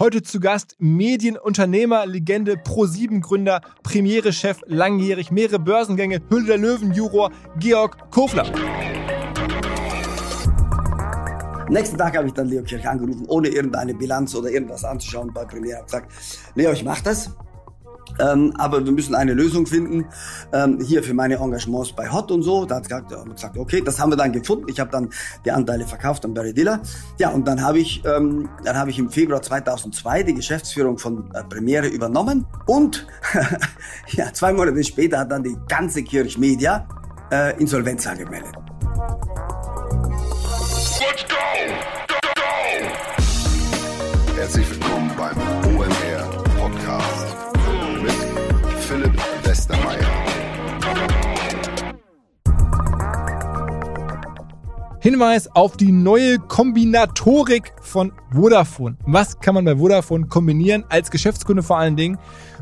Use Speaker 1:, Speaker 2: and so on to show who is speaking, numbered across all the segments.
Speaker 1: Heute zu Gast Medienunternehmer, Legende, Pro7-Gründer, Premiere-Chef, langjährig, mehrere Börsengänge, Hülle der Löwen-Juror, Georg Kofler.
Speaker 2: Nächsten Tag habe ich dann Leo Kirch angerufen, ohne irgendeine Bilanz oder irgendwas anzuschauen bei Premiere. Ich gesagt, Leo, ich mache das. Ähm, aber wir müssen eine Lösung finden, ähm, hier für meine Engagements bei Hot und so. Da hat gesagt, gesagt, okay, das haben wir dann gefunden. Ich habe dann die Anteile verkauft an Barry Diller. Ja, und dann habe ich, ähm, dann ich im Februar 2002 die Geschäftsführung von äh, Premiere übernommen und ja, zwei Monate später hat dann die ganze Kirchmedia äh, Insolvenz angemeldet. Let's go! Go,
Speaker 3: go! Herzlich willkommen beim Westermeier.
Speaker 1: Hinweis auf die neue Kombinatorik von Vodafone. Was kann man bei Vodafone kombinieren als Geschäftskunde vor allen Dingen?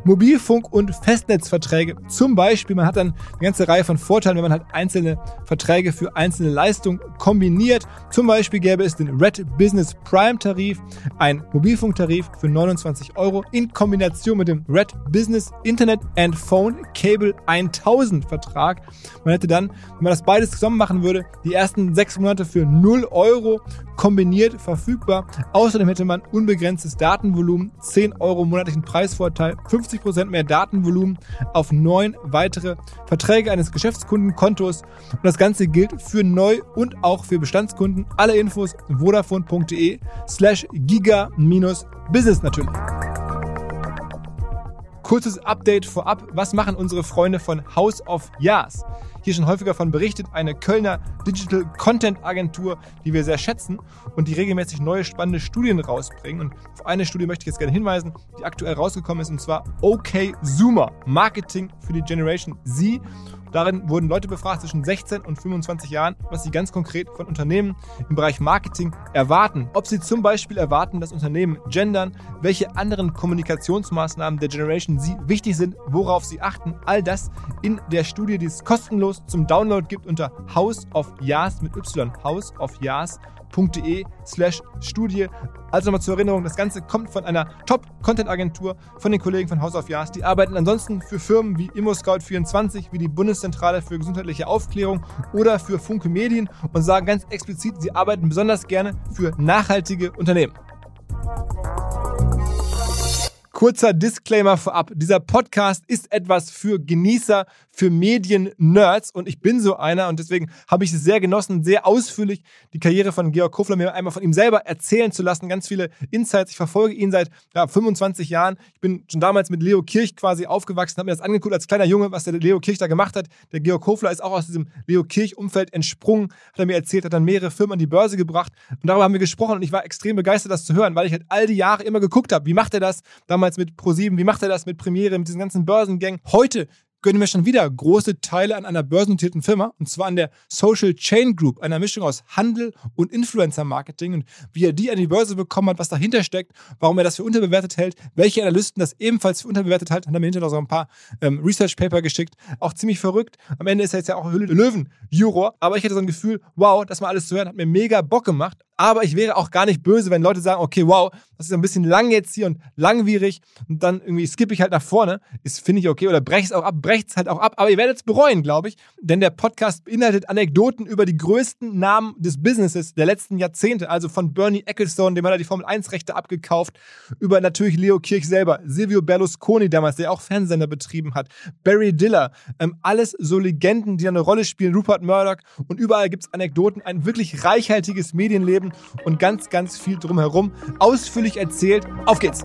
Speaker 1: Mobilfunk- und Festnetzverträge. Zum Beispiel, man hat dann eine ganze Reihe von Vorteilen, wenn man halt einzelne Verträge für einzelne Leistungen kombiniert. Zum Beispiel gäbe es den Red Business Prime Tarif, ein Mobilfunktarif für 29 Euro in Kombination mit dem Red Business Internet and Phone Cable 1000 Vertrag. Man hätte dann, wenn man das beides zusammen machen würde, die ersten sechs Monate für 0 Euro kombiniert verfügbar. Außerdem hätte man unbegrenztes Datenvolumen, 10 Euro monatlichen Preisvorteil, 50% mehr Datenvolumen auf neun weitere Verträge eines Geschäftskundenkontos. Und das Ganze gilt für Neu- und auch für Bestandskunden. Alle Infos vodafone.de slash giga-business natürlich. Kurzes Update vorab. Was machen unsere Freunde von House of Yas? Hier schon häufiger von berichtet, eine Kölner Digital Content Agentur, die wir sehr schätzen und die regelmäßig neue spannende Studien rausbringen. Und auf eine Studie möchte ich jetzt gerne hinweisen, die aktuell rausgekommen ist, und zwar OK Zoomer, Marketing für die Generation Z. Darin wurden Leute befragt zwischen 16 und 25 Jahren, was sie ganz konkret von Unternehmen im Bereich Marketing erwarten. Ob sie zum Beispiel erwarten, dass Unternehmen gendern, welche anderen Kommunikationsmaßnahmen der Generation Z wichtig sind, worauf sie achten. All das in der Studie, die es kostenlos zum Download gibt unter House of Yas mit Y. House of Yas www.content-agentur.de slash Studie. Also nochmal zur Erinnerung, das Ganze kommt von einer Top-Content-Agentur von den Kollegen von House of Jahres. Die arbeiten ansonsten für Firmen wie ImmoScout24, wie die Bundeszentrale für gesundheitliche Aufklärung oder für Funke Medien und sagen ganz explizit, sie arbeiten besonders gerne für nachhaltige Unternehmen. Kurzer Disclaimer vorab. Dieser Podcast ist etwas für Genießer, für Medien-Nerds und ich bin so einer und deswegen habe ich es sehr genossen, sehr ausführlich die Karriere von Georg Kofler mir einmal von ihm selber erzählen zu lassen. Ganz viele Insights. Ich verfolge ihn seit ja, 25 Jahren. Ich bin schon damals mit Leo Kirch quasi aufgewachsen, habe mir das angeguckt als kleiner Junge, was der Leo Kirch da gemacht hat. Der Georg Kofler ist auch aus diesem Leo Kirch-Umfeld entsprungen, hat er mir erzählt, hat dann mehrere Firmen an die Börse gebracht und darüber haben wir gesprochen und ich war extrem begeistert, das zu hören, weil ich halt all die Jahre immer geguckt habe, wie macht er das? Damals mit Pro7, wie macht er das mit Premiere, mit diesen ganzen Börsengängen. Heute gönnen wir schon wieder große Teile an einer börsennotierten Firma und zwar an der Social Chain Group, einer Mischung aus Handel und Influencer-Marketing und wie er die an die Börse bekommen hat, was dahinter steckt, warum er das für unterbewertet hält, welche Analysten das ebenfalls für unterbewertet halten, er mir hinterher noch so ein paar ähm, Research-Paper geschickt. Auch ziemlich verrückt. Am Ende ist er jetzt ja auch Löwen-Juror, aber ich hatte so ein Gefühl, wow, das mal alles zu hören, hat mir mega Bock gemacht. Aber ich wäre auch gar nicht böse, wenn Leute sagen, okay, wow, das ist ein bisschen lang jetzt hier und langwierig und dann irgendwie skippe ich halt nach vorne. Ist, finde ich okay. Oder breche es auch ab, brecht es halt auch ab. Aber ihr werdet es bereuen, glaube ich. Denn der Podcast beinhaltet Anekdoten über die größten Namen des Businesses der letzten Jahrzehnte. Also von Bernie Ecclestone, dem hat er die Formel 1-Rechte abgekauft, über natürlich Leo Kirch selber, Silvio Berlusconi damals, der auch Fernsehsender betrieben hat, Barry Diller. Ähm, alles so Legenden, die eine Rolle spielen, Rupert Murdoch. Und überall gibt es Anekdoten. Ein wirklich reichhaltiges Medienleben Leben und ganz, ganz viel drumherum ausführlich erzählt. Auf geht's!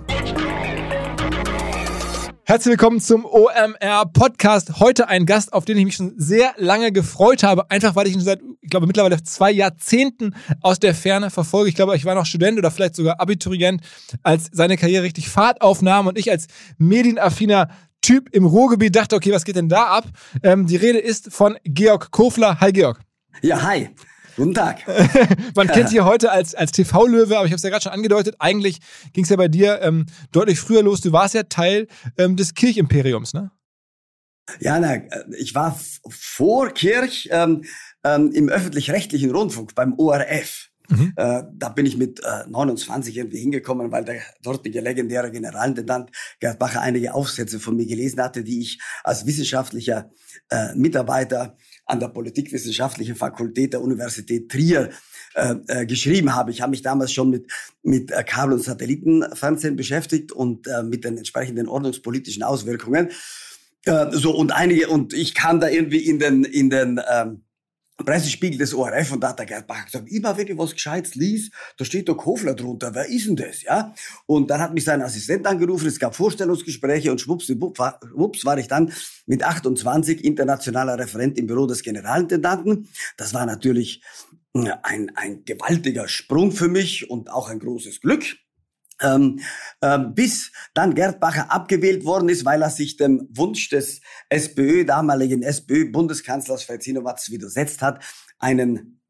Speaker 1: Herzlich willkommen zum OMR Podcast. Heute ein Gast, auf den ich mich schon sehr lange gefreut habe, einfach weil ich ihn seit, ich glaube, mittlerweile zwei Jahrzehnten aus der Ferne verfolge. Ich glaube, ich war noch Student oder vielleicht sogar Abiturient, als seine Karriere richtig Fahrt aufnahm und ich als medienaffiner Typ im Ruhrgebiet dachte, okay, was geht denn da ab? Ähm, die Rede ist von Georg Kofler. Hi, Georg.
Speaker 2: Ja, hi. Guten Tag.
Speaker 1: Man kennt hier heute als, als TV-Löwe, aber ich habe es ja gerade schon angedeutet, eigentlich ging es ja bei dir ähm, deutlich früher los. Du warst ja Teil ähm, des Kirchimperiums, ne?
Speaker 2: Ja, na, ich war vor Kirch ähm, ähm, im öffentlich-rechtlichen Rundfunk beim ORF. Mhm. Äh, da bin ich mit äh, 29 irgendwie hingekommen, weil der dortige legendäre Generalintendant Gerd Bacher einige Aufsätze von mir gelesen hatte, die ich als wissenschaftlicher äh, Mitarbeiter an der Politikwissenschaftlichen Fakultät der Universität Trier äh, äh, geschrieben habe. Ich habe mich damals schon mit, mit äh, Kabel- und Satellitenfernsehen beschäftigt und äh, mit den entsprechenden ordnungspolitischen Auswirkungen. Äh, so und einige und ich kam da irgendwie in den in den ähm, Pressespiegel des ORF und da hat der Gerd Bach gesagt, immer wenn ich was Gescheites liest, da steht doch Kofler drunter, wer ist denn das, ja? Und dann hat mich sein Assistent angerufen, es gab Vorstellungsgespräche und schwupps, wups war ich dann mit 28 internationaler Referent im Büro des Generalintendanten. Das war natürlich äh, ein, ein gewaltiger Sprung für mich und auch ein großes Glück ähm, äh, bis dann Gerd Bacher abgewählt worden ist, weil er sich dem Wunsch des SPÖ, damaligen SPÖ-Bundeskanzlers Fred Sinowatz widersetzt hat, einen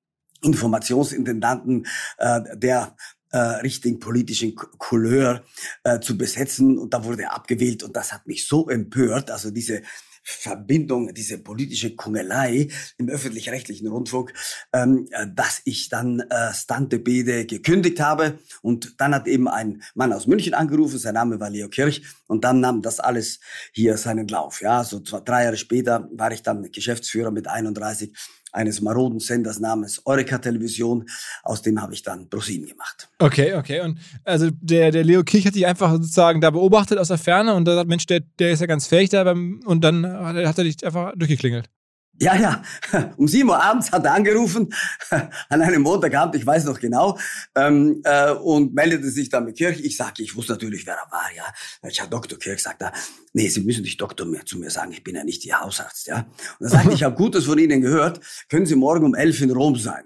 Speaker 2: Informationsintendanten äh, der äh, richtigen politischen Couleur äh, zu besetzen. Und da wurde er abgewählt. Und das hat mich so empört, also diese Verbindung, diese politische Kungelei im öffentlich-rechtlichen Rundfunk, ähm, äh, dass ich dann äh, Stante Bede gekündigt habe. Und dann hat eben ein Mann aus München angerufen, sein Name war Leo Kirch, und dann nahm das alles hier seinen Lauf. Ja, so zwei, drei Jahre später war ich dann Geschäftsführer mit 31 eines maroden Senders namens Eureka Television. Aus dem habe ich dann ProSieben gemacht.
Speaker 1: Okay, okay. Und also der, der Leo Kirch hat sich einfach sozusagen da beobachtet aus der Ferne und da sagt, Mensch, der, der ist ja ganz fähig da beim, und dann hat er dich einfach durchgeklingelt.
Speaker 2: Ja, ja. Um sieben Uhr abends hat er angerufen, an einem Montagabend, ich weiß noch genau, ähm, äh, und meldete sich dann mit Kirch. Ich sage, ich wusste natürlich, wer er war, ja. Welcher Doktor Kirch sagt er, nee, Sie müssen nicht Doktor mehr zu mir sagen, ich bin ja nicht Ihr Hausarzt, ja. Und er sagt, ich habe Gutes von Ihnen gehört, können Sie morgen um elf in Rom sein?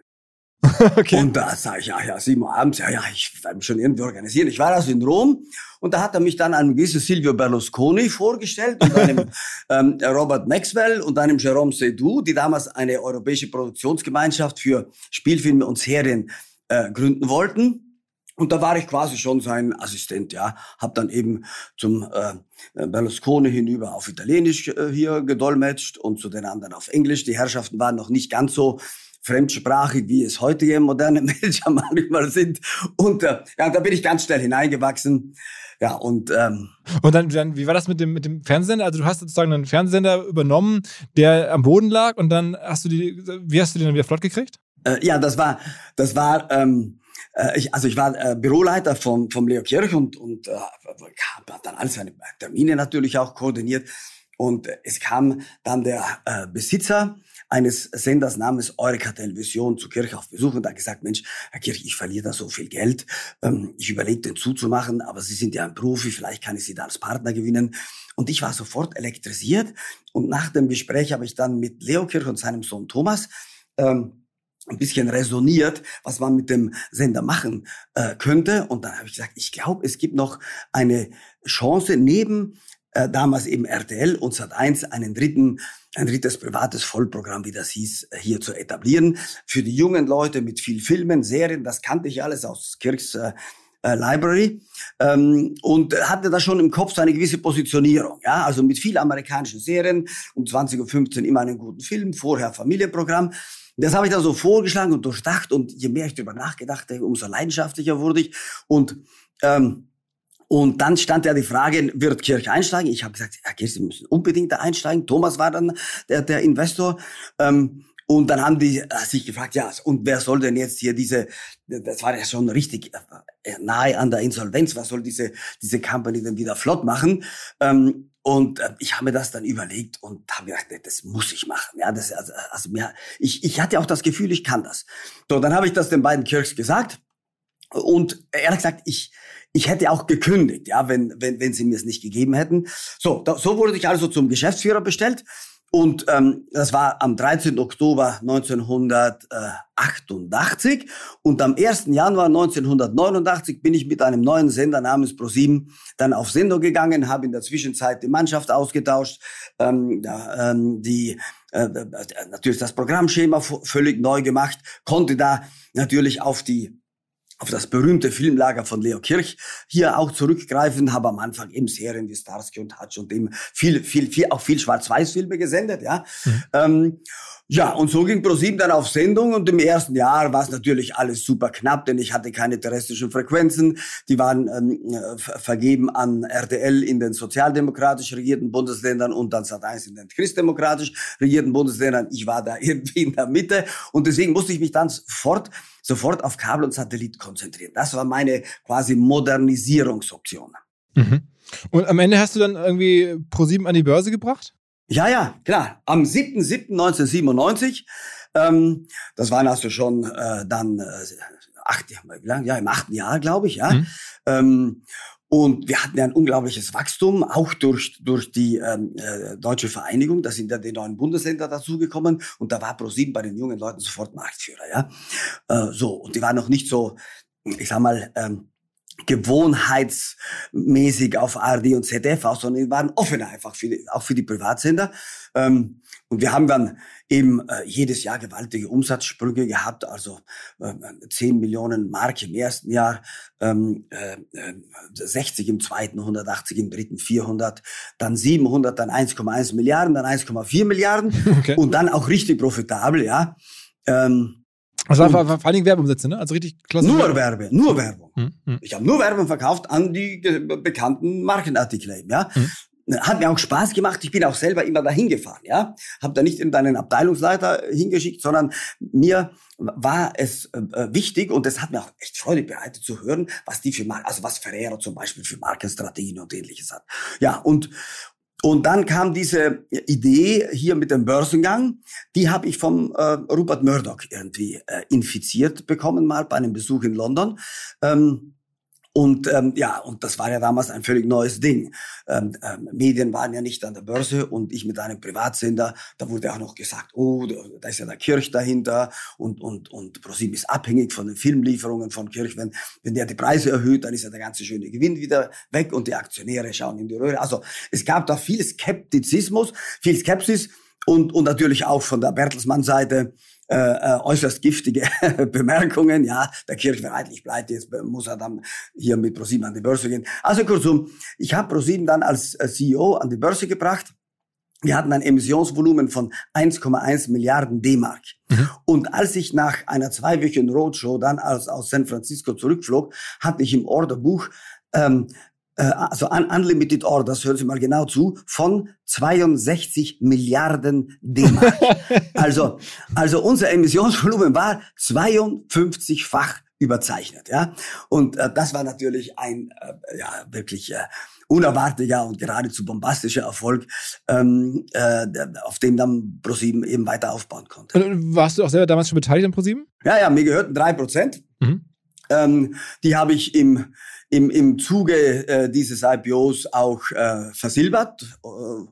Speaker 2: okay. Und da sage ich, ja, ja, sieben Uhr abends, ja, ja, ich werde mich schon irgendwie organisieren. Ich war also in Rom und da hat er mich dann einem gewissen Silvio Berlusconi vorgestellt und einem ähm, Robert Maxwell und einem Jérôme Seydoux, die damals eine europäische Produktionsgemeinschaft für Spielfilme und Serien äh, gründen wollten. Und da war ich quasi schon sein Assistent, ja. Hab dann eben zum äh, Berlusconi hinüber auf Italienisch äh, hier gedolmetscht und zu den anderen auf Englisch. Die Herrschaften waren noch nicht ganz so fremdsprachig, wie es heutige moderne Menschen manchmal sind. Und äh, ja, da bin ich ganz schnell hineingewachsen. Ja, und ähm,
Speaker 1: und dann, dann, wie war das mit dem mit dem Fernsehsender? Also du hast sozusagen einen Fernsehsender übernommen, der am Boden lag, und dann hast du die, wie hast du den dann wieder flott gekriegt?
Speaker 2: Äh, ja, das war, das war, ähm, äh, ich, also ich war äh, Büroleiter vom vom Leo Kirch und und äh, habe dann all seine Termine natürlich auch koordiniert. Und es kam dann der äh, Besitzer eines Senders namens Eureka Television zu Kirch auf Besuch und hat gesagt, Mensch, Herr Kirch, ich verliere da so viel Geld. Ähm, ich überlege, den zuzumachen, aber Sie sind ja ein Profi, vielleicht kann ich Sie da als Partner gewinnen. Und ich war sofort elektrisiert. Und nach dem Gespräch habe ich dann mit Leo Kirch und seinem Sohn Thomas ähm, ein bisschen resoniert, was man mit dem Sender machen äh, könnte. Und dann habe ich gesagt, ich glaube, es gibt noch eine Chance neben äh, damals eben RTL und Sat1 einen dritten, ein drittes privates Vollprogramm, wie das hieß, äh, hier zu etablieren. Für die jungen Leute mit viel Filmen, Serien, das kannte ich alles aus Kirchs äh, äh, Library ähm, und hatte da schon im Kopf so eine gewisse Positionierung. Ja, also mit viel amerikanischen Serien, um 20.15 Uhr immer einen guten Film, vorher Familienprogramm. Das habe ich dann so vorgeschlagen und durchdacht und je mehr ich darüber nachgedacht habe, umso leidenschaftlicher wurde ich und ähm, und dann stand ja die Frage, wird Kirch einsteigen? Ich habe gesagt, Herr Kirch, Sie müssen unbedingt da einsteigen. Thomas war dann der, der Investor. Ähm, und dann haben die äh, sich gefragt, ja, und wer soll denn jetzt hier diese, das war ja schon richtig äh, nahe an der Insolvenz, was soll diese, diese Company denn wieder flott machen? Ähm, und äh, ich habe mir das dann überlegt und habe gedacht, nee, das muss ich machen. Ja, das, also, also mir, ich, ich hatte auch das Gefühl, ich kann das. So, dann habe ich das den beiden Kirchs gesagt. Und ehrlich gesagt, ich, ich hätte auch gekündigt, ja, wenn, wenn, wenn sie mir es nicht gegeben hätten. So, da, so wurde ich also zum Geschäftsführer bestellt. Und ähm, das war am 13. Oktober 1988. Und am 1. Januar 1989 bin ich mit einem neuen Sender namens ProSieben dann auf Sendung gegangen, habe in der Zwischenzeit die Mannschaft ausgetauscht, ähm, ähm, die äh, natürlich das Programmschema völlig neu gemacht, konnte da natürlich auf die auf das berühmte Filmlager von Leo Kirch hier auch zurückgreifen, habe am Anfang eben Serien wie Starsky und Hutch und eben viel, viel, viel, auch viel Schwarz-Weiß-Filme gesendet, ja. Mhm. Ähm, Ja, und so ging ProSieben dann auf Sendung und im ersten Jahr war es natürlich alles super knapp, denn ich hatte keine terrestrischen Frequenzen. Die waren ähm, äh, vergeben an RTL in den sozialdemokratisch regierten Bundesländern und dann Sat1 in den christdemokratisch regierten Bundesländern. Ich war da irgendwie in der Mitte und deswegen musste ich mich dann sofort, sofort auf Kabel und Satellit konzentrieren. Das war meine quasi Modernisierungsoption.
Speaker 1: Mhm. Und am Ende hast du dann irgendwie ProSieben an die Börse gebracht?
Speaker 2: Ja, ja, klar. Am 7.7.1997, ähm, das waren also schon äh, dann äh, acht, wie lang? ja, im achten Jahr, glaube ich, ja. Mhm. Ähm, und wir hatten ja ein unglaubliches Wachstum, auch durch, durch die ähm, äh, deutsche Vereinigung. Da sind ja die neuen Bundesländer dazugekommen und da war ProSieben bei den jungen Leuten sofort Marktführer. Ja, äh, So, und die waren noch nicht so, ich sag mal, ähm, gewohnheitsmäßig auf ARD und ZDF aus, sondern die waren offener einfach für die, auch für die Privatsender. Ähm, und wir haben dann eben äh, jedes Jahr gewaltige Umsatzsprünge gehabt, also äh, 10 Millionen Mark im ersten Jahr, ähm, äh, 60 im zweiten, 180 im dritten, 400, dann 700, dann 1,1 Milliarden, dann 1,4 Milliarden okay. und dann auch richtig profitabel, ja. Ähm,
Speaker 1: also war vor, vor allen Dingen Werbeumsätze, ne? Also richtig
Speaker 2: klassisch. Nur Werbe, nur Werbung. Hm, hm. Ich habe nur Werbung verkauft an die bekannten Markenartikel, ja. Hm. Hat mir auch Spaß gemacht. Ich bin auch selber immer dahin gefahren, ja. Hab da nicht irgendeinen Abteilungsleiter hingeschickt, sondern mir war es äh, äh, wichtig und es hat mir auch echt Freude bereitet zu hören, was die für Marken, also was Ferrero zum Beispiel für Markenstrategien und ähnliches hat. Ja, und und dann kam diese Idee hier mit dem Börsengang, die habe ich vom äh, Rupert Murdoch irgendwie äh, infiziert bekommen, mal bei einem Besuch in London. Ähm, und ähm, ja, und das war ja damals ein völlig neues Ding. Ähm, ähm, Medien waren ja nicht an der Börse und ich mit einem Privatsender, da wurde auch noch gesagt, oh, da ist ja der Kirch dahinter und und und ProSieben ist abhängig von den Filmlieferungen von Kirch. Wenn wenn der die Preise erhöht, dann ist ja der ganze schöne Gewinn wieder weg und die Aktionäre schauen in die Röhre. Also es gab da viel Skeptizismus, viel Skepsis und und natürlich auch von der Bertelsmann-Seite äh, äh, äußerst giftige Bemerkungen. Ja, der Kirch war eigentlich pleite, jetzt muss er dann hier mit ProSieben an die Börse gehen. Also kurzum, ich habe ProSieben dann als äh, CEO an die Börse gebracht. Wir hatten ein Emissionsvolumen von 1,1 Milliarden D-Mark. Mhm. Und als ich nach einer zweiwöchigen Roadshow dann aus, aus San Francisco zurückflog, hatte ich im Orderbuch ähm, äh, also Unlimited Orders, hören Sie mal genau zu, von 62 Milliarden D-Mark. also, also unser Emissionsvolumen war 52-fach überzeichnet, ja. Und äh, das war natürlich ein äh, ja wirklich äh, unerwarteter und geradezu bombastischer Erfolg, ähm, äh, auf dem dann ProSieben eben weiter aufbauen konnte.
Speaker 1: Und warst du auch selber damals schon beteiligt an ProSieben?
Speaker 2: Ja, ja, mir gehörten drei Prozent. Mhm. Ähm, die habe ich im im, im Zuge äh, dieses IPOs auch äh, versilbert, äh,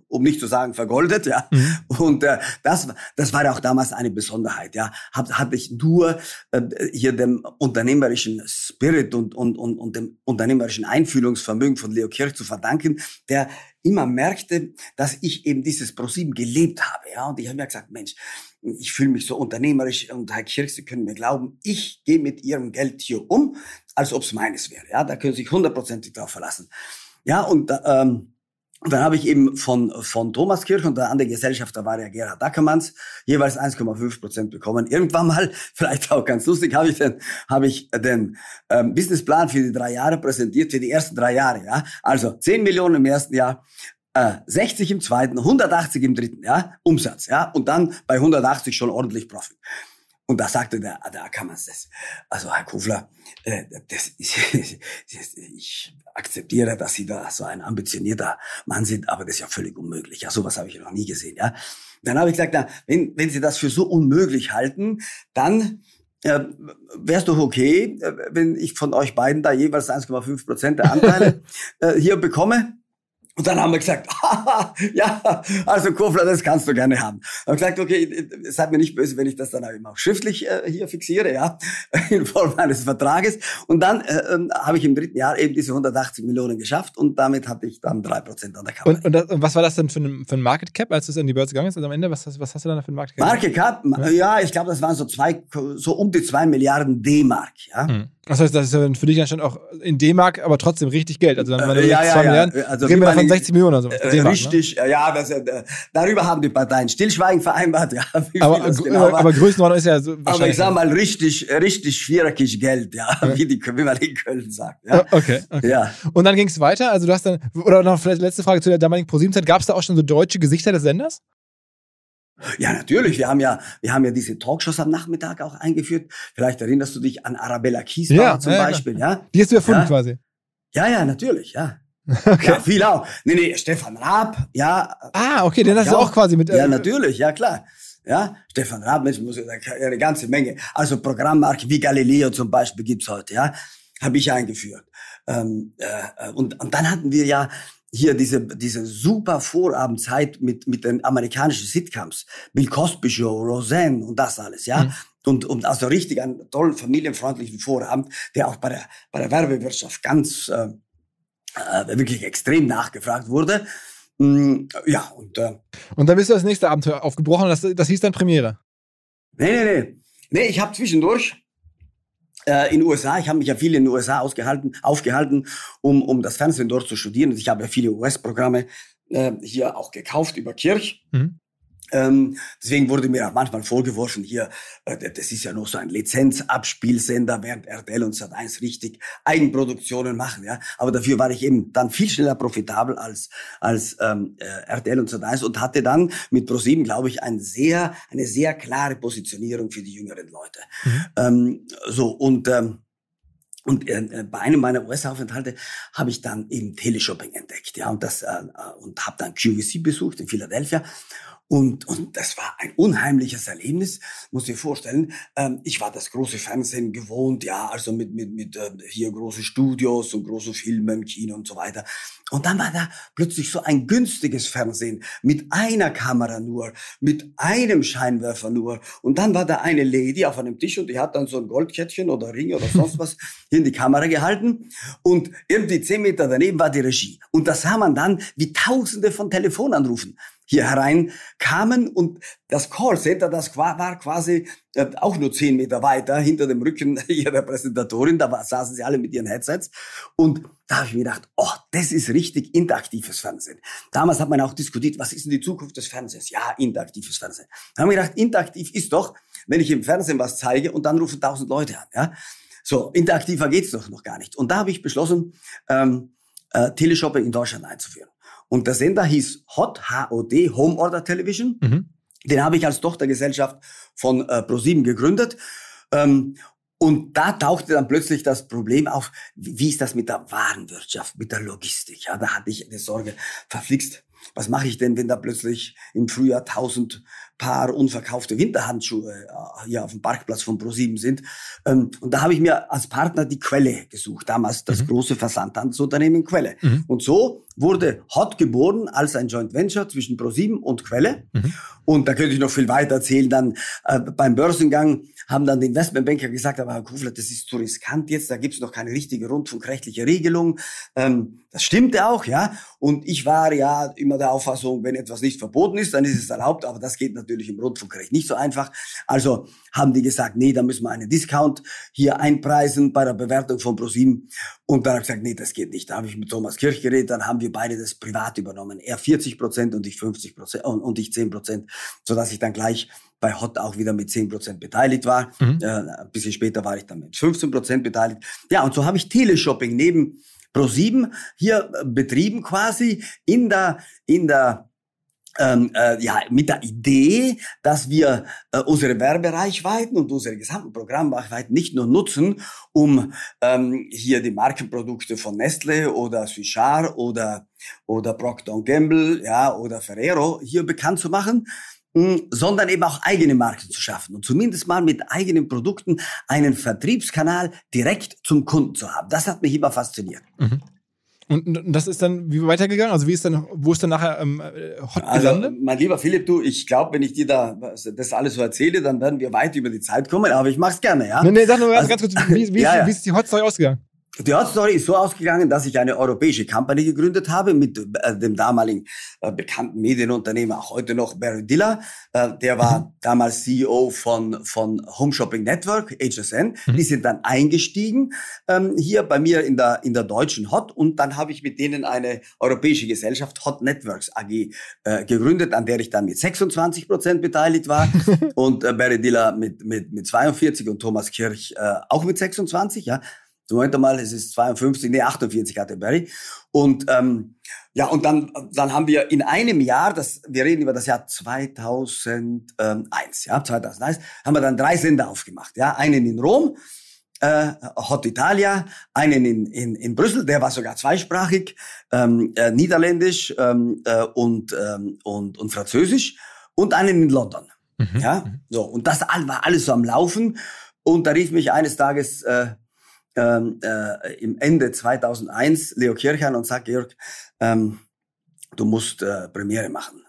Speaker 2: um nicht zu sagen vergoldet, ja. Mhm. Und äh, das, das war auch damals eine Besonderheit, ja. Hab, hatte ich nur äh, hier dem unternehmerischen Spirit und, und, und, und dem unternehmerischen Einfühlungsvermögen von Leo Kirch zu verdanken, der immer merkte, dass ich eben dieses ProSieben gelebt habe, ja. Und ich habe mir gesagt, Mensch, ich fühle mich so unternehmerisch und Herr Kirch, Sie können mir glauben, ich gehe mit Ihrem Geld hier um, als ob es meines wäre. Ja, da können Sie sich hundertprozentig drauf verlassen. Ja, und ähm, und dann habe ich eben von, von Thomas Kirch und der andere Gesellschafter war ja Gerhard Dackermanns jeweils 1,5 Prozent bekommen. Irgendwann mal, vielleicht auch ganz lustig, habe ich den, habe ich den ähm, Businessplan für die drei Jahre präsentiert, für die ersten drei Jahre. Ja, Also 10 Millionen im ersten Jahr, äh, 60 im zweiten, 180 im dritten, ja, Umsatz, ja, und dann bei 180 schon ordentlich Profit. Und da sagte der, der Ackermanns das, also Herr Kufler, äh, das ist, ich akzeptiere, dass Sie da so ein ambitionierter Mann sind, aber das ist ja völlig unmöglich. Ja, sowas habe ich noch nie gesehen. Ja, dann habe ich gesagt, na, wenn, wenn Sie das für so unmöglich halten, dann äh, wäre es doch okay, äh, wenn ich von euch beiden da jeweils 1,5 Prozent der Anteile äh, hier bekomme. Und dann haben wir gesagt, ja, also Kofler, das kannst du gerne haben. Haben gesagt, okay, seid mir nicht böse, wenn ich das dann auch schriftlich äh, hier fixiere, ja, in Form eines Vertrages. Und dann äh, äh, habe ich im dritten Jahr eben diese 180 Millionen geschafft und damit hatte ich dann drei Prozent an der Kappe.
Speaker 1: Und, und, das, und, was war das denn für ein, für ein Market Cap, als du in die Börse gegangen bist? Also am Ende, was, was hast du dann für ein Market
Speaker 2: Cap? Market Cap, ja, ja ich glaube, das waren so zwei, so um die zwei Milliarden D-Mark, ja.
Speaker 1: Hm. Das heißt, das ist ja für dich dann schon auch in D-Mark, aber trotzdem richtig Geld. Also dann
Speaker 2: äh, ja, ja, ja. Milliarden. Also wie man
Speaker 1: von 60 Millionen oder so.
Speaker 2: Äh, richtig, ne? ja, das, äh, darüber haben die Parteien Stillschweigen vereinbart. Ja,
Speaker 1: aber, genau aber, aber Größenordnung ist ja so
Speaker 2: Aber ich sag mal richtig, richtig schwierig Geld, ja, ja. Wie, die, wie man in Köln sagt. Ja.
Speaker 1: Okay, okay. Ja. Und dann ging es weiter. Also du hast dann, oder noch vielleicht letzte Frage zu der damaligen ProSieben-Zeit. Gab es da auch schon so deutsche Gesichter des Senders?
Speaker 2: Ja, natürlich. Wir haben ja, wir haben ja diese Talkshows am Nachmittag auch eingeführt. Vielleicht erinnerst du dich an Arabella Kiesbauer ja, zum ja, Beispiel, ja?
Speaker 1: Die hast du erfunden quasi.
Speaker 2: Ja, ja, natürlich, ja. Okay. Ja, viel auch. Nee, nee, Stefan Raab, ja.
Speaker 1: Ah, okay, den hast du auch quasi mit.
Speaker 2: Äh, ja, natürlich, ja klar. Ja, Stefan Raab, Mensch, muss eine ganze Menge. Also Programmmarke wie Galileo zum Beispiel gibt's heute, ja, habe ich eingeführt. Ähm, äh, und, und dann hatten wir ja hier diese, diese super Vorabendzeit mit, mit den amerikanischen Sitcoms. Bill Cosby Show, Roseanne und das alles, ja. Mhm. Und, und also richtig einen tollen familienfreundlichen Vorabend, der auch bei der, bei der Werbewirtschaft ganz, äh, äh, wirklich extrem nachgefragt wurde. Mm, ja, und, äh,
Speaker 1: und dann bist du das nächste Abenteuer aufgebrochen, das, das hieß dann Premiere.
Speaker 2: Nee, nee, nee. Nee, ich habe zwischendurch in den USA, ich habe mich ja viel in den USA ausgehalten, aufgehalten, um, um das Fernsehen dort zu studieren. Und ich habe ja viele US-Programme äh, hier auch gekauft über Kirch. Mhm. Ähm, deswegen wurde mir auch manchmal vorgeworfen, hier, äh, das ist ja noch so ein Lizenzabspielsender, während RTL und Sat1 richtig Eigenproduktionen machen. Ja, aber dafür war ich eben dann viel schneller profitabel als als ähm, äh, RTL und Sat1 und hatte dann mit ProSieben, glaube ich, ein sehr eine sehr klare Positionierung für die jüngeren Leute. Mhm. Ähm, so und ähm, und äh, bei einem meiner US-Aufenthalte habe ich dann eben Teleshopping entdeckt, ja, und das äh, äh und habe dann QVC besucht in Philadelphia und, und das war ein unheimliches Erlebnis, muss dir vorstellen. Ähm, ich war das große Fernsehen gewohnt, ja, also mit, mit, mit äh, hier große Studios und große Filme im Kino und so weiter. Und dann war da plötzlich so ein günstiges Fernsehen mit einer Kamera nur, mit einem Scheinwerfer nur. Und dann war da eine Lady auf einem Tisch und die hat dann so ein Goldkettchen oder Ring oder sonst was hier in die Kamera gehalten. Und irgendwie zehn Meter daneben war die Regie. Und das sah man dann wie tausende von Telefonanrufen hier herein kamen und das Callcenter, das war quasi äh, auch nur zehn Meter weiter hinter dem Rücken ihrer Präsentatorin, da saßen sie alle mit ihren Headsets und da habe ich mir gedacht, oh, das ist richtig interaktives Fernsehen. Damals hat man auch diskutiert, was ist denn die Zukunft des Fernsehens? Ja, interaktives Fernsehen. Da haben wir gedacht, interaktiv ist doch, wenn ich im Fernsehen was zeige und dann rufen tausend Leute an. Ja? So, interaktiver geht's doch noch gar nicht. Und da habe ich beschlossen, ähm, äh, Teleshopping in Deutschland einzuführen. Und der Sender hieß HOT, H-O-D, Home Order Television. Mhm. Den habe ich als Tochtergesellschaft von äh, ProSieben gegründet. Ähm, und da tauchte dann plötzlich das Problem auf, wie ist das mit der Warenwirtschaft, mit der Logistik? Ja, da hatte ich eine Sorge, verflixt. Was mache ich denn, wenn da plötzlich im Frühjahr tausend Paar unverkaufte Winterhandschuhe äh, hier auf dem Parkplatz von ProSieben sind. Ähm, und da habe ich mir als Partner die Quelle gesucht, damals das mhm. große Versandhandelsunternehmen Quelle. Mhm. Und so wurde Hot geboren als ein Joint Venture zwischen ProSieben und Quelle. Mhm. Und da könnte ich noch viel weiter erzählen. Dann äh, beim Börsengang haben dann die Investmentbanker gesagt, aber Herr Kufler, das ist zu riskant jetzt, da gibt es noch keine richtige rundfunkrechtliche Regelung. Ähm, das stimmte auch, ja. Und ich war ja immer der Auffassung, wenn etwas nicht verboten ist, dann ist es erlaubt, aber das geht natürlich im Rundfunkrecht nicht so einfach. Also haben die gesagt, nee, da müssen wir einen Discount hier einpreisen bei der Bewertung von ProSieben. Und dann habe ich gesagt, nee, das geht nicht. Da habe ich mit Thomas Kirch geredet, dann haben wir beide das privat übernommen. Er 40 Prozent und ich 50 Prozent und ich 10 Prozent, sodass ich dann gleich bei Hot auch wieder mit 10% beteiligt war. Mhm. Äh, ein bisschen später war ich dann mit 15% beteiligt. Ja, und so habe ich Teleshopping neben Pro7 hier äh, betrieben quasi in der, in der ähm, äh, ja, mit der Idee, dass wir äh, unsere Werbereichweiten und unsere gesamten Programmreichweiten nicht nur nutzen, um ähm, hier die Markenprodukte von Nestle oder Suchard oder oder Procter Gamble, ja, oder Ferrero hier bekannt zu machen, sondern eben auch eigene Marken zu schaffen und zumindest mal mit eigenen Produkten einen Vertriebskanal direkt zum Kunden zu haben. Das hat mich immer fasziniert. Mhm.
Speaker 1: Und das ist dann wie weitergegangen? Also wie ist dann, wo ist dann nachher ähm, Hot
Speaker 2: also, gelandet? Mein lieber Philipp, du, ich glaube, wenn ich dir da das alles so erzähle, dann werden wir weit über die Zeit kommen, aber ich mache es gerne, ja?
Speaker 1: Nee, nee, sag nur also, ganz kurz, wie, wie, ja, ja. wie ist die Hot Story ausgegangen?
Speaker 2: Die Hot-Story ist so ausgegangen, dass ich eine europäische Company gegründet habe mit äh, dem damaligen äh, bekannten Medienunternehmer, auch heute noch Barry Diller. Äh, der war mhm. damals CEO von, von Home Shopping Network, HSN. Mhm. Die sind dann eingestiegen ähm, hier bei mir in der, in der deutschen Hot und dann habe ich mit denen eine europäische Gesellschaft, Hot Networks AG, gegründet, an der ich dann mit 26 Prozent beteiligt war und Barry Diller mit, mit, mit 42 und Thomas Kirch auch mit 26, ja. Moment mal, es ist 52, nee, 48 hatte Barry. Und ähm, ja, und dann, dann haben wir in einem Jahr, das, wir reden über das Jahr 2001, ja, 2001, haben wir dann drei Sender aufgemacht. Ja, einen in Rom, äh, Hot Italia, einen in, in, in Brüssel, der war sogar zweisprachig, ähm, äh, Niederländisch ähm, äh, und, ähm, und, und Französisch und einen in London. Mhm. Ja, mhm. so, und das war alles so am Laufen. Und da rief mich eines Tages äh, ähm, äh, im Ende 2001 Leo Kirchern und sagt, Georg, ähm, du musst äh, Premiere machen.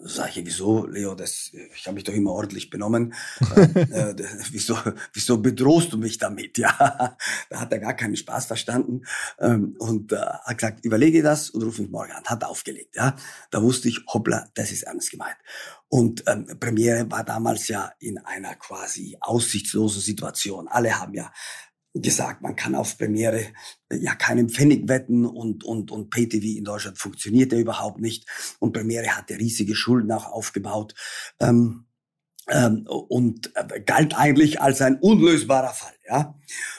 Speaker 2: Sag ich, wieso, Leo, das, ich habe mich doch immer ordentlich benommen. äh, äh, wieso, wieso bedrohst du mich damit? Ja, da hat er gar keinen Spaß verstanden ähm, und äh, hat gesagt, überlege das und ruf mich morgen an. Hat aufgelegt. Ja, da wusste ich, hoppla, das ist ernst gemeint. Und ähm, Premiere war damals ja in einer quasi aussichtslosen Situation. Alle haben ja gesagt, man kann auf Premiere äh, ja keinen Pfennig wetten und, und, und PTV in Deutschland funktioniert ja überhaupt nicht. Und Premiere hatte riesige Schulden auch aufgebaut. Ähm, ähm, und äh, galt eigentlich als ein unlösbarer Fall, ja.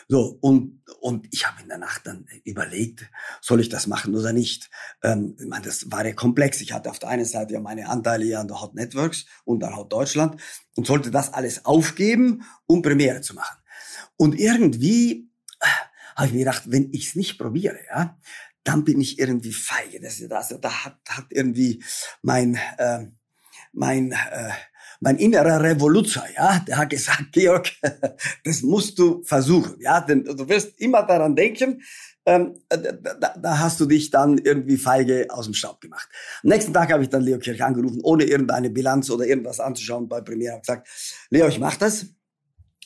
Speaker 2: So, und, und ich habe in der Nacht dann überlegt, soll ich das machen oder nicht? Ähm, ich meine, das war ja komplex. Ich hatte auf der einen Seite ja meine Anteile ja an der Hot Networks und an Hot Deutschland und sollte das alles aufgeben, um Premiere zu machen. Und irgendwie äh, habe ich mir gedacht, wenn ich es nicht probiere, ja, dann bin ich irgendwie feige. Das, also, da hat, hat irgendwie mein, äh, mein, äh, mein innerer Revoluzer, ja, der hat gesagt, Georg, das musst du versuchen, ja, denn du wirst immer daran denken, ähm, da, da, da hast du dich dann irgendwie feige aus dem Staub gemacht. Am nächsten Tag habe ich dann Leo Kirch angerufen, ohne irgendeine Bilanz oder irgendwas anzuschauen bei Premiere, habe gesagt, Leo, ich mach das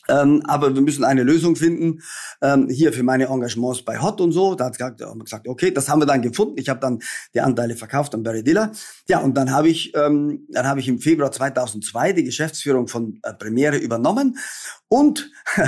Speaker 2: ähm, aber wir müssen eine Lösung finden ähm, hier für meine Engagements bei Hot und so. Da hat wir gesagt, okay, das haben wir dann gefunden. Ich habe dann die Anteile verkauft an Barry Diller. Ja, und dann habe ich, ähm, dann habe ich im Februar 2002 die Geschäftsführung von äh, Premiere übernommen und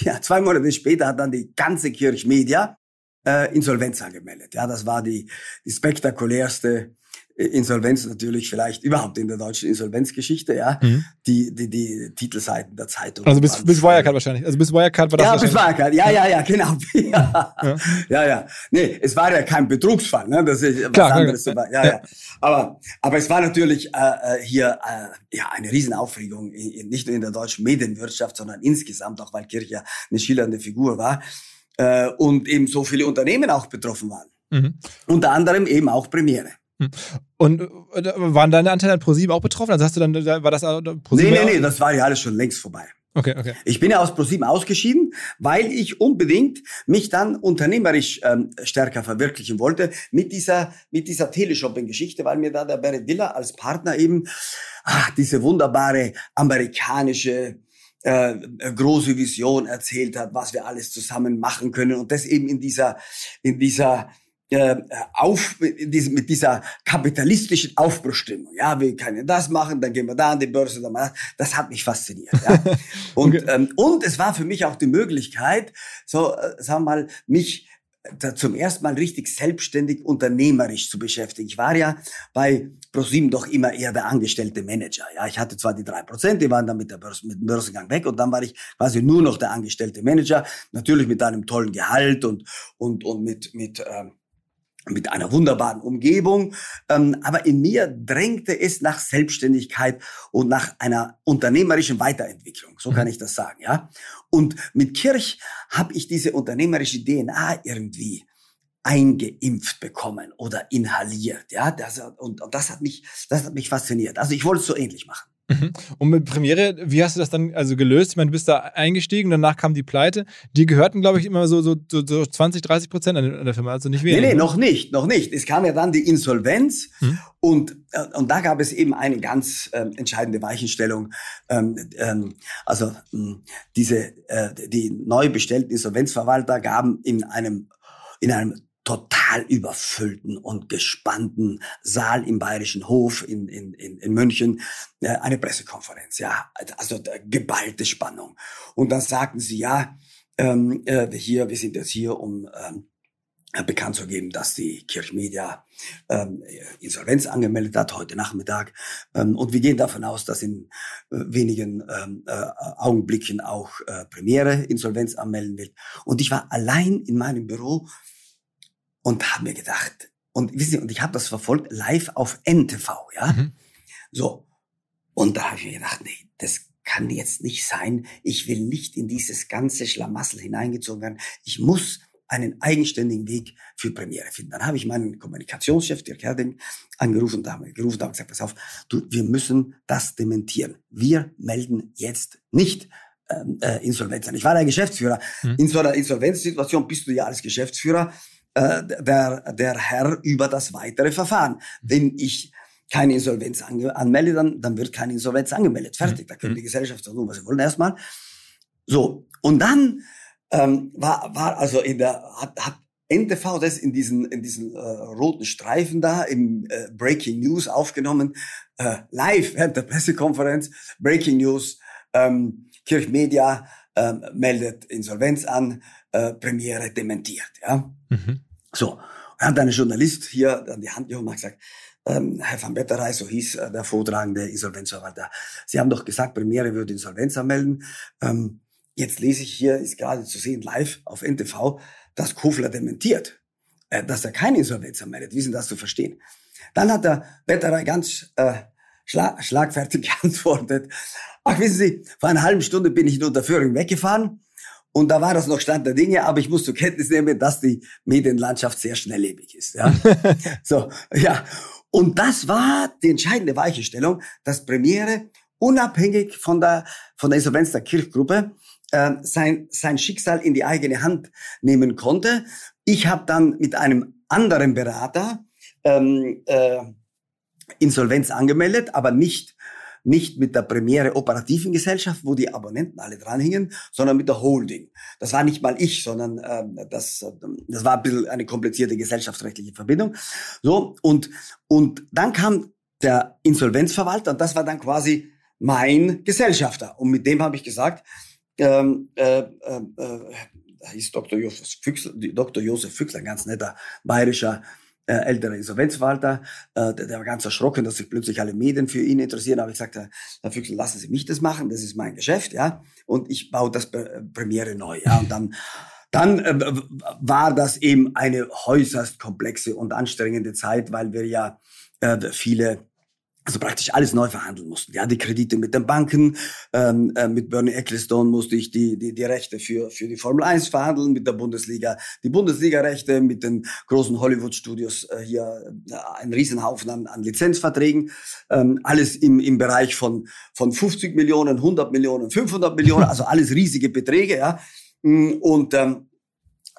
Speaker 2: ja, zwei Monate später hat dann die ganze Kirchmedia äh, Insolvenz angemeldet. Ja, das war die, die spektakulärste Insolvenz natürlich vielleicht überhaupt in der deutschen Insolvenzgeschichte, ja. Mhm. Die, die, die Titelseiten der Zeitung.
Speaker 1: Also bis, bis Wirecard wahrscheinlich. Also bis Wirecard war das
Speaker 2: Ja, bis Wirecard. Ja, ja, ja, genau. Ja. ja. ja, ja. Nee, es war ja kein Betrugsfall, ne? Das ist was klar, anderes. Ja, ja, ja. Aber, aber es war natürlich äh, äh, hier äh, ja eine Riesenaufregung, nicht nur in der deutschen Medienwirtschaft, sondern insgesamt, auch weil Kirche eine schillernde Figur war äh, und eben so viele Unternehmen auch betroffen waren. Mhm. Unter anderem eben auch Premiere.
Speaker 1: Und äh, waren deine Anteile an ProSieben auch betroffen? Also hast du dann, war das
Speaker 2: ProSieben? Nee, nee, nee, das war ja alles schon längst vorbei.
Speaker 1: Okay, okay.
Speaker 2: Ich bin ja aus ProSieben ausgeschieden, weil ich unbedingt mich dann unternehmerisch ähm, stärker verwirklichen wollte mit dieser mit dieser Teleshopping-Geschichte, weil mir da der Barry Diller als Partner eben ach, diese wunderbare amerikanische äh, große Vision erzählt hat, was wir alles zusammen machen können und das eben in dieser in dieser äh, auf, mit dieser kapitalistischen Aufbruchstimmung. Ja, wir können das machen, dann gehen wir da an die Börse, dann mal das. das hat mich fasziniert. Ja. Und, okay. ähm, und es war für mich auch die Möglichkeit, so, äh, sagen wir mal, mich da zum ersten Mal richtig selbstständig unternehmerisch zu beschäftigen. Ich war ja bei ProSieben doch immer eher der angestellte Manager. Ja, ich hatte zwar die drei Prozent, die waren dann mit, der Börse, mit dem Börsengang weg und dann war ich quasi nur noch der angestellte Manager, natürlich mit einem tollen Gehalt und und und mit mit ähm, mit einer wunderbaren Umgebung. Ähm, aber in mir drängte es nach Selbstständigkeit und nach einer unternehmerischen Weiterentwicklung. So kann mhm. ich das sagen, ja. Und mit Kirch habe ich diese unternehmerische DNA irgendwie eingeimpft bekommen oder inhaliert, ja. Das, und, und das hat mich, das hat mich fasziniert. Also ich wollte es so ähnlich machen.
Speaker 1: Mhm. Und mit Premiere, wie hast du das dann also gelöst? Ich meine, du bist da eingestiegen, danach kam die Pleite. Die gehörten, glaube ich, immer so, so, so, so 20, 30 Prozent an der Firma, also nicht weniger.
Speaker 2: Nee, nee, noch nicht, noch nicht. Es kam ja dann die Insolvenz hm. und, äh, und da gab es eben eine ganz äh, entscheidende Weichenstellung. Ähm, ähm, also mh, hm, diese, äh, die neu bestellten Insolvenzverwalter gaben in einem in einem total überfüllten und gespannten Saal im Bayerischen Hof in, in, in, in München äh, eine Pressekonferenz. Ja, also geballte Spannung. Und dann sagten sie, ja, ähm, äh, hier, wir sind jetzt hier, um ähm, bekannt zu geben, dass die Kirchmedia ähm, Insolvenz angemeldet hat heute Nachmittag. Ähm, und wir gehen davon aus, dass in äh, wenigen ähm, äh, Augenblicken auch äh, Premiere Insolvenz anmelden wird. Und ich war allein in meinem Büro und habe mir gedacht, und wissen Sie, und ich habe das verfolgt live auf NTV, ja. Mhm. So. Und da habe ich mir gedacht, nee, das kann jetzt nicht sein. Ich will nicht in dieses ganze Schlamassel hineingezogen werden. Ich muss einen eigenständigen Weg für Premiere finden. Dann habe ich meinen Kommunikationschef, Dirk Herding, angerufen und habe gerufen und gesagt, pass auf, du, wir müssen das dementieren. Wir melden jetzt nicht ähm, äh, Insolvenz an. Ich war der Geschäftsführer. Mhm. In so einer Insolvenzsituation bist du ja als Geschäftsführer äh, der, der Herr über das weitere Verfahren. Wenn ich keine Insolvenz anmelde, dann, dann wird keine Insolvenz angemeldet. Fertig. Da können die Gesellschaft tun, was sie wollen erstmal. So. Und dann ähm, war, war also in der, hat, hat NTV das in diesen, in diesen äh, roten Streifen da im äh, Breaking News aufgenommen, äh, live während der Pressekonferenz, Breaking News, ähm, Kirchmedia äh, meldet Insolvenz an, äh, Premiere dementiert. Ja? Mhm. So, hat ein Journalist hier an die Hand gehoben und gesagt, ähm, Herr van Betterey, so hieß äh, der vortragende Insolvenzverwalter, Sie haben doch gesagt, Premiere würde Insolvenz anmelden. Ähm, jetzt lese ich hier, ist gerade zu sehen live auf NTV, dass Kofler dementiert, äh, dass er keine Insolvenz anmeldet. Wie denn das zu verstehen? Dann hat der Betterey ganz äh, schla schlagfertig geantwortet, ach wissen Sie, vor einer halben Stunde bin ich in Unterföhring weggefahren und da war das noch Stand der Dinge, aber ich muss zur Kenntnis nehmen, dass die Medienlandschaft sehr schnelllebig ist. Ja? so, ja. Und das war die entscheidende Weichenstellung, dass Premiere unabhängig von der, von der Insolvenz der Kirchgruppe äh, sein, sein Schicksal in die eigene Hand nehmen konnte. Ich habe dann mit einem anderen Berater ähm, äh, Insolvenz angemeldet, aber nicht nicht mit der Premiere operativen Gesellschaft, wo die Abonnenten alle dranhingen, sondern mit der Holding. Das war nicht mal ich, sondern äh, das, das war ein bisschen eine komplizierte gesellschaftsrechtliche Verbindung. So, und, und dann kam der Insolvenzverwalter und das war dann quasi mein Gesellschafter. Und mit dem habe ich gesagt, ähm, äh, äh, äh, hieß Dr. Josef Füchsler, Dr. Josef Füchsler, ein ganz netter bayerischer äh, älterer Insolvenzverwalter, äh, der, der war ganz erschrocken, dass sich plötzlich alle Medien für ihn interessieren. Aber ich sagte, Herr Füchsel, lassen Sie mich das machen, das ist mein Geschäft, ja. Und ich baue das Premiere neu, ja. Und dann dann äh, war das eben eine äußerst komplexe und anstrengende Zeit, weil wir ja äh, viele also praktisch alles neu verhandeln mussten. Ja, die Kredite mit den Banken, ähm, äh, mit Bernie Ecclestone musste ich die, die, die Rechte für, für die Formel 1 verhandeln, mit der Bundesliga die Bundesliga-Rechte, mit den großen Hollywood-Studios äh, hier äh, ein Riesenhaufen an, an Lizenzverträgen, ähm, alles im, im Bereich von, von 50 Millionen, 100 Millionen, 500 Millionen, also alles riesige Beträge, ja. Mm, und ähm,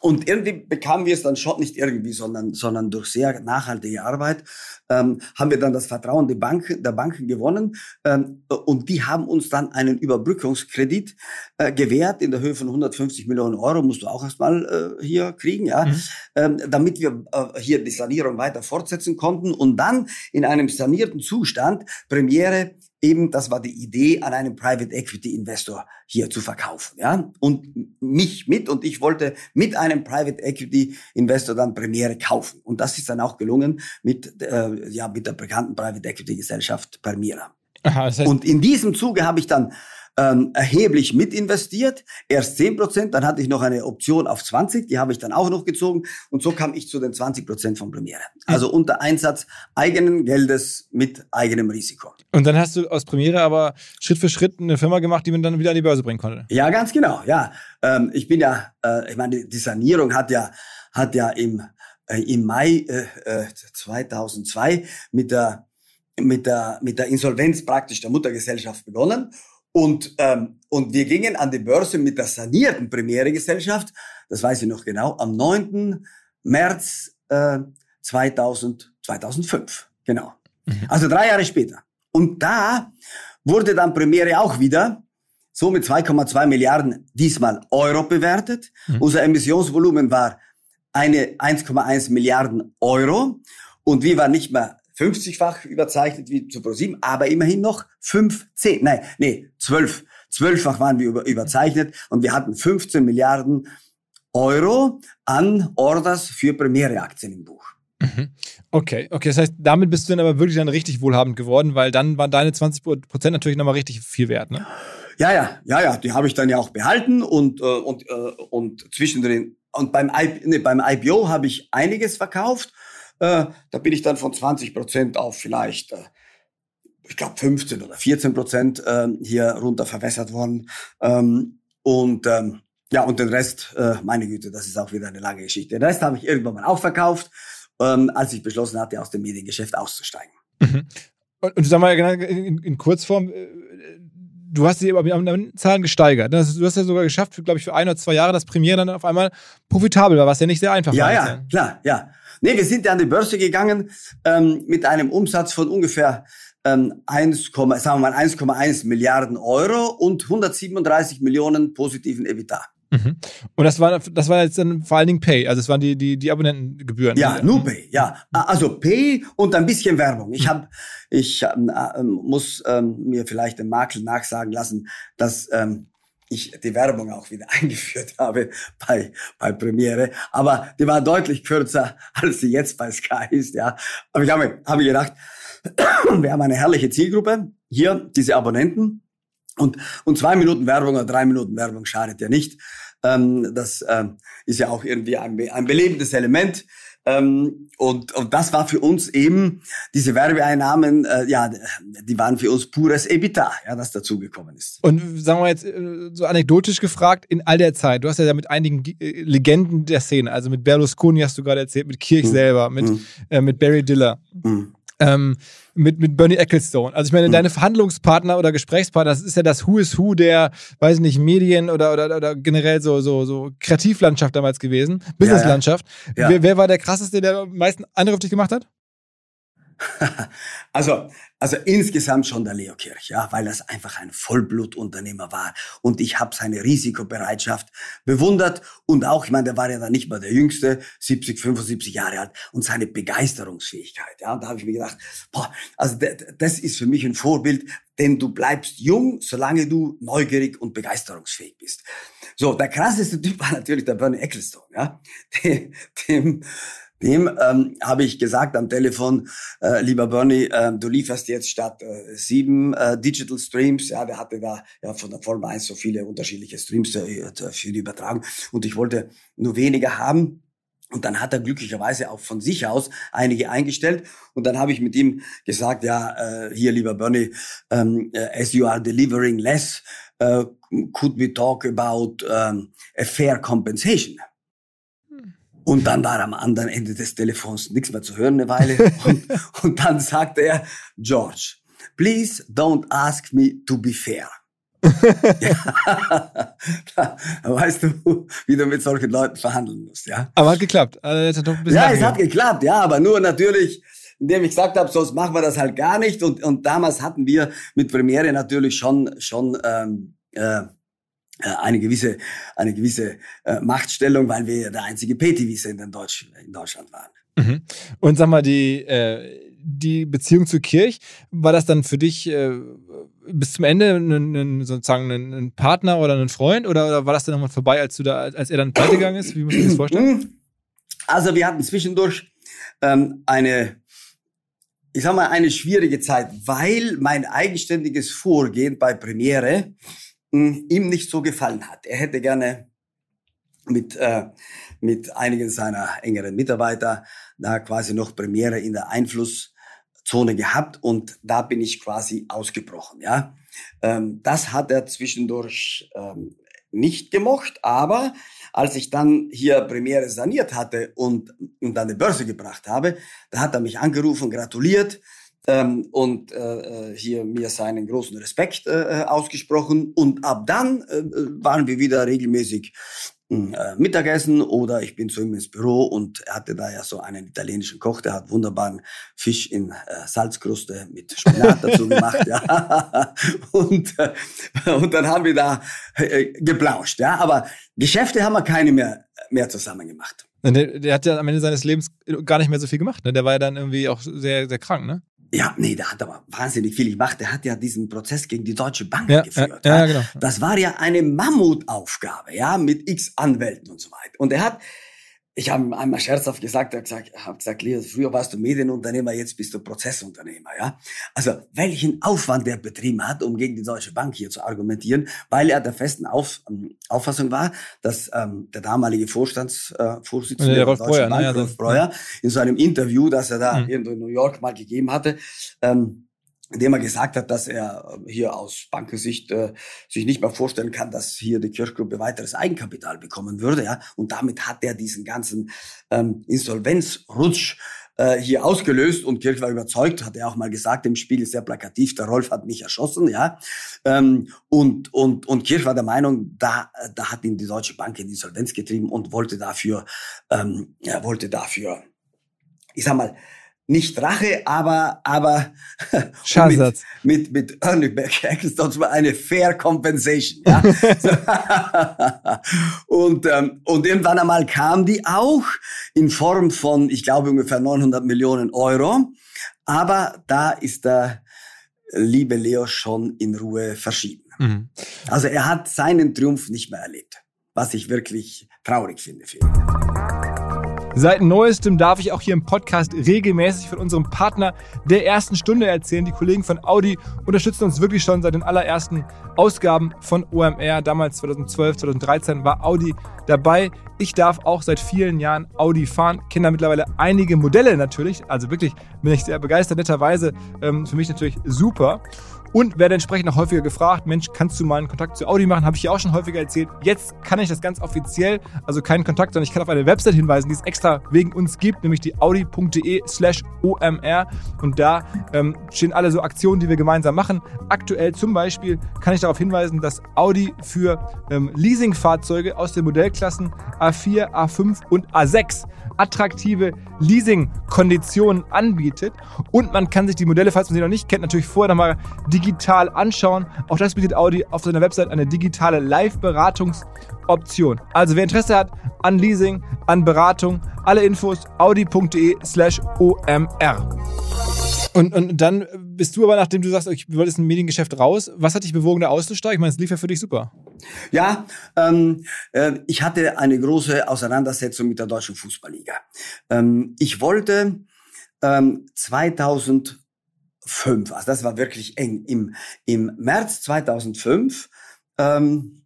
Speaker 2: und irgendwie bekamen wir es dann schon nicht irgendwie, sondern, sondern durch sehr nachhaltige Arbeit ähm, haben wir dann das Vertrauen der, Bank, der Banken gewonnen. Ähm, und die haben uns dann einen Überbrückungskredit äh, gewährt in der Höhe von 150 Millionen Euro, musst du auch erstmal äh, hier kriegen, ja, mhm. ähm, damit wir äh, hier die Sanierung weiter fortsetzen konnten und dann in einem sanierten Zustand Premiere eben, das war die Idee, an einen Private Equity Investor hier zu verkaufen, ja, und mich mit und ich wollte mit einem Private Equity Investor dann Premiere kaufen und das ist dann auch gelungen mit äh, ja mit der bekannten Private Equity Gesellschaft Permira. Aha, das heißt und in diesem Zuge habe ich dann ähm, erheblich mit investiert. Erst 10 Prozent, dann hatte ich noch eine Option auf 20, die habe ich dann auch noch gezogen. Und so kam ich zu den 20 Prozent von Premiere. Also mhm. unter Einsatz eigenen Geldes mit eigenem Risiko.
Speaker 1: Und dann hast du aus Premiere aber Schritt für Schritt eine Firma gemacht, die man dann wieder an die Börse bringen konnte.
Speaker 2: Ja, ganz genau. Ja, ähm, ich bin ja, äh, ich meine, die Sanierung hat ja, hat ja im, äh, im Mai äh, 2002 äh, mit der mit der, mit der Insolvenz praktisch der Muttergesellschaft begonnen. Und, ähm, und wir gingen an die Börse mit der sanierten Premiere-Gesellschaft, das weiß ich noch genau, am 9. März äh, 2000, 2005. Genau. Mhm. Also drei Jahre später. Und da wurde dann Premiere auch wieder so mit 2,2 Milliarden diesmal Euro bewertet. Mhm. Unser Emissionsvolumen war eine 1,1 Milliarden Euro und wir waren nicht mehr 50-fach überzeichnet wie zu ProSieben, aber immerhin noch 15, nein, nee, 12, 12-fach waren wir über, überzeichnet und wir hatten 15 Milliarden Euro an Orders für Premiere-Aktien im Buch.
Speaker 1: Mhm. Okay, okay, das heißt, damit bist du dann aber wirklich dann richtig wohlhabend geworden, weil dann waren deine 20 Prozent natürlich nochmal richtig viel wert, ne?
Speaker 2: Ja, ja, ja, ja, die habe ich dann ja auch behalten und, äh, und, äh, und zwischendrin, und beim, I, nee, beim IPO habe ich einiges verkauft äh, da bin ich dann von 20 Prozent auf vielleicht, äh, ich glaube 15 oder 14 Prozent äh, hier runter verwässert worden. Ähm, und ähm, ja, und den Rest, äh, meine Güte, das ist auch wieder eine lange Geschichte. Den Rest habe ich irgendwann mal auch verkauft, ähm, als ich beschlossen hatte, aus dem Mediengeschäft auszusteigen.
Speaker 1: Mhm. Und, und sag mal in, in Kurzform, äh, du hast sie aber Zahlen gesteigert. Du hast ja sogar geschafft, glaube ich, für ein oder zwei Jahre, dass Premiere dann auf einmal profitabel war, was ja nicht sehr einfach
Speaker 2: ja,
Speaker 1: war.
Speaker 2: Ja, ja, klar, ja. Nee, wir sind ja an die Börse gegangen ähm, mit einem Umsatz von ungefähr ähm, 1, sagen wir mal 1,1 Milliarden Euro und 137 Millionen positiven EBITDA.
Speaker 1: Mhm. Und das war, das war jetzt dann vor allen Dingen Pay, also es waren die, die, die Abonnentengebühren.
Speaker 2: Ja, nur Pay, ja. Also Pay und ein bisschen Werbung. Ich habe, ich ähm, äh, muss ähm, mir vielleicht den Makel nachsagen lassen, dass ähm, ich die Werbung auch wieder eingeführt habe bei, bei Premiere. Aber die war deutlich kürzer, als sie jetzt bei Sky ist, ja. Aber ich habe hab mir gedacht, wir haben eine herrliche Zielgruppe. Hier, diese Abonnenten. Und, und zwei Minuten Werbung oder drei Minuten Werbung schadet ja nicht. Ähm, das ähm, ist ja auch irgendwie ein, ein belebendes Element. Ähm, und, und das war für uns eben, diese Werbeeinnahmen, äh, ja, die waren für uns pures EBITDA, ja, das dazugekommen ist.
Speaker 1: Und sagen wir jetzt äh, so anekdotisch gefragt, in all der Zeit, du hast ja mit einigen äh, Legenden der Szene, also mit Berlusconi hast du gerade erzählt, mit Kirch mhm. selber, mit, mhm. äh, mit Barry Diller. Mhm ähm, mit, mit Bernie Ecclestone. Also ich meine, mhm. deine Verhandlungspartner oder Gesprächspartner, das ist ja das Who is Who der, weiß ich nicht, Medien oder, oder, oder generell so, so, so Kreativlandschaft damals gewesen, Businesslandschaft. Ja, ja. wer, wer war der krasseste, der am meisten auf dich gemacht hat?
Speaker 2: also, also insgesamt schon der Leo Kirch, ja, weil das einfach ein Vollblutunternehmer war. Und ich habe seine Risikobereitschaft bewundert. Und auch, ich meine, der war ja dann nicht mal der Jüngste, 70, 75 Jahre alt. Und seine Begeisterungsfähigkeit, ja. Und da habe ich mir gedacht, boah, also das ist für mich ein Vorbild, denn du bleibst jung, solange du neugierig und begeisterungsfähig bist. So, der krasseste Typ war natürlich der Bernie Ecclestone, ja. Dem, dem dem ähm, habe ich gesagt am Telefon, äh, lieber Bernie, äh, du lieferst jetzt statt äh, sieben äh, Digital Streams, ja, der hatte da ja von der Formel 1 so viele unterschiedliche Streams äh, für die Übertragung und ich wollte nur weniger haben. Und dann hat er glücklicherweise auch von sich aus einige eingestellt. Und dann habe ich mit ihm gesagt, ja, äh, hier, lieber Bernie, ähm, äh, as you are delivering less, uh, could we talk about um, a fair compensation? Und dann war am anderen Ende des Telefons nichts mehr zu hören eine Weile. Und, und dann sagte er, George, please don't ask me to be fair. ja, da, weißt du, wie du mit solchen Leuten verhandeln musst, ja.
Speaker 1: Aber hat geklappt. Also,
Speaker 2: ja, es hat geklappt, ja, aber nur natürlich, indem ich gesagt habe, sonst machen wir das halt gar nicht. Und, und damals hatten wir mit Premiere natürlich schon, schon ähm, äh, äh, eine gewisse, eine gewisse äh, Machtstellung, weil wir der einzige PTV-Sender in, Deutsch, in Deutschland waren.
Speaker 1: Mhm. Und sag mal, die, äh, die Beziehung zur Kirch, war das dann für dich äh, bis zum Ende ein, ein, sozusagen ein, ein, Partner oder ein Freund oder, oder war das dann nochmal vorbei, als du da, als er dann pleite gegangen ist? Wie muss sich das vorstellen?
Speaker 2: Also wir hatten zwischendurch ähm, eine, ich sag mal, eine schwierige Zeit, weil mein eigenständiges Vorgehen bei Premiere ihm nicht so gefallen hat. Er hätte gerne mit, äh, mit einigen seiner engeren Mitarbeiter da quasi noch Premiere in der Einflusszone gehabt und da bin ich quasi ausgebrochen. Ja, ähm, das hat er zwischendurch ähm, nicht gemocht, aber als ich dann hier Premiere saniert hatte und, und an die Börse gebracht habe, da hat er mich angerufen, gratuliert ähm, und äh, hier mir seinen großen Respekt äh, ausgesprochen. Und ab dann äh, waren wir wieder regelmäßig äh, Mittagessen oder ich bin zu ihm ins Büro und er hatte da ja so einen italienischen Koch, der hat wunderbaren Fisch in äh, Salzkruste mit Spinat dazu gemacht, ja. Und, äh, und dann haben wir da äh, geplauscht, ja. Aber Geschäfte haben wir keine mehr, mehr zusammen gemacht.
Speaker 1: Der, der, hat ja am Ende seines Lebens gar nicht mehr so viel gemacht, ne? Der war ja dann irgendwie auch sehr, sehr krank, ne?
Speaker 2: Ja, nee, der hat aber wahnsinnig viel gemacht. Der hat ja diesen Prozess gegen die Deutsche Bank ja, geführt.
Speaker 1: Ja, ja, genau.
Speaker 2: Das war ja eine Mammutaufgabe, ja, mit x Anwälten und so weiter. Und er hat ich habe einmal scherzhaft gesagt, er gesagt, hab gesagt, Leo, früher warst du Medienunternehmer, jetzt bist du Prozessunternehmer, ja. Also welchen Aufwand der betrieben hat, um gegen die Deutsche Bank hier zu argumentieren, weil er der festen Auf, ähm, Auffassung war, dass ähm, der damalige Vorstandsvorsitzende äh,
Speaker 1: der, Rolf Breuer,
Speaker 2: Bank, ne, Rolf Breuer, in so einem Interview, das er da mhm. irgendwo in New York mal gegeben hatte, ähm, indem er gesagt hat, dass er äh, hier aus Bankensicht äh, sich nicht mehr vorstellen kann, dass hier die Kirchgruppe weiteres Eigenkapital bekommen würde. Ja? Und damit hat er diesen ganzen ähm, Insolvenzrutsch äh, hier ausgelöst und Kirch war überzeugt, hat er auch mal gesagt im Spiel, sehr plakativ, der Rolf hat mich erschossen, ja. Ähm, und, und, und Kirch war der Meinung, da, da hat ihn die Deutsche Bank in Insolvenz getrieben und wollte dafür, ähm, er wollte dafür, ich sag mal, nicht Rache, aber, aber
Speaker 1: Schadsatz.
Speaker 2: mit, mit, mit Ernie Ecclestone eine Fair Compensation. Ja? und, ähm, und irgendwann einmal kam die auch in Form von, ich glaube, ungefähr 900 Millionen Euro. Aber da ist der liebe Leo schon in Ruhe verschieden. Mhm. Also er hat seinen Triumph nicht mehr erlebt, was ich wirklich traurig finde für ihn.
Speaker 1: Seit neuestem darf ich auch hier im Podcast regelmäßig von unserem Partner der ersten Stunde erzählen. Die Kollegen von Audi unterstützen uns wirklich schon seit den allerersten Ausgaben von OMR. Damals 2012, 2013 war Audi dabei. Ich darf auch seit vielen Jahren Audi fahren, kenne da mittlerweile einige Modelle natürlich. Also wirklich bin ich sehr begeistert, netterweise ähm, für mich natürlich super. Und werde entsprechend auch häufiger gefragt, Mensch, kannst du mal einen Kontakt zu Audi machen? Habe ich ja auch schon häufiger erzählt. Jetzt kann ich das ganz offiziell, also keinen Kontakt, sondern ich kann auf eine Website hinweisen, die es extra wegen uns gibt, nämlich die audi.de slash omr. Und da ähm, stehen alle so Aktionen, die wir gemeinsam machen. Aktuell zum Beispiel kann ich darauf hinweisen, dass Audi für ähm, Leasingfahrzeuge aus den Modellklassen A4, A5 und A6 attraktive Leasing-Konditionen anbietet. Und man kann sich die Modelle, falls man sie noch nicht kennt, natürlich vorher nochmal digital anschauen. Auch das bietet Audi auf seiner Website eine digitale Live-Beratungsoption. Also wer Interesse hat an Leasing, an Beratung, alle Infos audi.de slash omr. Und, und dann bist du aber, nachdem du sagst, ich wollte ein Mediengeschäft raus, was hat dich bewogen, da auszusteigen? Ich meine, es lief ja für dich super.
Speaker 2: Ja, ähm, äh, ich hatte eine große Auseinandersetzung mit der deutschen Fußballliga. Ähm, ich wollte ähm, 2005, also das war wirklich eng, im, im März 2005 ähm,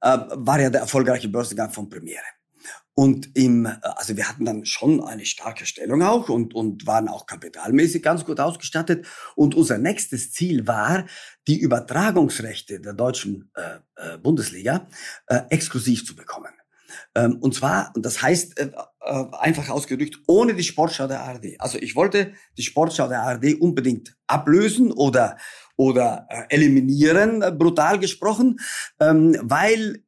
Speaker 2: äh, war ja der erfolgreiche Börsengang von Premiere. Und im, also wir hatten dann schon eine starke Stellung auch und, und waren auch kapitalmäßig ganz gut ausgestattet. Und unser nächstes Ziel war, die Übertragungsrechte der deutschen äh, äh, Bundesliga äh, exklusiv zu bekommen. Ähm, und zwar, und das heißt äh, äh, einfach ausgedrückt, ohne die Sportschau der ARD. Also ich wollte die Sportschau der ARD unbedingt ablösen oder oder äh, eliminieren, brutal gesprochen, ähm, weil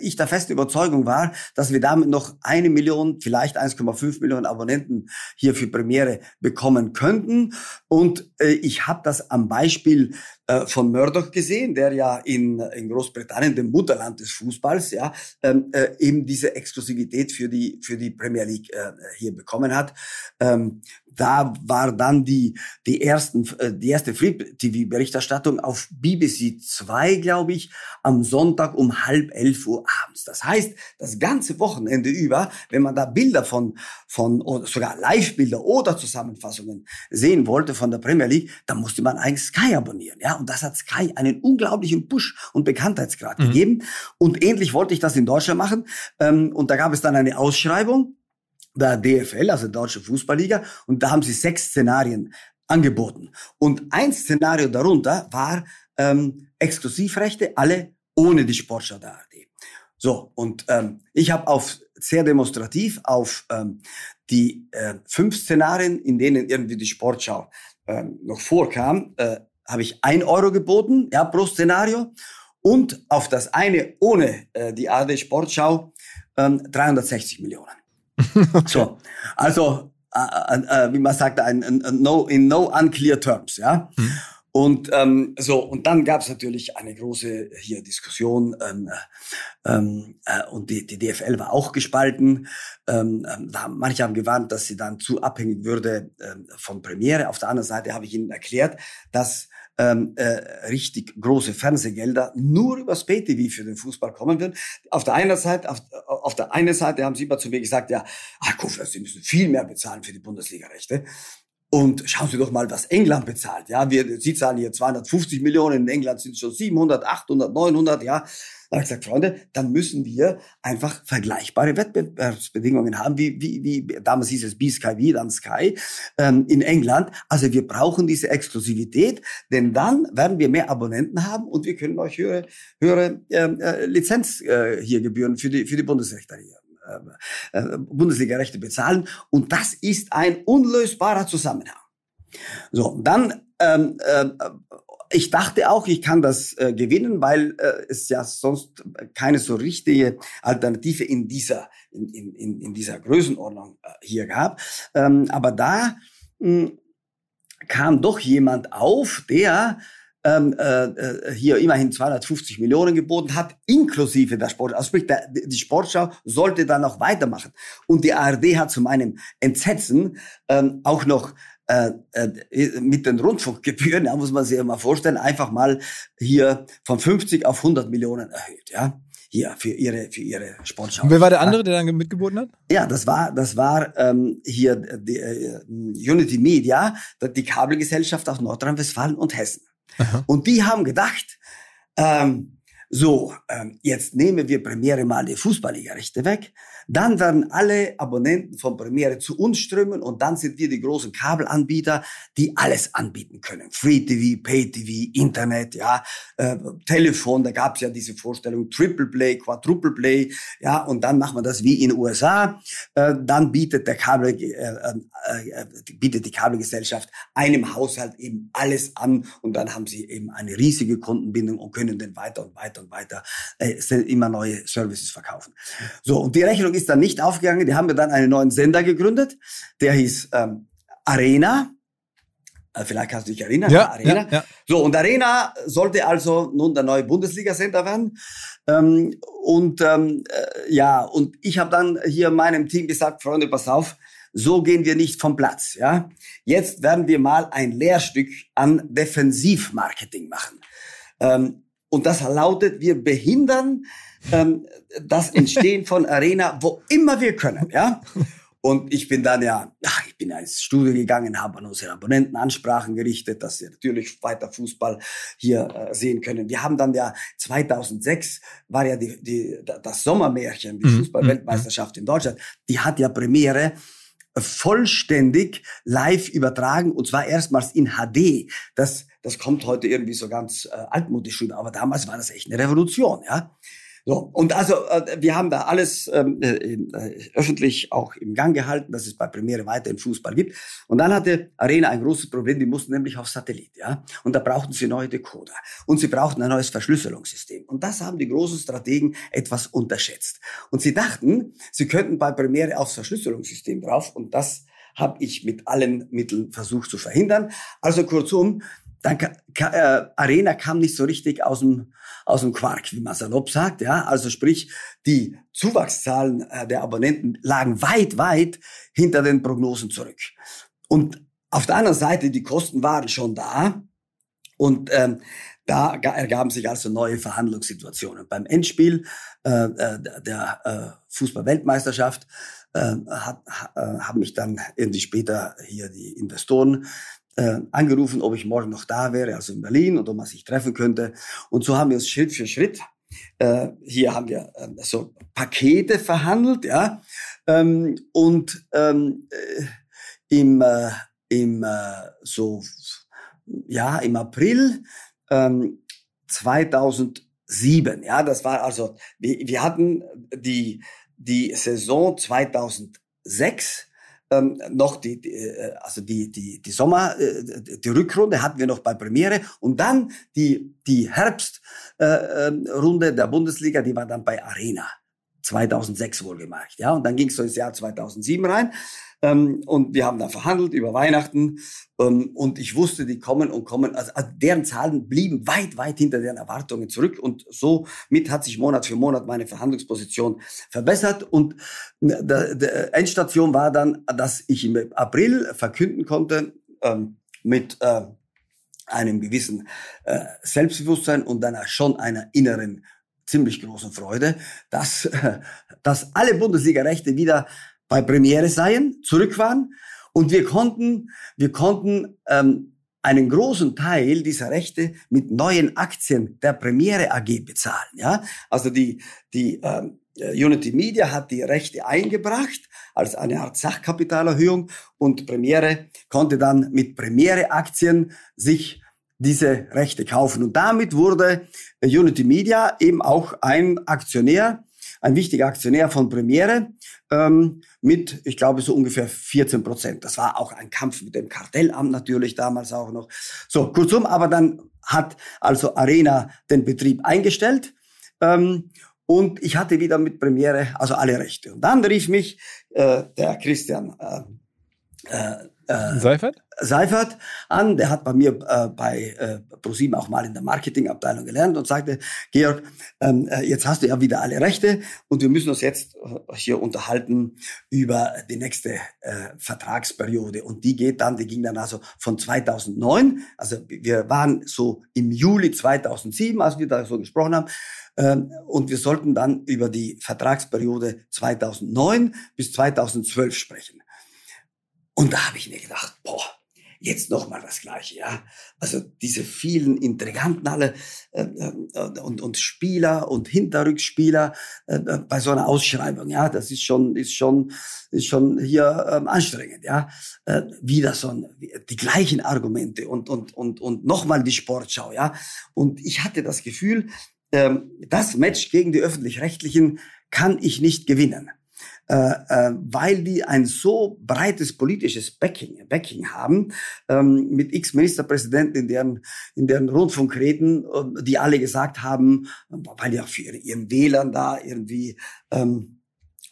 Speaker 2: ich der festen Überzeugung war, dass wir damit noch eine Million, vielleicht 1,5 Millionen Abonnenten hier für Premiere bekommen könnten. Und äh, ich habe das am Beispiel äh, von Murdoch gesehen, der ja in, in Großbritannien, dem Mutterland des Fußballs, ja, ähm, äh, eben diese Exklusivität für die für die Premier League äh, hier bekommen hat. Ähm, da war dann die, die, ersten, äh, die erste Free-TV-Berichterstattung auf BBC 2, glaube ich, am Sonntag um halb elf Uhr abends. Das heißt, das ganze Wochenende über, wenn man da Bilder von, von oder sogar Live-Bilder oder Zusammenfassungen sehen wollte von der Premier League, dann musste man eigentlich Sky abonnieren. Ja? Und das hat Sky einen unglaublichen Push und Bekanntheitsgrad mhm. gegeben. Und ähnlich wollte ich das in Deutschland machen. Ähm, und da gab es dann eine Ausschreibung der DFL, also Deutsche Fußballliga, und da haben sie sechs Szenarien angeboten. Und ein Szenario darunter war ähm, Exklusivrechte, alle ohne die Sportschau der ARD. So, und ähm, ich habe auf sehr demonstrativ auf ähm, die äh, fünf Szenarien, in denen irgendwie die Sportschau äh, noch vorkam, äh, habe ich ein Euro geboten, ja, pro Szenario. Und auf das eine ohne äh, die ARD Sportschau ähm, 360 Millionen. so, also äh, äh, äh, wie man sagt, ein, ein, ein no, in no unclear terms, ja. Mhm. Und ähm, so und dann gab es natürlich eine große hier Diskussion ähm, ähm, äh, und die, die DFL war auch gespalten. Ähm, ähm, da, manche haben gewarnt, dass sie dann zu abhängig würde ähm, von Premiere. Auf der anderen Seite habe ich ihnen erklärt, dass ähm, äh, richtig große Fernsehgelder nur über Pay-TV für den Fußball kommen würden. Auf der einen Seite, auf, auf der einen Seite haben sie immer zu mir gesagt, ja, ah, Kofler, Sie müssen viel mehr bezahlen für die Bundesliga-Rechte. Und schauen Sie doch mal, was England bezahlt. Ja, wir, Sie zahlen hier 250 Millionen, in England sind es schon 700, 800, 900, ja. Da habe ich gesagt, Freunde, dann müssen wir einfach vergleichbare Wettbewerbsbedingungen haben, wie, wie, wie damals hieß es B-Sky, dann Sky ähm, in England. Also wir brauchen diese Exklusivität, denn dann werden wir mehr Abonnenten haben und wir können euch höhere, höhere ähm, äh, Lizenz äh, hier Gebühren für die, für die Bundesrechte hier. Äh, äh, Bundesliga-Rechte bezahlen. Und das ist ein unlösbarer Zusammenhang. So, dann ähm, äh, ich dachte auch, ich kann das äh, gewinnen, weil äh, es ja sonst keine so richtige Alternative in dieser, in, in, in dieser Größenordnung äh, hier gab. Ähm, aber da mh, hm, kam doch jemand auf, der ähm, äh, äh, hier immerhin 250 Millionen geboten hat, inklusive der Sport. Also sprich, der, die Sportschau sollte dann noch weitermachen. Und die ARD hat zu meinem Entsetzen ähm, auch noch äh, äh, mit den Rundfunkgebühren, ja, muss man sich ja mal vorstellen, einfach mal hier von 50 auf 100 Millionen erhöht, ja. Hier für ihre für ihre Sportschau. Und
Speaker 1: wer war der andere, der dann mitgeboten hat?
Speaker 2: Ja, das war das war ähm, hier die, äh, Unity Media, die Kabelgesellschaft aus Nordrhein-Westfalen und Hessen. Aha. Und die haben gedacht, ähm, so, ähm, jetzt nehmen wir Premiere mal die Fußballliga-Rechte weg. Dann werden alle Abonnenten von Premiere zu uns strömen und dann sind wir die großen Kabelanbieter, die alles anbieten können. Free TV, Pay TV, Internet, ja, äh, Telefon, da gab es ja diese Vorstellung Triple Play, Quadruple Play, ja, und dann macht man das wie in den USA. Äh, dann bietet der Kabel, äh, äh, äh, bietet die Kabelgesellschaft einem Haushalt eben alles an und dann haben sie eben eine riesige Kundenbindung und können dann weiter und weiter und weiter äh, immer neue Services verkaufen. So, und die Rechnung ist dann nicht aufgegangen. Die haben wir dann einen neuen Sender gegründet. Der hieß ähm, Arena. Äh, vielleicht kannst du dich erinnern.
Speaker 1: Ja, Arena. Ja, ja.
Speaker 2: So, und Arena sollte also nun der neue Bundesliga-Sender werden. Ähm, und ähm, äh, ja, und ich habe dann hier meinem Team gesagt, Freunde, pass auf, so gehen wir nicht vom Platz. Ja, Jetzt werden wir mal ein Lehrstück an Defensivmarketing machen. Ähm, und das lautet, wir behindern ähm, das Entstehen von Arena, wo immer wir können, ja. Und ich bin dann ja, ich bin ja ins Studio gegangen, habe an unsere Abonnenten Ansprachen gerichtet, dass sie natürlich weiter Fußball hier äh, sehen können. Wir haben dann ja 2006 war ja die, die, das Sommermärchen, die mhm. Fußballweltmeisterschaft in Deutschland, die hat ja Premiere vollständig live übertragen und zwar erstmals in HD. Das, das kommt heute irgendwie so ganz äh, altmodisch rüber, aber damals war das echt eine Revolution, ja. So, und also äh, wir haben da alles ähm, äh, äh, öffentlich auch im Gang gehalten, dass es bei Premiere weiterhin Fußball gibt. Und dann hatte Arena ein großes Problem, die mussten nämlich auf Satellit, ja. Und da brauchten sie neue Decoder. Und sie brauchten ein neues Verschlüsselungssystem. Und das haben die großen Strategen etwas unterschätzt. Und sie dachten, sie könnten bei Premiere aufs Verschlüsselungssystem drauf. Und das habe ich mit allen Mitteln versucht zu verhindern. Also kurzum, dann äh, Arena kam nicht so richtig aus dem aus dem Quark, wie man salopp sagt. Ja, also sprich, die Zuwachszahlen äh, der Abonnenten lagen weit, weit hinter den Prognosen zurück. Und auf der anderen Seite, die Kosten waren schon da. Und ähm, da ergaben sich also neue Verhandlungssituationen. Beim Endspiel äh, äh der äh, Fußball-Weltmeisterschaft äh, hat, äh, haben mich dann irgendwie später hier die Investoren äh, angerufen, ob ich morgen noch da wäre, also in Berlin, und ob man sich treffen könnte. Und so haben wir es Schritt für Schritt. Äh, hier haben wir äh, so Pakete verhandelt, ja. Ähm, und ähm, äh, im, äh, im äh, so ja im April ähm, 2007, ja, das war also wir, wir hatten die die Saison 2006 ähm, noch die, die äh, also die die die Sommer äh, die Rückrunde hatten wir noch bei Premiere. Und dann die die Herbstrunde äh, der Bundesliga, die war dann bei Arena 2006 wohlgemerkt, ja und dann ging es so ins Jahr 2007 rein ähm, und wir haben da verhandelt über Weihnachten. Ähm, und ich wusste, die kommen und kommen. Also, also deren Zahlen blieben weit, weit hinter deren Erwartungen zurück. Und somit hat sich Monat für Monat meine Verhandlungsposition verbessert. Und äh, der Endstation war dann, dass ich im April verkünden konnte, ähm, mit äh, einem gewissen äh, Selbstbewusstsein und dann schon einer inneren ziemlich großen Freude, dass, dass alle Bundesliga-Rechte wieder bei Premiere seien, zurück waren und wir konnten, wir konnten ähm, einen großen Teil dieser Rechte mit neuen Aktien der Premiere AG bezahlen. Ja, also die die ähm, Unity Media hat die Rechte eingebracht als eine Art Sachkapitalerhöhung und Premiere konnte dann mit Premiere Aktien sich diese Rechte kaufen und damit wurde Unity Media eben auch ein Aktionär ein wichtiger Aktionär von Premiere ähm, mit, ich glaube, so ungefähr 14 Prozent. Das war auch ein Kampf mit dem Kartellamt natürlich damals auch noch. So, kurzum, aber dann hat also Arena den Betrieb eingestellt. Ähm, und ich hatte wieder mit Premiere also alle Rechte. Und dann rief mich äh, der Christian äh,
Speaker 1: äh, äh, Seifert?
Speaker 2: Seifert an. Der hat bei mir äh, bei äh, ProSieben auch mal in der Marketingabteilung gelernt und sagte, Georg, ähm, äh, jetzt hast du ja wieder alle Rechte und wir müssen uns jetzt äh, hier unterhalten über die nächste äh, Vertragsperiode. Und die geht dann, die ging dann also von 2009, also wir waren so im Juli 2007, als wir da so gesprochen haben, ähm, und wir sollten dann über die Vertragsperiode 2009 bis 2012 sprechen. Und da habe ich mir gedacht, boah, jetzt noch mal das Gleiche, ja. Also diese vielen Intriganten alle äh, äh, und, und Spieler und Hinterrückspieler äh, bei so einer Ausschreibung, ja, das ist schon ist schon ist schon hier ähm, anstrengend, ja. Äh, wieder so ein, die gleichen Argumente und und und und noch mal die Sportschau, ja. Und ich hatte das Gefühl, ähm, das Match gegen die öffentlich-rechtlichen kann ich nicht gewinnen weil die ein so breites politisches Backing, Backing haben, ähm, mit x Ministerpräsidenten in deren, in deren Rundfunkreden, äh, die alle gesagt haben, weil die auch für ihre, ihren Wählern da irgendwie ähm,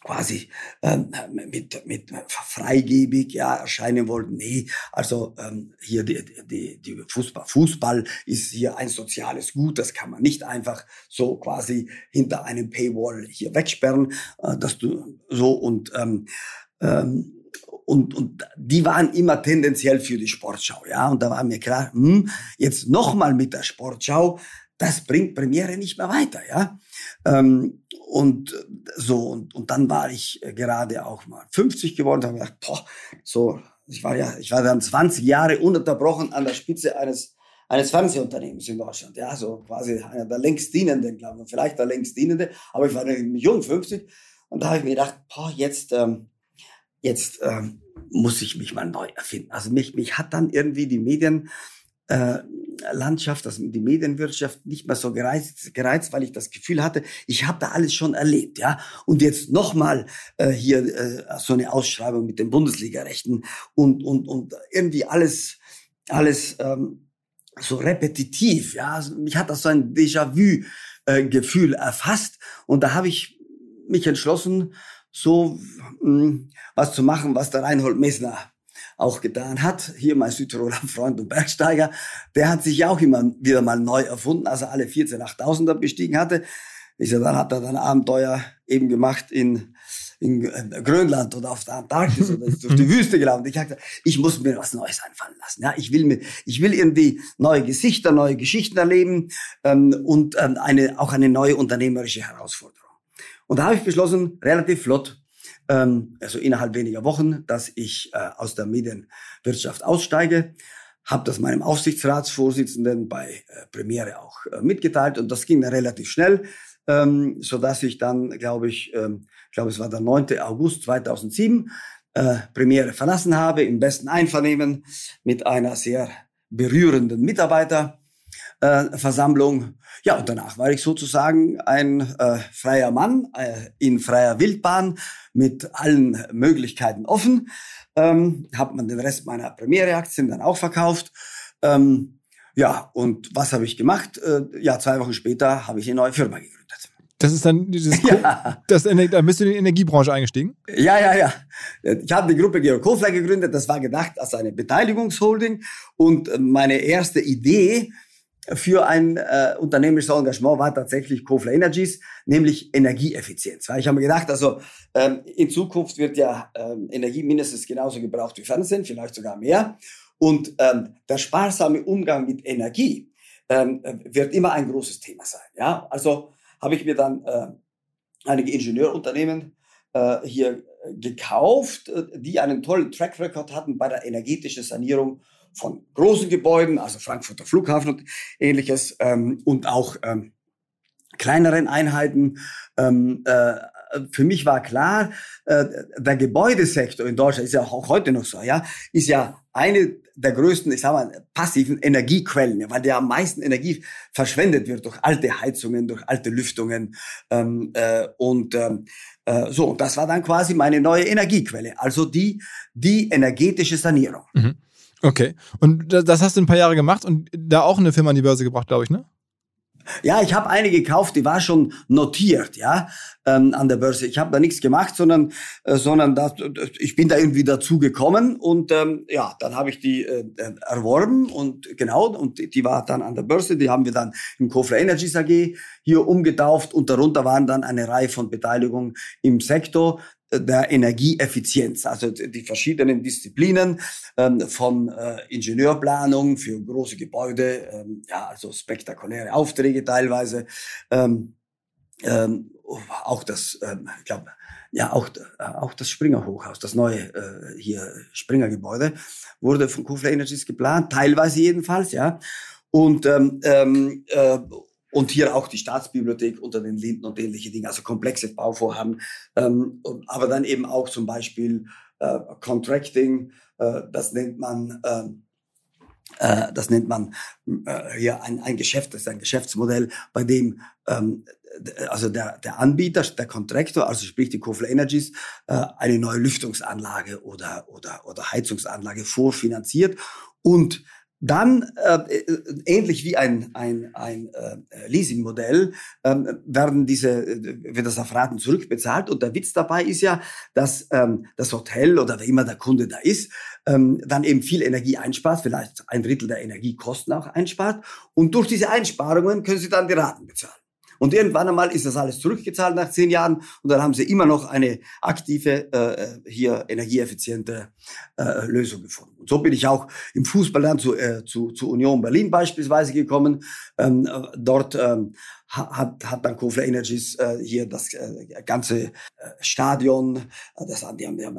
Speaker 2: quasi ähm, mit, mit freigebig ja, erscheinen wollten. Nee, also ähm, hier die, die, die Fußball, Fußball ist hier ein soziales Gut, das kann man nicht einfach so quasi hinter einem Paywall hier wegsperren, äh, dass du so und ähm, ähm, und, und die waren immer tendenziell für die Sportschau, ja. Und da war mir klar, hm, jetzt nochmal mit der Sportschau, das bringt Premiere nicht mehr weiter, ja. Ähm, und so, und, und dann war ich gerade auch mal 50 geworden, habe gedacht, boah, so, ich war ja, ich war dann 20 Jahre ununterbrochen an der Spitze eines eines Fernsehunternehmens in Deutschland, ja, so quasi einer der längst dienenden, glaube ich, vielleicht der längst dienende, aber ich war jung, 50, und da habe ich mir gedacht, boah, jetzt, ähm, jetzt ähm, muss ich mich mal neu erfinden. Also mich, mich hat dann irgendwie die Medien äh, Landschaft, also die Medienwirtschaft nicht mehr so gereizt, gereizt weil ich das Gefühl hatte, ich habe da alles schon erlebt, ja. Und jetzt nochmal äh, hier äh, so eine Ausschreibung mit den Bundesligarechten und und und irgendwie alles alles ähm, so repetitiv, ja. Also mich hat das so ein Déjà-vu-Gefühl äh, erfasst und da habe ich mich entschlossen, so mh, hm, was zu machen, was der Reinhold Messner auch getan hat. Hier mein Südtiroler Freund und Bergsteiger, der hat sich ja auch immer wieder mal neu erfunden, als er alle 14 8000er bestiegen hatte. Ich sag, dann hat er dann Abenteuer eben gemacht in, in Grönland oder auf der Antarktis oder durch die Wüste gelaufen. Ich sagte, ich muss mir was Neues einfallen lassen. Ja, ich will mir, ich will irgendwie neue Gesichter, neue Geschichten erleben ähm, und ähm, eine, auch eine neue unternehmerische Herausforderung. Und da habe ich beschlossen, relativ flott ähm, also innerhalb weniger Wochen, dass ich äh, aus der Medienwirtschaft aussteige. Habe das meinem Aufsichtsratsvorsitzenden bei äh, Premiere auch äh, mitgeteilt und das ging dann relativ schnell, ähm, so dass ich dann, glaube ich, ähm, glaube es war der 9. August 2007, äh, Premiere verlassen habe im besten Einvernehmen mit einer sehr berührenden Mitarbeiterversammlung ja, und danach war ich sozusagen ein äh, freier Mann äh, in freier Wildbahn mit allen Möglichkeiten offen. ähm, habe man den Rest meiner Premiere-Aktien dann auch verkauft. Ähm, ja, und was habe ich gemacht? Äh, ja, zwei Wochen später habe ich eine neue Firma gegründet.
Speaker 1: Das ist dann dieses, ja. das, da bist du in die Energiebranche eingestiegen?
Speaker 2: Ja, ja, ja. Ich habe die Gruppe Georg Kofler gegründet. Das war gedacht als eine Beteiligungsholding. Und meine erste Idee für ein äh, unternehmerisches Engagement war tatsächlich Kofler Energies, nämlich Energieeffizienz. Weil ich habe mir gedacht, also ähm, in Zukunft wird ja ähm, Energie mindestens genauso gebraucht wie Fernsehen, vielleicht sogar mehr. Und ähm, der sparsame Umgang mit Energie ähm, wird immer ein großes Thema sein. Ja, also habe ich mir dann äh, einige Ingenieurunternehmen äh, hier gekauft, äh, die einen tollen Track Record hatten bei der energetischen Sanierung von großen Gebäuden, also Frankfurter Flughafen und ähnliches, ähm, und auch ähm, kleineren Einheiten. Ähm, äh, für mich war klar, äh, der Gebäudesektor in Deutschland ist ja auch heute noch so, ja, ist ja eine der größten, ich sag mal, passiven Energiequellen, weil der am meisten Energie verschwendet wird durch alte Heizungen, durch alte Lüftungen ähm, äh, und ähm, äh, so. Und das war dann quasi meine neue Energiequelle, also die die energetische Sanierung.
Speaker 1: Mhm. Okay. Und das hast du ein paar Jahre gemacht und da auch eine Firma an die Börse gebracht, glaube ich, ne?
Speaker 2: Ja, ich habe eine gekauft, die war schon notiert, ja, ähm, an der Börse. Ich habe da nichts gemacht, sondern, äh, sondern das, ich bin da irgendwie dazu gekommen und ähm, ja, dann habe ich die äh, erworben und genau und die war dann an der Börse. Die haben wir dann im Kofler Energies AG hier umgetauft und darunter waren dann eine Reihe von Beteiligungen im Sektor der Energieeffizienz, also die verschiedenen Disziplinen ähm, von äh, Ingenieurblanung für große Gebäude, ähm, ja, also spektakuläre Aufträge teilweise, ähm, ähm, auch das, ähm, ich glaube, ja, auch, äh, auch das Springer Hochhaus, das neue äh, hier Springer Gebäude, wurde von Kufler Energies geplant, teilweise jedenfalls, ja. Und ähm, ähm, äh, und hier auch die Staatsbibliothek unter den Linden und ähnliche Dinge, also komplexe Bauvorhaben. Ähm, aber dann eben auch zum Beispiel äh, Contracting, äh, das nennt man, ähm, äh, das nennt man äh, hier ein, ein Geschäft, das ist ein Geschäftsmodell, bei dem ähm, also der, der Anbieter, der Kontraktor, also sprich die Kofler Energies, äh, eine neue Lüftungsanlage oder, oder, oder Heizungsanlage vorfinanziert und dann, äh, äh, ähnlich wie ein, ein, ein äh, Leasingmodell, äh, werden diese, äh, wird das auf Raten zurückbezahlt. Und der Witz dabei ist ja, dass ähm, das Hotel oder wer immer der Kunde da ist, ähm, dann eben viel Energie einspart, vielleicht ein Drittel der Energiekosten auch einspart. Und durch diese Einsparungen können sie dann die Raten bezahlen. Und irgendwann einmal ist das alles zurückgezahlt nach zehn Jahren und dann haben sie immer noch eine aktive, äh, hier energieeffiziente äh, Lösung gefunden. Und so bin ich auch im Fußball dann zu, äh, zu, zu Union Berlin beispielsweise gekommen. Ähm, äh, dort ähm, hat, hat dann Kofler Energies äh, hier das äh, ganze äh, Stadion, äh, das, die haben, die haben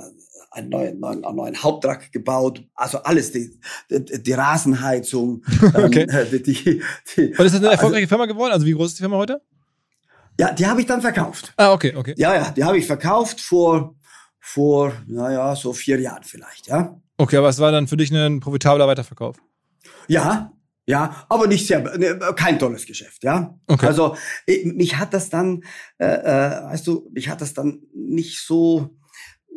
Speaker 2: einen neuen, neuen, einen neuen Haupttrag gebaut, also alles, die, die, die Rasenheizung.
Speaker 1: okay. Ähm, die, die, die, Und ist das eine erfolgreiche also, Firma geworden? Also wie groß ist die Firma heute?
Speaker 2: Ja, die habe ich dann verkauft.
Speaker 1: Ah, okay, okay.
Speaker 2: Ja, ja, die habe ich verkauft vor, vor, naja, so vier Jahren vielleicht, ja.
Speaker 1: Okay, aber es war dann für dich ein profitabler Weiterverkauf?
Speaker 2: Ja, ja, aber nicht sehr, ne, kein tolles Geschäft, ja. Okay. Also mich hat das dann, äh, äh, weißt du, mich hat das dann nicht so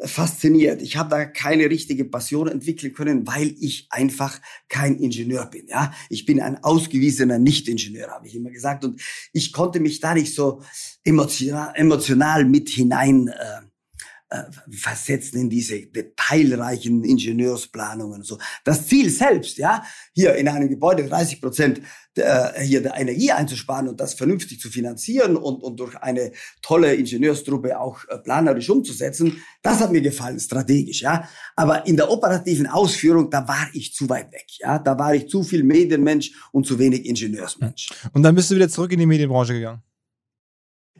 Speaker 2: fasziniert. Ich habe da keine richtige Passion entwickeln können, weil ich einfach kein Ingenieur bin. Ja, ich bin ein ausgewiesener Nicht-Ingenieur, habe ich immer gesagt, und ich konnte mich da nicht so emotional, emotional mit hinein äh, äh, versetzen in diese detailreichen Ingenieursplanungen und so. Das Ziel selbst, ja, hier in einem Gebäude 30 Prozent äh, hier der Energie einzusparen und das vernünftig zu finanzieren und, und durch eine tolle Ingenieurstruppe auch äh, planerisch umzusetzen, das hat mir gefallen, strategisch, ja. Aber in der operativen Ausführung, da war ich zu weit weg, ja. Da war ich zu viel Medienmensch und zu wenig Ingenieursmensch.
Speaker 1: Und dann bist du wieder zurück in die Medienbranche gegangen.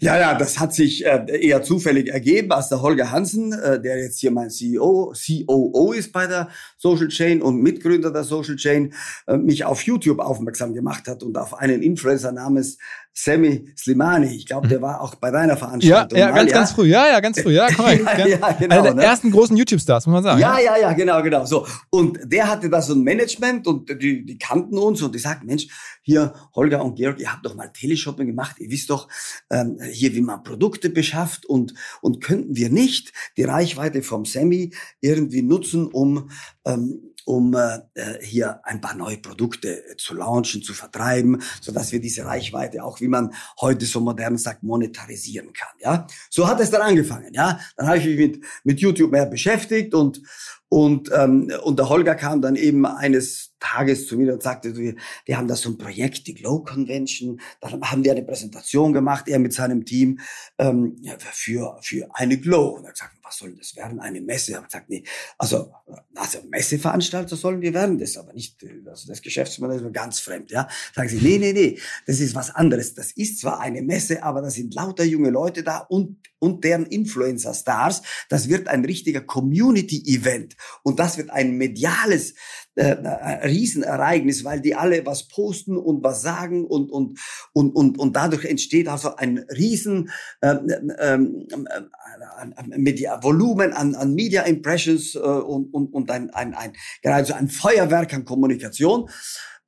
Speaker 2: Ja, ja, das hat sich äh, eher zufällig ergeben, als der Holger Hansen, äh, der jetzt hier mein CEO, COO ist bei der Social Chain und Mitgründer der Social Chain, äh, mich auf YouTube aufmerksam gemacht hat und auf einen Influencer namens Sammy Slimani. Ich glaube, der mhm. war auch bei deiner Veranstaltung.
Speaker 1: Ja, ja ganz, ja. ganz früh. Ja, ja, ganz früh. Ja, korrekt. ja, ja, genau, Einer der ne? ersten großen YouTube-Stars, muss man sagen.
Speaker 2: Ja, ja, ja, genau, genau. So. Und der hatte da so ein Management und die, die kannten uns und die sagten, Mensch, hier, Holger und Georg, ihr habt doch mal Teleshopping gemacht. Ihr wisst doch, ähm, hier, wie man Produkte beschafft und, und könnten wir nicht die Reichweite vom Semi irgendwie nutzen, um, ähm, um äh, äh, hier ein paar neue Produkte äh, zu launchen, zu vertreiben, so dass wir diese Reichweite auch, wie man heute so modern sagt, monetarisieren kann. Ja, so hat es dann angefangen. Ja, dann habe ich mich mit mit YouTube mehr beschäftigt und und ähm, und der Holger kam dann eben eines Tages zu mir und sagte, wir, haben da so ein Projekt, die Glow Convention. Dann haben wir eine Präsentation gemacht, er mit seinem Team, ähm, für, für eine Glow. Und er gesagt, was soll das werden? Eine Messe? Er gesagt, nee, also, also Messeveranstalter sollen wir werden, das aber nicht, also das Geschäftsmodell ist mir ganz fremd, ja. Sagen sie, nee, nee, nee, das ist was anderes. Das ist zwar eine Messe, aber da sind lauter junge Leute da und, und deren Influencer-Stars. Das wird ein richtiger Community-Event. Und das wird ein mediales, äh, ein Riesenereignis, weil die alle was posten und was sagen und und und und und dadurch entsteht also ein Riesen ähm, ähm, äh, Media Volumen an, an Media Impressions äh, und und und ein ein ein gerade so ein Feuerwerk an Kommunikation.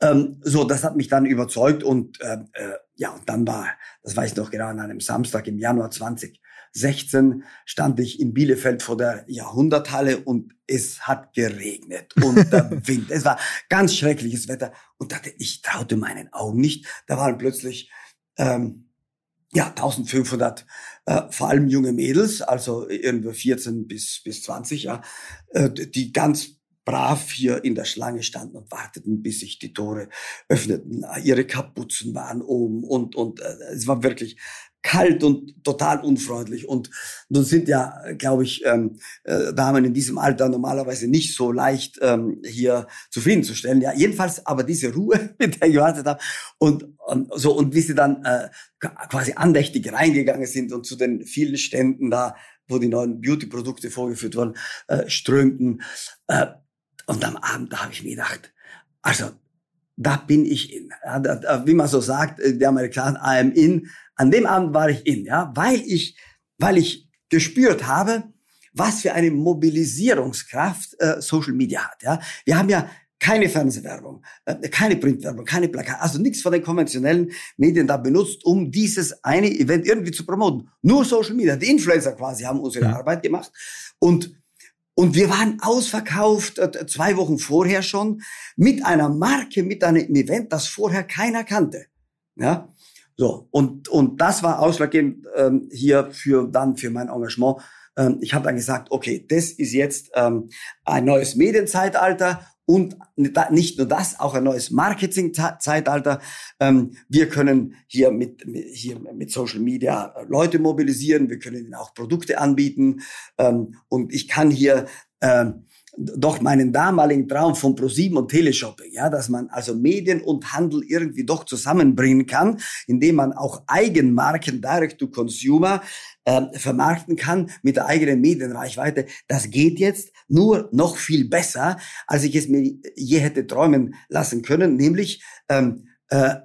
Speaker 2: Ähm, so, das hat mich dann überzeugt und äh, äh, ja, und dann war, das weiß ich noch genau, an einem Samstag im Januar 20 16 stand ich in Bielefeld vor der Jahrhunderthalle und es hat geregnet und der Wind. Es war ganz schreckliches Wetter und dachte, ich traute meinen Augen nicht. Da waren plötzlich ähm, ja 1500 äh, vor allem junge Mädels, also irgendwo 14 bis bis 20, ja, äh, die ganz brav hier in der Schlange standen und warteten, bis sich die Tore öffneten. Ihre Kapuzen waren oben und und äh, es war wirklich kalt und total unfreundlich. Und nun sind ja, glaube ich, ähm, äh, Damen in diesem Alter normalerweise nicht so leicht ähm, hier zufriedenzustellen. Ja, jedenfalls aber diese Ruhe, mit der ich gewartet habe und, und so und wie sie dann äh, quasi andächtig reingegangen sind und zu den vielen Ständen da, wo die neuen Beauty-Produkte vorgeführt wurden, äh, strömten. Äh, und am Abend da habe ich mir gedacht, also da bin ich in. Wie man so sagt, äh, der Amerikaner, I am in. An dem Abend war ich in, ja, weil ich, weil ich gespürt habe, was für eine Mobilisierungskraft äh, Social Media hat. Ja, wir haben ja keine Fernsehwerbung, äh, keine Printwerbung, keine Plakate, also nichts von den konventionellen Medien da benutzt, um dieses eine Event irgendwie zu promoten. Nur Social Media, die Influencer quasi haben unsere ja. Arbeit gemacht und und wir waren ausverkauft äh, zwei Wochen vorher schon mit einer Marke, mit einem Event, das vorher keiner kannte. Ja, so und und das war ausschlaggebend ähm, hier für dann für mein Engagement. Ähm, ich habe dann gesagt, okay, das ist jetzt ähm, ein neues Medienzeitalter und nicht nur das, auch ein neues Marketing-Zeitalter. Ähm, wir können hier mit, hier mit Social Media Leute mobilisieren, wir können ihnen auch Produkte anbieten ähm, und ich kann hier ähm, doch meinen damaligen Traum von ProSieben und Teleshopping, ja, dass man also Medien und Handel irgendwie doch zusammenbringen kann, indem man auch Eigenmarken Direct to Consumer äh, vermarkten kann mit der eigenen Medienreichweite. Das geht jetzt nur noch viel besser, als ich es mir je hätte träumen lassen können, nämlich, ähm, äh,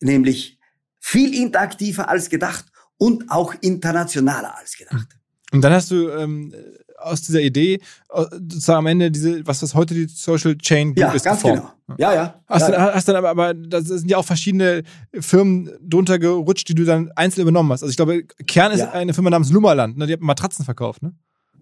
Speaker 2: nämlich viel interaktiver als gedacht und auch internationaler als gedacht.
Speaker 1: Und dann hast du ähm, aus dieser Idee sozusagen am Ende diese, was das heute die Social Chain
Speaker 2: Group ja, ist, ganz geformt. Genau. Ja, ja.
Speaker 1: Hast,
Speaker 2: ja,
Speaker 1: du, hast dann aber, aber da sind ja auch verschiedene Firmen drunter gerutscht, die du dann einzeln übernommen hast. Also ich glaube, Kern ist ja. eine Firma namens Lummerland, ne? die hat Matratzen verkauft, ne?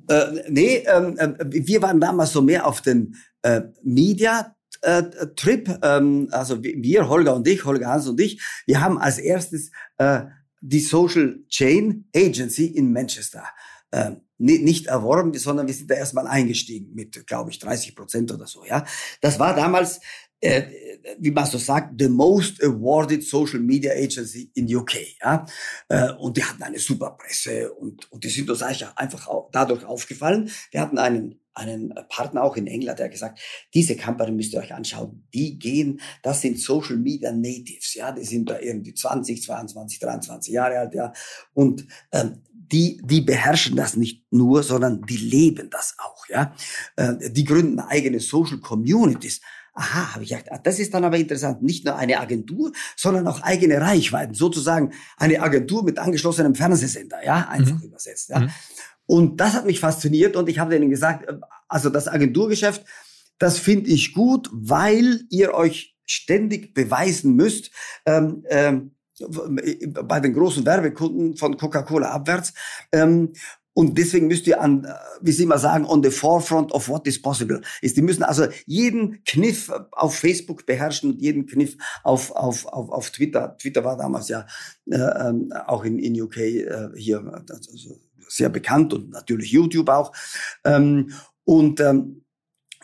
Speaker 2: Äh, nee, ähm, äh, wir waren damals so mehr auf den äh, Media äh, Trip, ähm, also wir, Holger und ich, Holger Hans und ich, wir haben als erstes äh, die Social Chain Agency in Manchester äh, nicht erworben, sondern wir sind da erstmal eingestiegen mit, glaube ich, 30 Prozent oder so. Ja, das war damals, äh, wie man so sagt, the most awarded Social Media Agency in UK. Ja, äh, und die hatten eine super Presse und und die sind uns eigentlich einfach auch dadurch aufgefallen. Wir hatten einen einen Partner auch in England, der gesagt, diese Company müsst ihr euch anschauen. Die gehen, das sind Social Media Natives, ja, die sind da irgendwie 20, 22, 23 Jahre alt, ja, und ähm, die, die beherrschen das nicht nur, sondern die leben das auch, ja. Äh, die gründen eigene Social Communities. Aha, habe ich gedacht, ah, das ist dann aber interessant. Nicht nur eine Agentur, sondern auch eigene Reichweiten. Sozusagen eine Agentur mit angeschlossenem Fernsehsender, ja, einfach mhm. übersetzt. Ja. Mhm. Und das hat mich fasziniert und ich habe denen gesagt, äh, also das Agenturgeschäft, das finde ich gut, weil ihr euch ständig beweisen müsst, ähm, ähm, bei den großen Werbekunden von Coca-Cola abwärts. Ähm, und deswegen müsst ihr an, äh, wie Sie immer sagen, on the forefront of what is possible ist. Die müssen also jeden Kniff auf Facebook beherrschen und jeden Kniff auf, auf, auf, auf Twitter. Twitter war damals ja äh, ähm, auch in, in UK äh, hier also sehr bekannt und natürlich YouTube auch. Ähm, und ähm,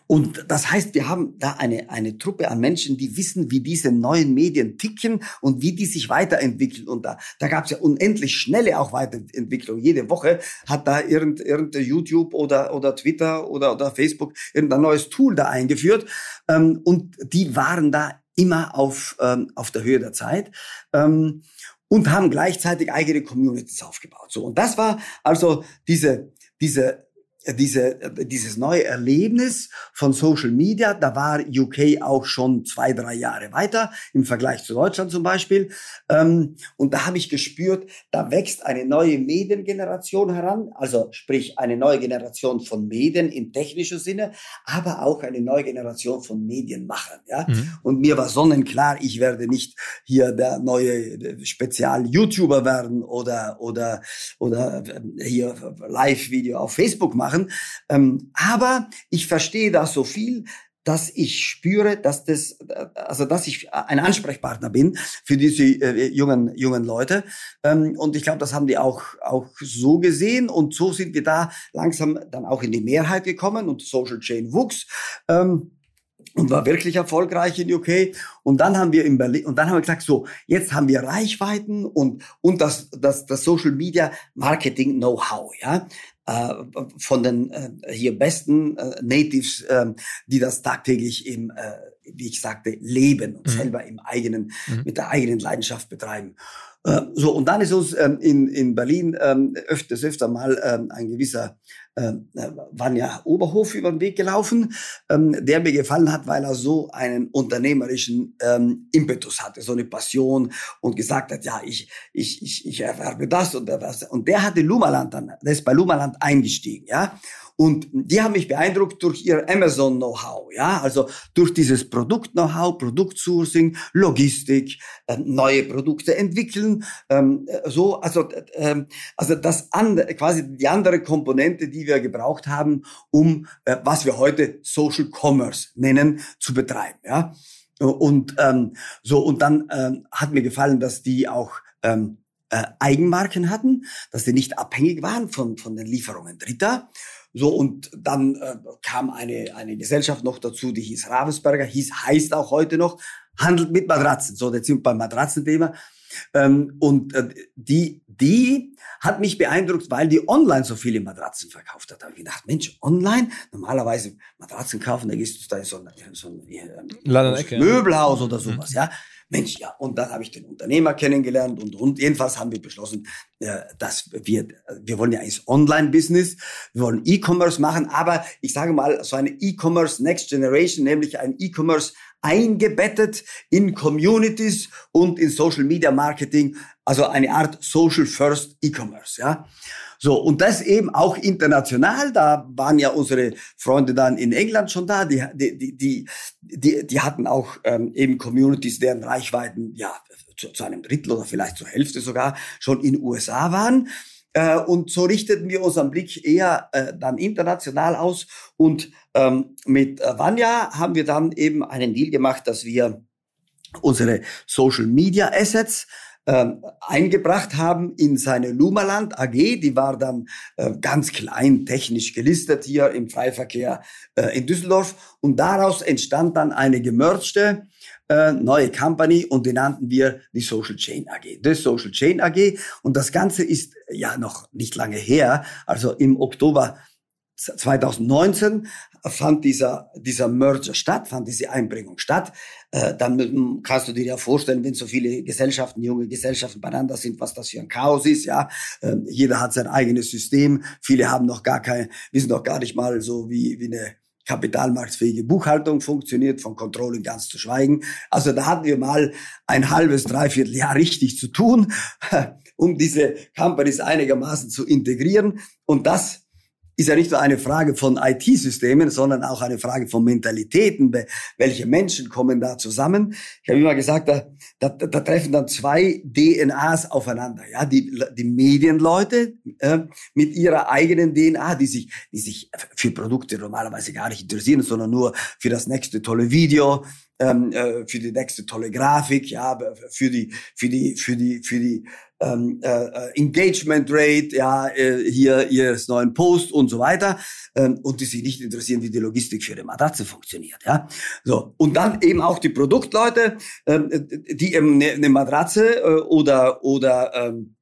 Speaker 2: und das heißt, wir haben da eine, eine Truppe an Menschen, die wissen, wie diese neuen Medien ticken und wie die sich weiterentwickeln. Und da, da gab es ja unendlich schnelle auch Weiterentwicklung. Jede Woche hat da irgendein irgend YouTube oder, oder Twitter oder, oder Facebook irgendein neues Tool da eingeführt. Ähm, und die waren da immer auf, ähm, auf der Höhe der Zeit. Ähm, und haben gleichzeitig eigene Communities aufgebaut. So. Und das war also diese, diese diese, dieses neue Erlebnis von Social Media, da war UK auch schon zwei, drei Jahre weiter im Vergleich zu Deutschland zum Beispiel. Ähm, und da habe ich gespürt, da wächst eine neue Mediengeneration heran, also sprich eine neue Generation von Medien im technischen Sinne, aber auch eine neue Generation von Medienmachern. Ja? Mhm. Und mir war sonnenklar, ich werde nicht hier der neue Spezial-YouTuber werden oder, oder, oder hier Live-Video auf Facebook machen machen. Ähm, aber ich verstehe da so viel, dass ich spüre, dass das, also dass ich ein Ansprechpartner bin für diese äh, jungen jungen Leute. Ähm, und ich glaube, das haben die auch auch so gesehen und so sind wir da langsam dann auch in die Mehrheit gekommen und Social Chain wuchs. Ähm, und war wirklich erfolgreich in UK. Und dann haben wir in Berlin, und dann haben wir gesagt, so, jetzt haben wir Reichweiten und, und das, das, das Social Media Marketing Know-how, ja. Äh, von den äh, hier besten äh, Natives, äh, die das tagtäglich im, äh, wie ich sagte, leben und mhm. selber im eigenen, mhm. mit der eigenen Leidenschaft betreiben. Äh, so, und dann ist uns ähm, in, in Berlin ähm, öfters, öfter mal ähm, ein gewisser ähm, äh, Vanja Oberhof über den Weg gelaufen, ähm, der mir gefallen hat, weil er so einen unternehmerischen ähm, Impetus hatte, so eine Passion und gesagt hat, ja, ich, ich, ich, ich erwerbe das und das. Und der hatte Lumaland dann, der ist bei Lumaland eingestiegen, ja. Und die haben mich beeindruckt durch ihr Amazon-Know-how, ja, also durch dieses Produkt-Know-how, Produktsourcing, Logistik, äh, neue Produkte entwickeln, ähm, äh, so, also, äh, also das andere, quasi die andere Komponente, die wir gebraucht haben, um äh, was wir heute Social Commerce nennen, zu betreiben, ja. Und ähm, so und dann ähm, hat mir gefallen, dass die auch ähm, äh, Eigenmarken hatten, dass sie nicht abhängig waren von von den Lieferungen Dritter so, und dann äh, kam eine, eine Gesellschaft noch dazu, die hieß Ravensberger, hieß, heißt auch heute noch, handelt mit Matratzen. So, jetzt sind wir beim Matratzenthema. Ähm, und äh, die, die hat mich beeindruckt, weil die online so viele Matratzen verkauft hat. Da habe ich gedacht, Mensch, online? Normalerweise Matratzen kaufen, da gehst du da in so ein, so ein, äh, Möbelhaus oder sowas, mhm. ja. Mensch, ja, und dann habe ich den Unternehmer kennengelernt und, und jedenfalls haben wir beschlossen, äh, dass wir, wir wollen ja eigentlich Online-Business, wir wollen E-Commerce machen, aber ich sage mal, so eine E-Commerce Next Generation, nämlich ein E-Commerce eingebettet in Communities und in Social Media Marketing, also eine Art Social First E-Commerce, ja. So, und das eben auch international. Da waren ja unsere Freunde dann in England schon da. Die, die, die, die, die hatten auch ähm, eben Communities, deren Reichweiten ja zu, zu einem Drittel oder vielleicht zur Hälfte sogar schon in USA waren. Äh, und so richteten wir unseren Blick eher äh, dann international aus. Und ähm, mit äh, Vanya haben wir dann eben einen Deal gemacht, dass wir unsere Social Media Assets eingebracht haben in seine Lumaland AG. Die war dann äh, ganz klein technisch gelistet hier im Freiverkehr äh, in Düsseldorf. Und daraus entstand dann eine gemergte äh, neue Company und die nannten wir die Social Chain AG. Das Social Chain AG. Und das Ganze ist ja noch nicht lange her. Also im Oktober 2019 fand dieser, dieser Merger statt, fand diese Einbringung statt. Äh, dann kannst du dir ja vorstellen, wenn so viele Gesellschaften, junge Gesellschaften beieinander sind, was das für ein Chaos ist, ja. Äh, jeder hat sein eigenes System. Viele haben noch gar kein, wissen noch gar nicht mal so, wie, wie eine kapitalmarktfähige Buchhaltung funktioniert, von Controlling ganz zu schweigen. Also da hatten wir mal ein halbes, dreiviertel Jahr richtig zu tun, um diese Companies einigermaßen zu integrieren. Und das ist ja nicht nur eine Frage von IT-Systemen, sondern auch eine Frage von Mentalitäten. Welche Menschen kommen da zusammen? Ich habe immer gesagt, da, da, da treffen dann zwei DNAs aufeinander. Ja, die, die Medienleute äh, mit ihrer eigenen DNA, die sich, die sich für Produkte normalerweise gar nicht interessieren, sondern nur für das nächste tolle Video, ähm, äh, für die nächste tolle Grafik, ja, für die, für die, für die, für die ähm, äh, äh, Engagement Rate, ja, äh, hier ihres neuen Post und so weiter, ähm, und die sich nicht interessieren, wie die Logistik für ihre Matratze funktioniert, ja. So und dann eben auch die Produktleute, ähm, die eben eine, eine Matratze äh, oder oder ähm, äh,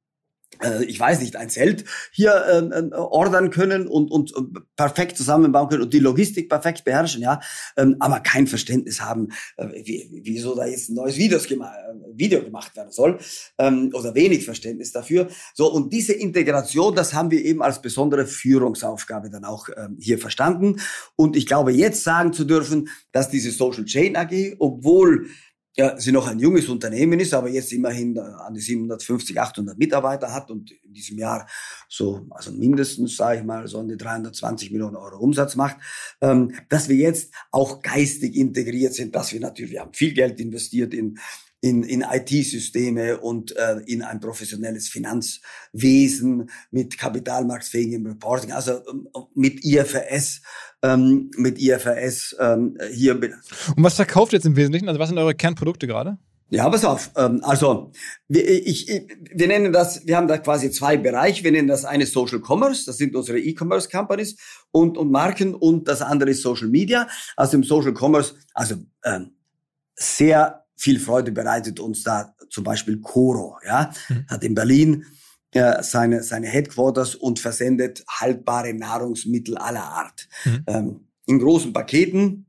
Speaker 2: ich weiß nicht, ein Zelt hier äh, ordern können und, und perfekt zusammenbauen können und die Logistik perfekt beherrschen, ja, ähm, aber kein Verständnis haben, äh, wie, wieso da jetzt ein neues Videos gema äh, Video gemacht werden soll ähm, oder wenig Verständnis dafür. So und diese Integration, das haben wir eben als besondere Führungsaufgabe dann auch ähm, hier verstanden und ich glaube jetzt sagen zu dürfen, dass diese Social Chain AG, obwohl ja, sie noch ein junges Unternehmen ist, aber jetzt immerhin an die 750, 800 Mitarbeiter hat und in diesem Jahr so, also mindestens, sage ich mal, so an die 320 Millionen Euro Umsatz macht, ähm, dass wir jetzt auch geistig integriert sind, dass wir natürlich, wir haben viel Geld investiert in in, in IT-Systeme und äh, in ein professionelles Finanzwesen mit kapitalmarktfähigem Reporting, also ähm, mit IFRS, ähm, mit IFRS ähm, hier. Und
Speaker 1: was verkauft jetzt im Wesentlichen? Also was sind eure Kernprodukte gerade?
Speaker 2: Ja, pass auf. Ähm, also wir, ich, ich, wir nennen das, wir haben da quasi zwei Bereiche. Wir nennen das eine Social Commerce, das sind unsere E-Commerce Companies und, und Marken und das andere ist Social Media. Also im Social Commerce, also ähm, sehr viel Freude bereitet uns da zum Beispiel Coro, ja, mhm. hat in Berlin äh, seine, seine Headquarters und versendet haltbare Nahrungsmittel aller Art. Mhm. Ähm, in großen Paketen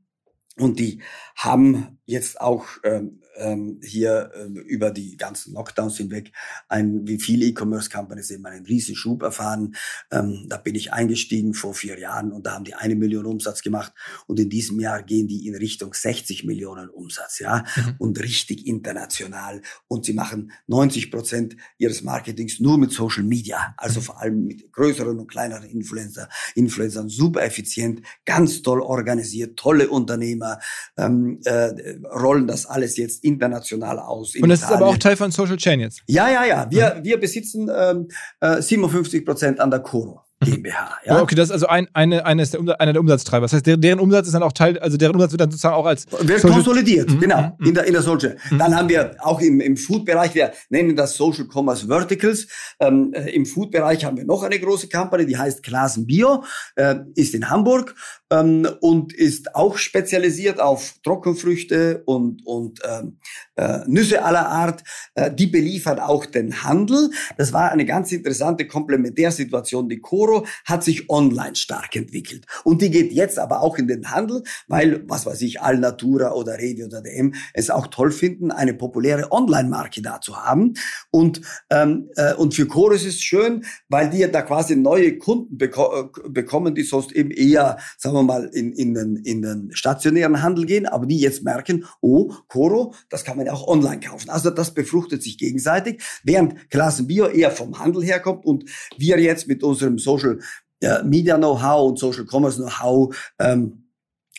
Speaker 2: und die haben jetzt auch ähm, ähm, hier ähm, über die ganzen Lockdowns hinweg. Ein, wie viele E-Commerce-Companies eben einen riesen Schub erfahren. Ähm, da bin ich eingestiegen vor vier Jahren und da haben die eine Million Umsatz gemacht. Und in diesem Jahr gehen die in Richtung 60 Millionen Umsatz, ja, mhm. und richtig international. Und sie machen 90 Prozent ihres Marketings nur mit Social Media, also vor allem mit größeren und kleineren Influencer, Influencern, super effizient, ganz toll organisiert, tolle Unternehmer, ähm, äh, rollen das alles jetzt international aus.
Speaker 1: Und das Italien. ist aber auch Teil von Social Chain jetzt?
Speaker 2: Ja, ja, ja. Wir, mhm. wir besitzen ähm, äh, 57 Prozent an der Coro. GmbH.
Speaker 1: Ja? okay, das ist also ein, eine, eine ist der, einer der Umsatztreiber. Das heißt, deren, deren, Umsatz ist dann auch Teil, also deren Umsatz wird dann sozusagen auch als.
Speaker 2: Wird Social konsolidiert, mhm. genau, mhm. in der, in der Social. Mhm. Dann haben wir auch im, im Food-Bereich, wir nennen das Social Commerce Verticals. Ähm, äh, Im Food-Bereich haben wir noch eine große Company, die heißt Klassen Bio, äh, ist in Hamburg ähm, und ist auch spezialisiert auf Trockenfrüchte und, und ähm, äh, Nüsse aller Art. Äh, die beliefert auch den Handel. Das war eine ganz interessante Komplementärsituation. Die Core Euro hat sich online stark entwickelt. Und die geht jetzt aber auch in den Handel, weil, was weiß ich, Alnatura oder Revi oder DM es auch toll finden, eine populäre Online-Marke da zu haben. Und, ähm, äh, und für Chorus ist es schön, weil die ja da quasi neue Kunden beko äh, bekommen, die sonst eben eher, sagen wir mal, in, in, den, in den stationären Handel gehen, aber die jetzt merken, oh, Coro, das kann man ja auch online kaufen. Also das befruchtet sich gegenseitig, während Klassenbio eher vom Handel herkommt und wir jetzt mit unserem Social ja, Media Know-how und Social Commerce Know-how ähm,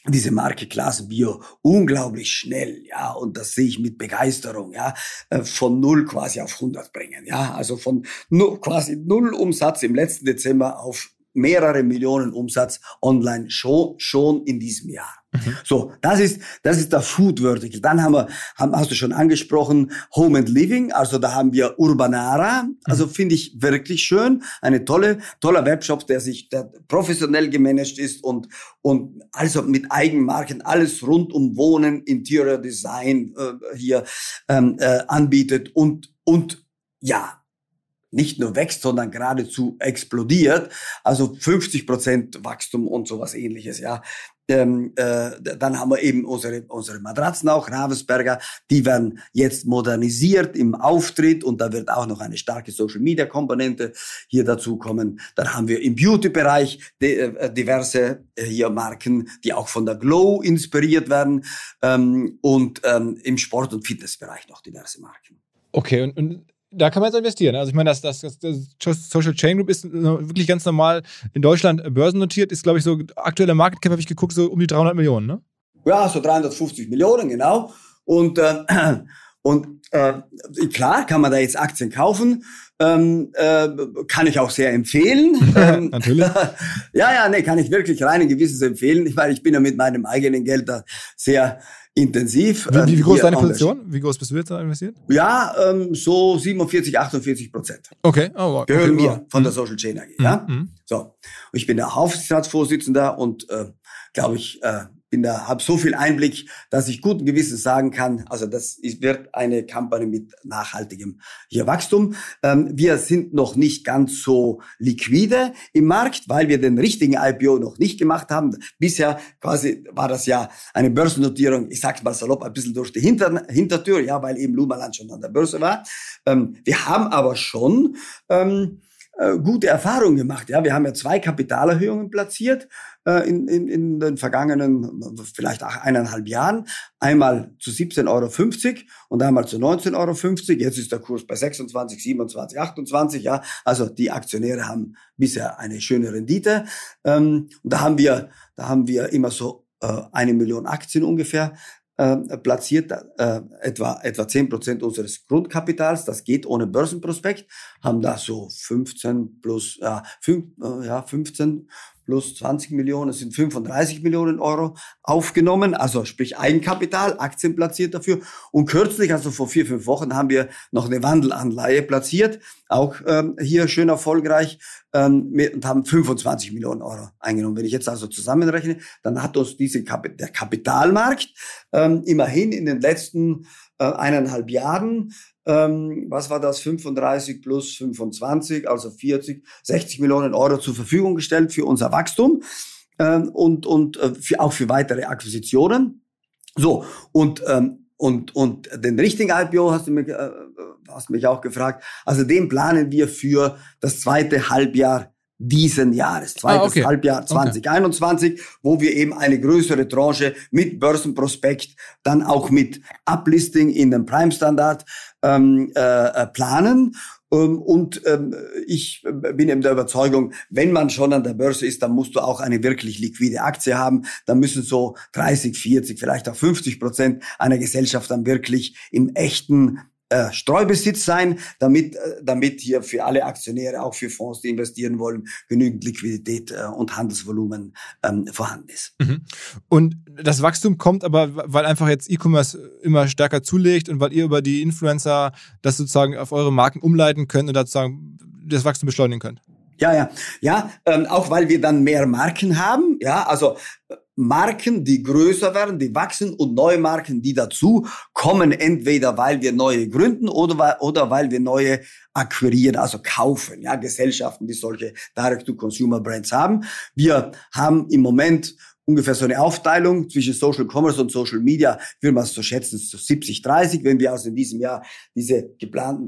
Speaker 2: diese Marke Klasse Bio unglaublich schnell, ja, und das sehe ich mit Begeisterung, ja, äh, von null quasi auf 100 bringen, ja, also von null, quasi null Umsatz im letzten Dezember auf mehrere Millionen Umsatz online schon, schon in diesem Jahr. Mhm. So, das ist, das ist der Food Vertical. Dann haben wir, haben, hast du schon angesprochen, Home and Living. Also da haben wir Urbanara. Also mhm. finde ich wirklich schön. Eine tolle, toller Webshop, der sich, der professionell gemanagt ist und, und also mit Eigenmarken alles rund um Wohnen, Interior Design äh, hier ähm, äh, anbietet und, und ja, nicht nur wächst, sondern geradezu explodiert. Also 50 Prozent Wachstum und sowas ähnliches, ja. Ähm, äh, dann haben wir eben unsere, unsere Matratzen auch, Ravensberger, die werden jetzt modernisiert im Auftritt und da wird auch noch eine starke Social Media Komponente hier dazu kommen. Dann haben wir im Beauty Bereich äh, diverse äh, hier Marken, die auch von der Glow inspiriert werden ähm, und ähm, im Sport- und Fitnessbereich noch diverse Marken.
Speaker 1: Okay, und, und da kann man jetzt investieren. Also ich meine, das, das, das, das Social Chain Group ist wirklich ganz normal in Deutschland börsennotiert, ist, glaube ich, so aktueller Market Cap, habe ich geguckt, so um die 300 Millionen, ne?
Speaker 2: Ja, so 350 Millionen, genau. Und, äh, und äh, klar kann man da jetzt Aktien kaufen. Ähm, äh, kann ich auch sehr empfehlen. Ähm,
Speaker 1: Natürlich.
Speaker 2: ja, ja, nee, kann ich wirklich rein Gewisses empfehlen. Ich meine, ich bin ja mit meinem eigenen Geld da sehr intensiv.
Speaker 1: Wie, wie, groß ist
Speaker 2: hier
Speaker 1: deine. Position? Wie groß bist du jetzt da investiert?
Speaker 2: Ja, ähm, so 47, 48 Prozent.
Speaker 1: Okay. Oh, wow.
Speaker 2: Gehören
Speaker 1: okay,
Speaker 2: mir von der Social Chain AG. Ja?
Speaker 1: Mhm.
Speaker 2: So. Und ich bin der Aufsichtsratsvorsitzender und äh, glaube ich, äh, bin da, habe so viel Einblick, dass ich guten Gewissens sagen kann, also das ist, wird eine Company mit nachhaltigem Wachstum. Ähm, wir sind noch nicht ganz so liquide im Markt, weil wir den richtigen IPO noch nicht gemacht haben. Bisher quasi war das ja eine Börsennotierung, ich sag's mal salopp, ein bisschen durch die Hinter Hintertür, ja, weil eben Lumaland schon an der Börse war. Ähm, wir haben aber schon ähm, äh, gute Erfahrungen gemacht. Ja, wir haben ja zwei Kapitalerhöhungen platziert in, in, in den vergangenen äh, vielleicht eineinhalb Jahren. Einmal zu 17,50 Euro und einmal zu 19,50 Euro. Jetzt ist der Kurs bei 26, 27, 28. Ja, also die Aktionäre haben bisher eine schöne Rendite. Ähm, und da haben wir, da haben wir immer so äh, eine Million Aktien ungefähr äh, platziert, äh, etwa, etwa 10 Prozent unseres Grundkapitals. Das geht ohne Börsenprospekt. Haben da so 15 plus, ja, 5, äh, ja 15 plus 20 Millionen, das sind 35 Millionen Euro aufgenommen, also sprich Eigenkapital, Aktien platziert dafür. Und kürzlich, also vor vier, fünf Wochen, haben wir noch eine Wandelanleihe platziert, auch ähm, hier schön erfolgreich, ähm, und haben 25 Millionen Euro eingenommen. Wenn ich jetzt also zusammenrechne, dann hat uns diese Kap der Kapitalmarkt ähm, immerhin in den letzten äh, eineinhalb Jahren ähm, was war das, 35 plus 25, also 40, 60 Millionen Euro zur Verfügung gestellt für unser Wachstum ähm, und, und äh, für, auch für weitere Akquisitionen. So, und, ähm, und, und den richtigen IPO hast du mich, äh, hast mich auch gefragt. Also den planen wir für das zweite Halbjahr diesen Jahres, zweites
Speaker 1: Ah, okay.
Speaker 2: Halbjahr 2021, wo wir eben eine größere Tranche mit Börsenprospekt, dann auch mit Uplisting in den Prime Standard ähm, äh, äh, planen. Ähm, und ähm, ich äh, bin eben der Überzeugung, wenn man schon an der Börse ist, dann musst du auch eine wirklich liquide Aktie haben. Dann müssen so 30, 40, vielleicht auch 50 Prozent einer Gesellschaft dann wirklich im echten äh, Streubesitz sein, damit, äh, damit hier für alle Aktionäre, auch für Fonds, die investieren wollen, genügend Liquidität äh, und Handelsvolumen ähm, vorhanden ist.
Speaker 1: Mhm. Und das Wachstum kommt aber, weil einfach jetzt E-Commerce immer stärker zulegt und weil ihr über die Influencer das sozusagen auf eure Marken umleiten könnt und sozusagen das Wachstum beschleunigen könnt.
Speaker 2: Ja, ja, ja, ähm, auch weil wir dann mehr Marken haben, ja, also äh, Marken, die größer werden, die wachsen und neue Marken, die dazu kommen, entweder weil wir neue gründen oder weil, oder weil wir neue akquirieren, also kaufen, ja, Gesellschaften, die solche Direct-to-Consumer-Brands haben. Wir haben im Moment ungefähr so eine Aufteilung zwischen Social Commerce und Social Media, würde man es so schätzen, so 70, 30. Wenn wir also in diesem Jahr diese geplanten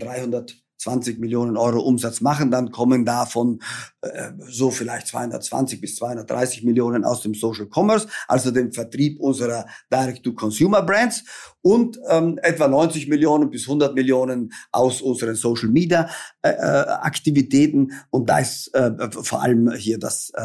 Speaker 2: 320 Millionen Euro Umsatz machen, dann kommen davon äh, so vielleicht 220 bis 230 Millionen aus dem Social Commerce, also dem Vertrieb unserer Direct-to-Consumer-Brands und ähm, etwa 90 Millionen bis 100 Millionen aus unseren Social Media äh, äh, Aktivitäten und da ist äh, vor allem hier das äh,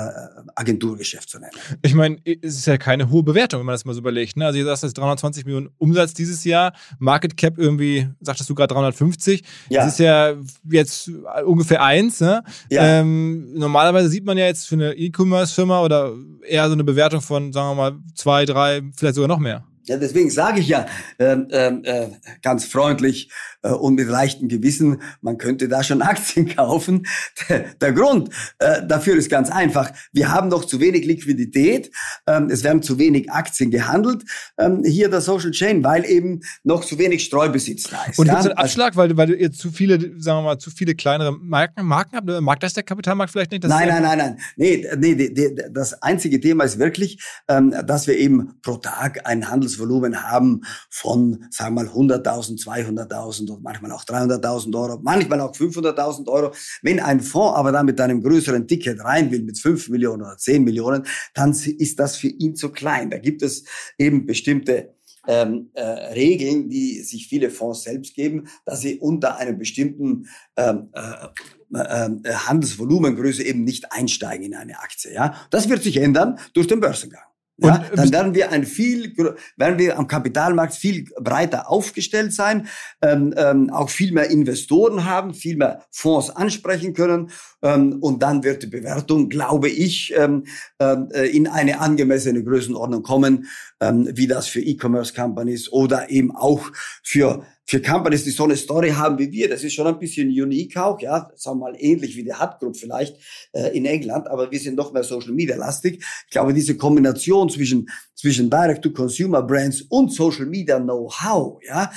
Speaker 2: Agenturgeschäft zu nennen.
Speaker 1: Ich meine, es ist ja keine hohe Bewertung, wenn man das mal so überlegt. Ne? Also, ihr sagt jetzt 320 Millionen Umsatz dieses Jahr, Market Cap irgendwie, sagtest du gerade 350.
Speaker 2: Ja.
Speaker 1: Das ist ja jetzt ungefähr eins. Ne?
Speaker 2: Ja.
Speaker 1: Ähm, normalerweise sieht man ja jetzt für eine E-Commerce-Firma oder eher so eine Bewertung von, sagen wir mal, zwei, drei, vielleicht sogar noch mehr.
Speaker 2: Ja, deswegen sage ich ja ähm, äh, ganz freundlich äh, und mit leichtem Gewissen, man könnte da schon Aktien kaufen. Der, der Grund äh, dafür ist ganz einfach. Wir haben noch zu wenig Liquidität, ähm, es werden zu wenig Aktien gehandelt. Ähm, hier der Social Chain, weil eben noch zu wenig Streubesitz da ist.
Speaker 1: Und gibt es einen Abschlag, weil, weil ihr zu viele, sagen wir mal, zu viele kleinere Marken, Marken habt? Mag das der Kapitalmarkt vielleicht nicht?
Speaker 2: Nein, nein, nein, nein. Nee, nee, nee, das einzige Thema ist wirklich, ähm, dass wir eben pro Tag ein Handelsvolumen haben von, sagen wir mal, 100.000, 200.000 manchmal auch 300.000 Euro, manchmal auch 500.000 Euro. Wenn ein Fonds aber dann mit einem größeren Ticket rein will, mit 5 Millionen oder 10 Millionen, dann ist das für ihn zu klein. Da gibt es eben bestimmte ähm, äh, Regeln, die sich viele Fonds selbst geben, dass sie unter einem bestimmten ähm, äh, äh, äh Handelsvolumengröße eben nicht einsteigen in eine Aktie. Ja, das wird sich ändern durch den Börsengang. Ja, dann werden wir ein viel, werden wir am Kapitalmarkt viel breiter aufgestellt sein, ähm, ähm, auch viel mehr Investoren haben, viel mehr Fonds ansprechen können ähm, und dann wird die Bewertung, glaube ich, ähm, ähm, äh, in eine angemessene Größenordnung kommen, ähm, wie das für E-Commerce Companies oder eben auch für für Companies, die so eine Story haben wie wir, das ist schon ein bisschen unique auch, ja, sagen wir mal ähnlich wie die Hut Group vielleicht äh, in England, aber wir sind noch mehr Social Media lastig. Ich glaube, diese Kombination zwischen zwischen Direct to Consumer Brands und Social Media Know-how, ja,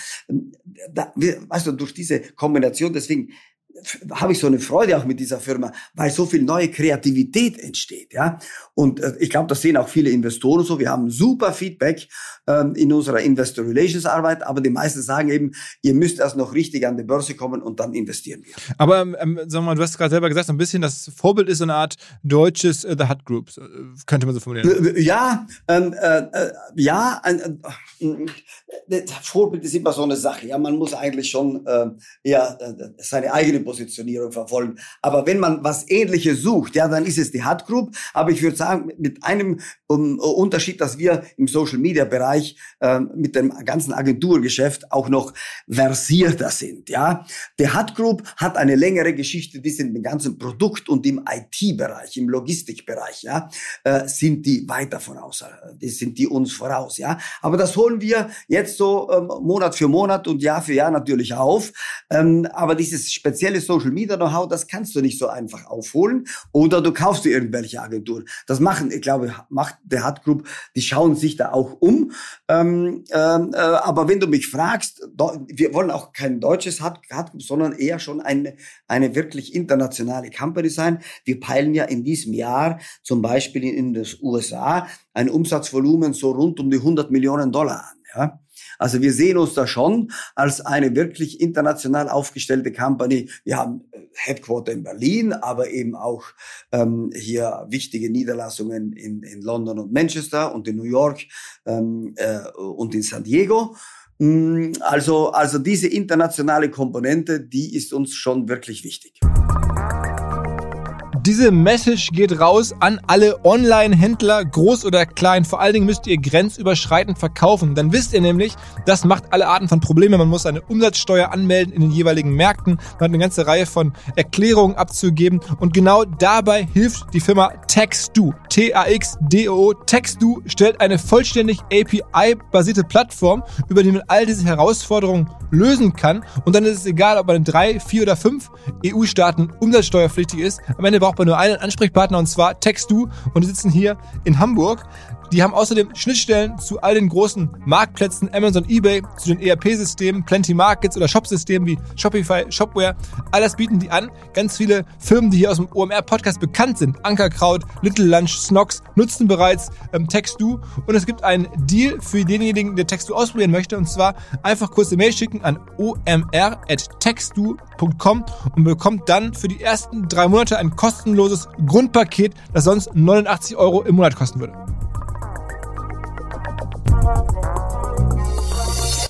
Speaker 2: da, wir, weißt du, durch diese Kombination, deswegen habe ich so eine Freude auch mit dieser Firma, weil so viel neue Kreativität entsteht, ja. Und äh, ich glaube, das sehen auch viele Investoren so. Wir haben super Feedback ähm, in unserer Investor Relations Arbeit, aber die meisten sagen eben, ihr müsst erst noch richtig an die Börse kommen und dann investieren wir.
Speaker 1: Aber ähm, ähm sag mal, du hast gerade selber gesagt, so ein bisschen das Vorbild ist so eine Art deutsches äh, The Hut Group, äh, könnte man so formulieren.
Speaker 2: Äh, ja, ähm, äh, äh, ja, Vorbild ist immer so eine Sache. Ja, man muss eigentlich schon äh, ja, seine eigene Positionierung verfolgen. Aber wenn man was Ähnliches sucht, ja, dann ist es die Hut Group. Aber ich würde sagen, mit einem um, Unterschied, dass wir im Social Media Bereich äh, mit dem ganzen Agenturgeschäft auch noch versierter sind. Ja, die Hut Group hat eine längere Geschichte, die sind im ganzen Produkt und im IT-Bereich, im Logistikbereich. Ja, äh, sind die weiter voraus. Die sind die uns voraus. Ja, aber das holen wir jetzt so ähm, Monat für Monat und Jahr für Jahr natürlich auf. Ähm, aber dieses spezielle Social Media Know-how, das kannst du nicht so einfach aufholen. Oder du kaufst dir irgendwelche Agenturen. Das machen, ich glaube, macht der Hut Group, die schauen sich da auch um. Ähm, ähm, äh, aber wenn du mich fragst, wir wollen auch kein deutsches Hut Group, sondern eher schon eine, eine wirklich internationale Company sein. Wir peilen ja in diesem Jahr zum Beispiel in, in den USA ein Umsatzvolumen so rund um die 100 Millionen Dollar an. Ja? Also wir sehen uns da schon als eine wirklich international aufgestellte Company. Wir haben äh, Headquarter in Berlin, aber eben auch ähm, hier wichtige Niederlassungen in, in London und Manchester und in New York ähm, äh, und in San Diego. Mm, also, also diese internationale Komponente, die ist uns schon wirklich wichtig.
Speaker 1: Diese Message geht raus an alle Online-Händler, groß oder klein. Vor allen Dingen müsst ihr grenzüberschreitend verkaufen. Dann wisst ihr nämlich, das macht alle Arten von Problemen. Man muss eine Umsatzsteuer anmelden in den jeweiligen Märkten. Man hat eine ganze Reihe von Erklärungen abzugeben. Und genau dabei hilft die Firma Textu. T-A-X-D-O. Textu stellt eine vollständig API-basierte Plattform, über die man all diese Herausforderungen lösen kann. Und dann ist es egal, ob man in drei, vier oder fünf EU-Staaten umsatzsteuerpflichtig ist. Am Ende braucht man nur einen Ansprechpartner und zwar Textu und die sitzen hier in Hamburg. Die haben außerdem Schnittstellen zu all den großen Marktplätzen, Amazon, eBay, zu den ERP-Systemen, Plenty Markets oder Shop-Systemen wie Shopify, Shopware. All das bieten die an. Ganz viele Firmen, die hier aus dem OMR-Podcast bekannt sind, Ankerkraut, Little Lunch, Snox, nutzen bereits ähm, Textu. Und es gibt einen Deal für denjenigen, der Textu ausprobieren möchte. Und zwar einfach kurze Mail schicken an omr.textu.com und bekommt dann für die ersten drei Monate ein kostenloses Grundpaket, das sonst 89 Euro im Monat kosten würde.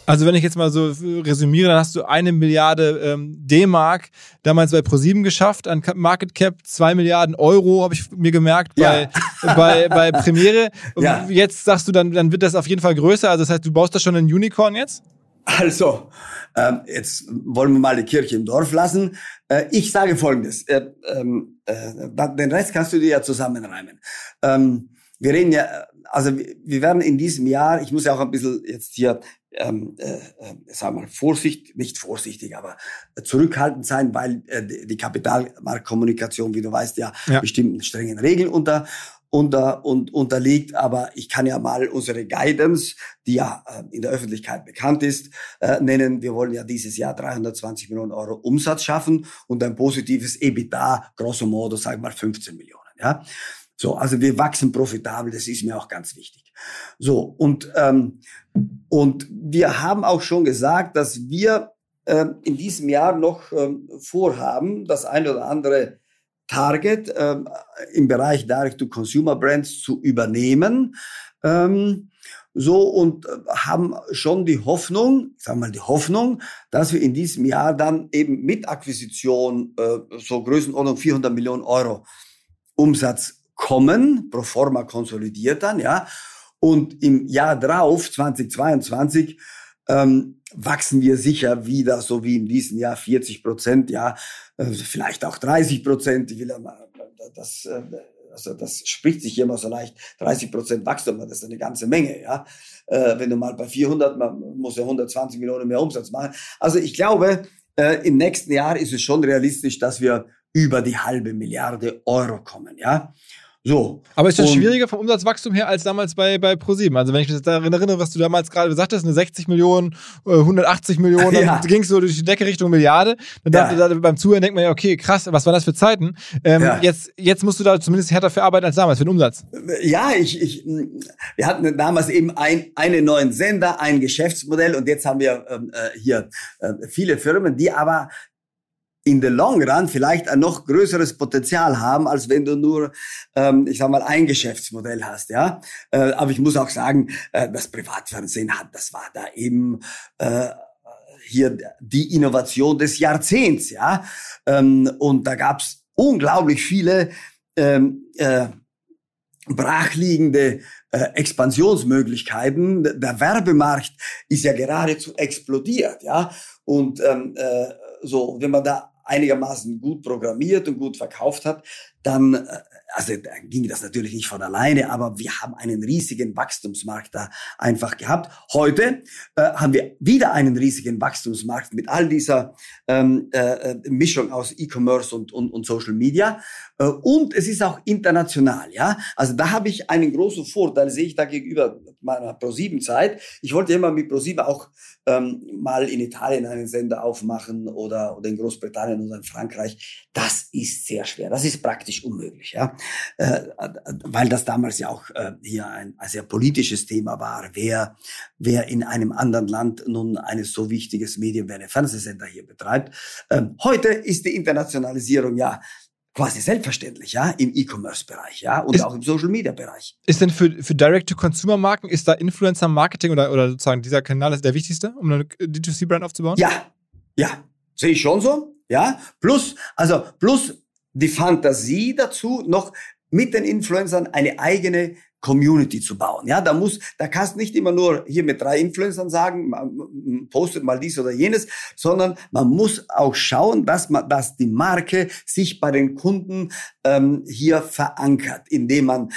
Speaker 1: Also wenn ich jetzt mal so resümiere, dann hast du eine Milliarde ähm, D-Mark damals bei ProSieben geschafft, an Market Cap zwei Milliarden Euro, habe ich mir gemerkt, bei, ja. bei, bei Premiere. Ja. Jetzt sagst du, dann, dann wird das auf jeden Fall größer. Also das heißt, du baust da schon ein Unicorn jetzt?
Speaker 2: Also, ähm, jetzt wollen wir mal die Kirche im Dorf lassen. Äh, ich sage Folgendes. Äh, ähm, äh, den Rest kannst du dir ja zusammenreimen. Ähm, wir reden ja, also wir werden in diesem Jahr, ich muss ja auch ein bisschen jetzt hier ähm, äh, äh, sagen wir mal, Vorsicht, nicht vorsichtig, aber zurückhaltend sein, weil äh, die Kapitalmarktkommunikation, wie du weißt, ja, ja. bestimmten strengen Regeln unter, unter, und, unterliegt. Aber ich kann ja mal unsere Guidance, die ja äh, in der Öffentlichkeit bekannt ist, äh, nennen. Wir wollen ja dieses Jahr 320 Millionen Euro Umsatz schaffen und ein positives EBITDA, grosso modo, sagen wir mal 15 Millionen. Ja? So, also wir wachsen profitabel, das ist mir auch ganz wichtig. So, und, ähm, und wir haben auch schon gesagt, dass wir äh, in diesem Jahr noch ähm, vorhaben, das ein oder andere Target ähm, im Bereich Direct-to-Consumer Brands zu übernehmen. Ähm, so und äh, haben schon die Hoffnung, ich sag mal die Hoffnung, dass wir in diesem Jahr dann eben mit Akquisition äh, so Größenordnung 400 Millionen Euro Umsatz kommen, pro forma konsolidiert dann, ja. Und im Jahr drauf, 2022, ähm, wachsen wir sicher wieder, so wie in diesem Jahr 40 Prozent, ja, äh, vielleicht auch 30 Prozent. Ich will ja mal, das, äh, also das spricht sich immer so leicht. 30 Prozent Wachstum, das ist eine ganze Menge, ja. Äh, wenn du mal bei 400, man muss ja 120 Millionen mehr Umsatz machen. Also ich glaube, äh, im nächsten Jahr ist es schon realistisch, dass wir über die halbe Milliarde Euro kommen, ja. So.
Speaker 1: Aber ist das und, schwieriger vom Umsatzwachstum her als damals bei, bei ProSieben? Also wenn ich mich daran erinnere, was du damals gerade gesagt hast, eine 60 Millionen, 180 äh, Millionen, ja. dann ging es so durch die Decke Richtung Milliarde. Dann ja. da, da, beim Zuhören denkt man ja, okay, krass, was waren das für Zeiten? Ähm, ja. jetzt, jetzt musst du da zumindest härter für arbeiten als damals, für den Umsatz.
Speaker 2: Ja, ich, ich, wir hatten damals eben ein, einen neuen Sender, ein Geschäftsmodell und jetzt haben wir ähm, äh, hier äh, viele Firmen, die aber in the long run vielleicht ein noch größeres Potenzial haben, als wenn du nur, ähm, ich sag mal, ein Geschäftsmodell hast, ja. Äh, aber ich muss auch sagen, äh, das Privatfernsehen hat, das war da eben äh, hier die Innovation des Jahrzehnts, ja. Ähm, und da gab's unglaublich viele ähm, äh, brachliegende äh, Expansionsmöglichkeiten. Der Werbemarkt ist ja geradezu explodiert, ja. Und ähm, äh, so, wenn man da einigermaßen gut programmiert und gut verkauft hat, dann, äh, also dann ging das natürlich nicht von alleine, aber wir haben einen riesigen Wachstumsmarkt da einfach gehabt. Heute äh, haben wir wieder einen riesigen Wachstumsmarkt mit all dieser ähm, äh, äh Mischung aus E-Commerce und, und, und Social Media. Äh, und es ist auch international, ja. Also da habe ich einen großen Vorteil, sehe ich da gegenüber meiner Pro7-Zeit. Ich wollte immer mit Pro7 auch ähm, mal in Italien einen Sender aufmachen oder, oder in Großbritannien oder in Frankreich. Das ist sehr schwer. Das ist praktisch unmöglich, ja. Äh, weil das damals ja auch äh, hier ein, ein sehr politisches Thema war. Wer, wer in einem anderen Land nun ein so wichtiges Medium wie eine Fernsehsender hier betreibt. Ähm, heute ist die Internationalisierung ja quasi selbstverständlich, ja, im E-Commerce-Bereich, ja, und ist, auch im Social-Media-Bereich.
Speaker 1: Ist denn für, für Direct-to-Consumer-Marken, ist da Influencer-Marketing oder, oder sozusagen dieser Kanal ist der wichtigste, um eine D2C-Brand aufzubauen?
Speaker 2: Ja, ja, sehe ich schon so, ja, plus, also, plus die Fantasie dazu, noch mit den Influencern eine eigene Community zu bauen. Ja, da muss, da kannst nicht immer nur hier mit drei Influencern sagen, postet mal dies oder jenes, sondern man muss auch schauen, dass man, dass die Marke sich bei den Kunden ähm, hier verankert, indem man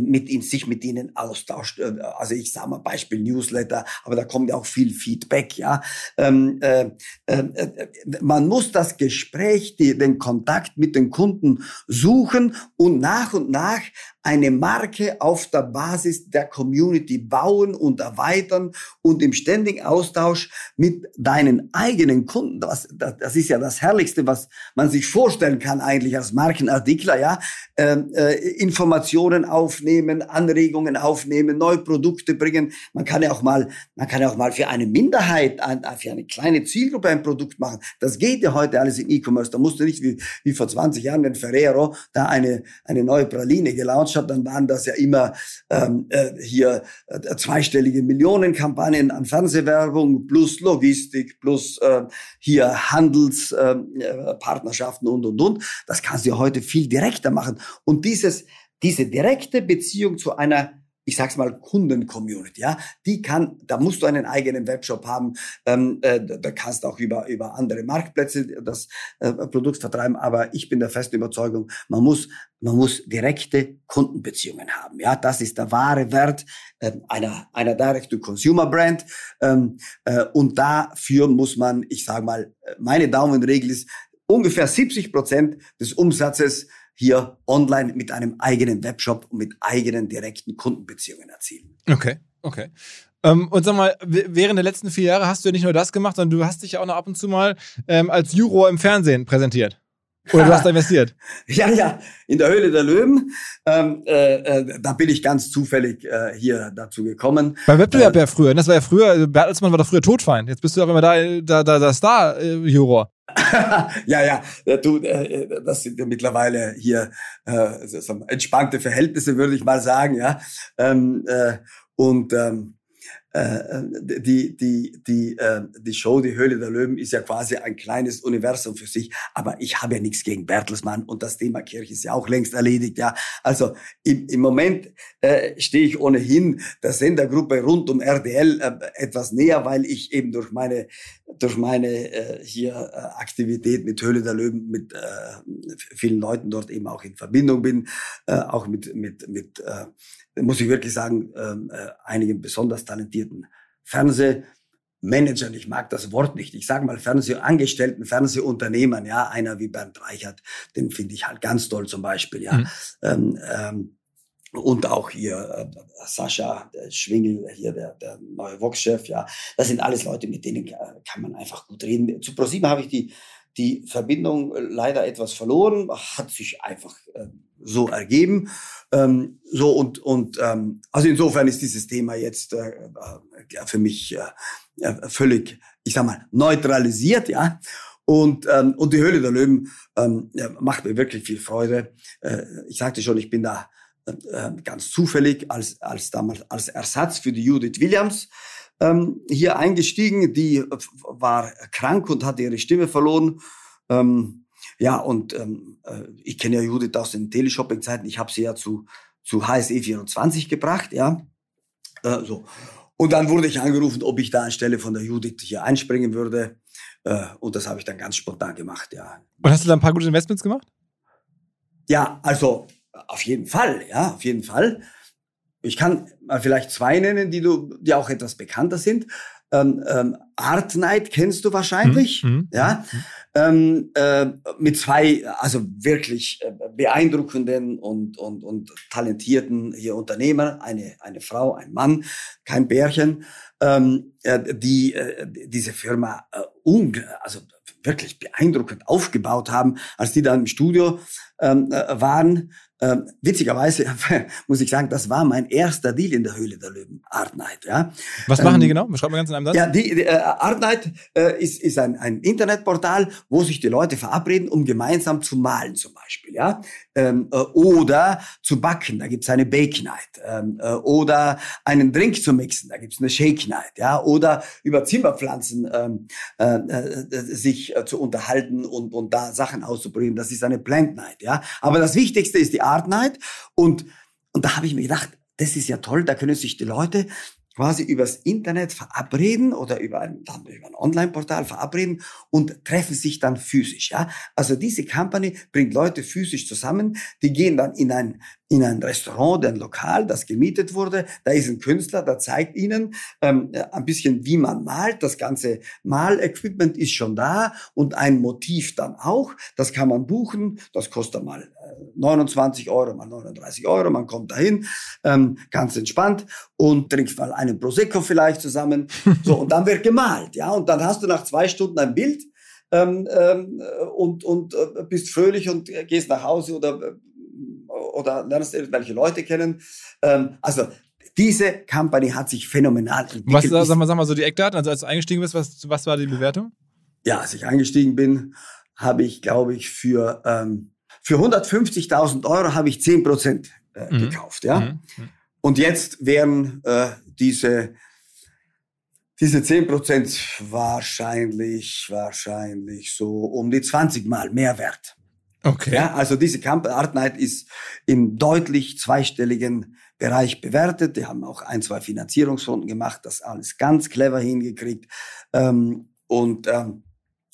Speaker 2: mit ihm, sich mit ihnen austauscht. Äh, also ich sage mal Beispiel Newsletter, aber da kommt ja auch viel Feedback. Ja, ähm, äh, äh, äh, man muss das Gespräch, die, den Kontakt mit den Kunden suchen und nach und nach eine Marke auf der Basis der Community bauen und erweitern und im ständigen Austausch mit deinen eigenen Kunden. Das, das ist ja das Herrlichste, was man sich vorstellen kann eigentlich als Markenartikler. Ja, ähm, äh, Informationen aufnehmen, Anregungen aufnehmen, neue Produkte bringen. Man kann ja auch mal, man kann ja auch mal für eine Minderheit, für eine kleine Zielgruppe ein Produkt machen. Das geht ja heute alles im E-Commerce. Da musst du nicht wie, wie vor 20 Jahren, wenn Ferrero da eine, eine neue Praline gelauncht hat, dann waren das ja immer ähm, äh, hier äh, zweistellige Millionenkampagnen an Fernsehwerbung plus Logistik plus äh, hier Handelspartnerschaften ähm, äh, und und und. Das kannst du ja heute viel direkter machen. Und dieses, diese direkte Beziehung zu einer ich sag's mal, Kunden-Community, ja, die kann, da musst du einen eigenen Webshop haben, ähm, äh, da kannst auch über, über andere Marktplätze das äh, Produkt vertreiben, aber ich bin der festen Überzeugung, man muss, man muss direkte Kundenbeziehungen haben, ja, das ist der wahre Wert äh, einer, einer Direct-to-Consumer-Brand. Ähm, äh, und dafür muss man, ich sag mal, meine Daumenregel ist, ungefähr 70 Prozent des Umsatzes hier online mit einem eigenen Webshop und mit eigenen direkten Kundenbeziehungen erzielen.
Speaker 1: Okay, okay. Ähm, und sag mal, während der letzten vier Jahre hast du ja nicht nur das gemacht, sondern du hast dich ja auch noch ab und zu mal ähm, als Juror im Fernsehen präsentiert. Oder du hast da investiert?
Speaker 2: ja, ja, in der Höhle der Löwen. Ähm, äh, äh, da bin ich ganz zufällig äh, hier dazu gekommen.
Speaker 1: Beim Wettbewerb äh, ja früher. Das war ja früher, Bertelsmann war doch früher Todfeind. Jetzt bist du auch immer da, da, da, da Star-Juror.
Speaker 2: ja, ja, du, äh, das sind ja mittlerweile hier äh, entspannte Verhältnisse, würde ich mal sagen, ja. Ähm, äh, Und ähm, äh, die, die, die, äh, die Show, die Höhle der Löwen, ist ja quasi ein kleines Universum für sich. Aber ich habe ja nichts gegen Bertelsmann und das Thema Kirche ist ja auch längst erledigt. Ja, also im, im Moment äh, stehe ich ohnehin der Sendergruppe rund um RDL äh, etwas näher, weil ich eben durch meine durch meine äh, hier äh, Aktivität mit Höhle der Löwen mit äh, vielen Leuten dort eben auch in Verbindung bin, äh, auch mit mit mit äh, muss ich wirklich sagen, ähm, äh, einigen besonders talentierten Fernsehmanagern. Ich mag das Wort nicht. Ich sage mal Fernsehangestellten, Fernsehunternehmern. Ja, einer wie Bernd Reichert, den finde ich halt ganz toll zum Beispiel. Ja. Mhm. Ähm, ähm, und auch hier äh, Sascha der Schwingel, hier der, der neue Vox-Chef, ja, das sind alles Leute, mit denen kann man einfach gut reden. Zu ProSieben habe ich die die Verbindung äh, leider etwas verloren, hat sich einfach äh, so ergeben. Ähm, so und und ähm, also insofern ist dieses Thema jetzt äh, äh, für mich äh, äh, völlig, ich sag mal, neutralisiert, ja. Und, ähm, und die Höhle der Löwen ähm, macht mir wirklich viel Freude. Äh, ich sagte schon, ich bin da ganz zufällig als, als damals als Ersatz für die Judith Williams ähm, hier eingestiegen. Die war krank und hatte ihre Stimme verloren. Ähm, ja, und ähm, äh, ich kenne ja Judith aus den Teleshopping-Zeiten. Ich habe sie ja zu, zu HSE 24 gebracht, ja. Äh, so. Und dann wurde ich angerufen, ob ich da anstelle von der Judith hier einspringen würde. Äh, und das habe ich dann ganz spontan gemacht, ja.
Speaker 1: Und hast du da ein paar gute Investments gemacht?
Speaker 2: Ja, also auf jeden Fall, ja, auf jeden Fall. Ich kann mal vielleicht zwei nennen, die du, die auch etwas bekannter sind. Ähm, ähm, Art Night kennst du wahrscheinlich, mhm. mhm ja, mhm. ähm, äh, mit zwei, also wirklich äh, beeindruckenden und, und, und talentierten hier Unternehmer, eine, eine Frau, ein Mann, kein Bärchen, ähm, äh, die äh, diese Firma äh, also wirklich beeindruckend aufgebaut haben, als die dann im Studio ähm, äh, waren ähm, witzigerweise muss ich sagen, das war mein erster Deal in der Höhle der Löwen, Art Night. Ja.
Speaker 1: Was machen ähm, die genau? Beschreib mal ganz in einem Satz.
Speaker 2: Ja, die, die äh, Art Night äh, ist, ist ein, ein Internetportal, wo sich die Leute verabreden, um gemeinsam zu malen zum Beispiel. Ja? Ähm, äh, oder zu backen, da gibt's eine Bake Night. Ähm, äh, oder einen Drink zu mixen, da gibt's eine Shake Night. Ja? Oder über Zimmerpflanzen ähm, äh, äh, sich äh, zu unterhalten und, und da Sachen auszuprobieren, das ist eine Plant Night. Ja? Aber das Wichtigste ist die Art Night. Und, und da habe ich mir gedacht, das ist ja toll, da können sich die Leute quasi übers Internet verabreden oder über ein, ein Online-Portal verabreden und treffen sich dann physisch. Ja? Also diese Company bringt Leute physisch zusammen, die gehen dann in ein in ein Restaurant, ein Lokal, das gemietet wurde. Da ist ein Künstler, der zeigt ihnen ähm, ein bisschen, wie man malt. Das ganze Malequipment ist schon da und ein Motiv dann auch. Das kann man buchen. Das kostet mal äh, 29 Euro, mal 39 Euro. Man kommt dahin, ähm, ganz entspannt und trinkt mal einen Prosecco vielleicht zusammen. So und dann wird gemalt, ja. Und dann hast du nach zwei Stunden ein Bild. Ähm, ähm, und, und äh, bist fröhlich und gehst nach Hause oder äh, oder lernst irgendwelche Leute kennen. Ähm, also diese Company hat sich phänomenal entwickelt.
Speaker 1: Was, sag mal, sag mal so die Eckdaten, also als du eingestiegen bist, was, was war die Bewertung?
Speaker 2: Ja, als ich eingestiegen bin, habe ich, glaube ich, für, ähm, für 150.000 Euro habe ich 10 Prozent äh, mhm. gekauft. Ja? Mhm. mhm. Und jetzt wären äh, diese, diese 10 Prozent wahrscheinlich, wahrscheinlich so um die 20 Mal mehr wert. Okay. Ja, also diese Camp Art Night ist im deutlich zweistelligen Bereich bewertet. Die haben auch ein, zwei Finanzierungsrunden gemacht, das alles ganz clever hingekriegt. Ähm, und ähm,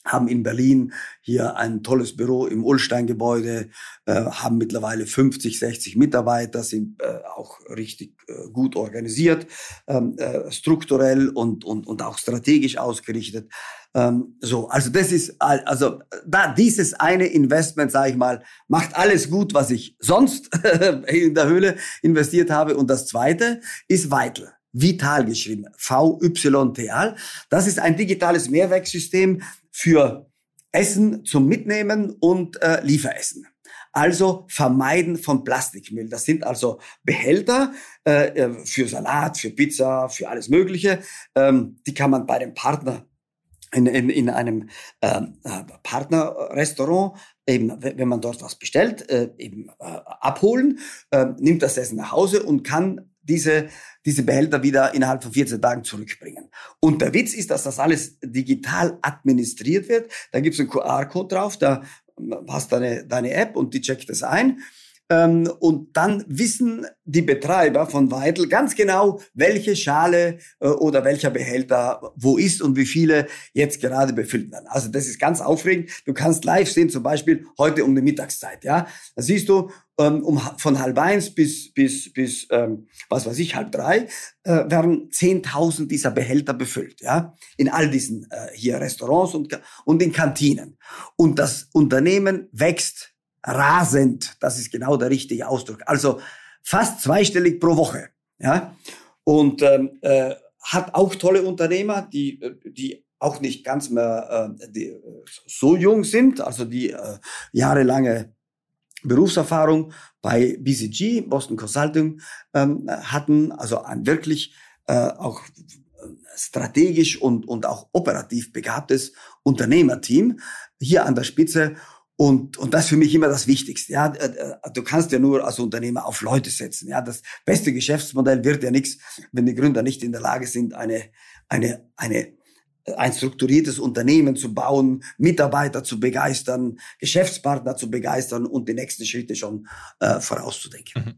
Speaker 2: haben in Berlin hier ein tolles Büro im Ullstein-Gebäude, äh, haben mittlerweile 50, 60 Mitarbeiter, sind äh, auch richtig äh, gut organisiert, ähm, äh, strukturell und, und, und auch strategisch ausgerichtet. Ähm, so, also das ist, also da dieses eine Investment, sage ich mal, macht alles gut, was ich sonst in der Höhle investiert habe. Und das zweite ist Vital. Vital geschrieben, V-Y-T-A-L. Das ist ein digitales Mehrwerksystem für Essen zum Mitnehmen und äh, Lieferessen. Also vermeiden von Plastikmüll. Das sind also Behälter äh, äh, für Salat, für Pizza, für alles Mögliche. Ähm, die kann man bei dem Partner in, in, in einem ähm, äh, Partnerrestaurant, eben wenn man dort was bestellt, äh, eben äh, abholen, äh, nimmt das Essen nach Hause und kann diese, diese Behälter wieder innerhalb von 14 Tagen zurückbringen. Und der Witz ist, dass das alles digital administriert wird. Da gibt es einen QR-Code drauf, da hast deine, deine App und die checkt das ein. Ähm, und dann wissen die Betreiber von Weidel ganz genau, welche Schale äh, oder welcher Behälter wo ist und wie viele jetzt gerade befüllt werden. Also das ist ganz aufregend. Du kannst live sehen, zum Beispiel heute um die Mittagszeit. Ja, da siehst du ähm, um, von halb eins bis bis bis ähm, was weiß ich halb drei äh, werden 10.000 dieser Behälter befüllt. Ja, in all diesen äh, hier Restaurants und und in Kantinen. Und das Unternehmen wächst rasend. Das ist genau der richtige Ausdruck. Also fast zweistellig pro Woche. Ja? Und ähm, äh, hat auch tolle Unternehmer, die, äh, die auch nicht ganz mehr äh, die, äh, so jung sind, also die äh, jahrelange Berufserfahrung bei BCG, Boston Consulting, ähm, hatten, also ein wirklich äh, auch strategisch und, und auch operativ begabtes Unternehmerteam hier an der Spitze und, und das ist für mich immer das Wichtigste. Ja, äh, äh, du kannst ja nur als Unternehmer auf Leute setzen. Ja, das beste Geschäftsmodell wird ja nichts, wenn die Gründer nicht in der Lage sind, eine, eine, eine, ein strukturiertes Unternehmen zu bauen, Mitarbeiter zu begeistern, Geschäftspartner zu begeistern und die nächsten Schritte schon äh, vorauszudenken. Mhm.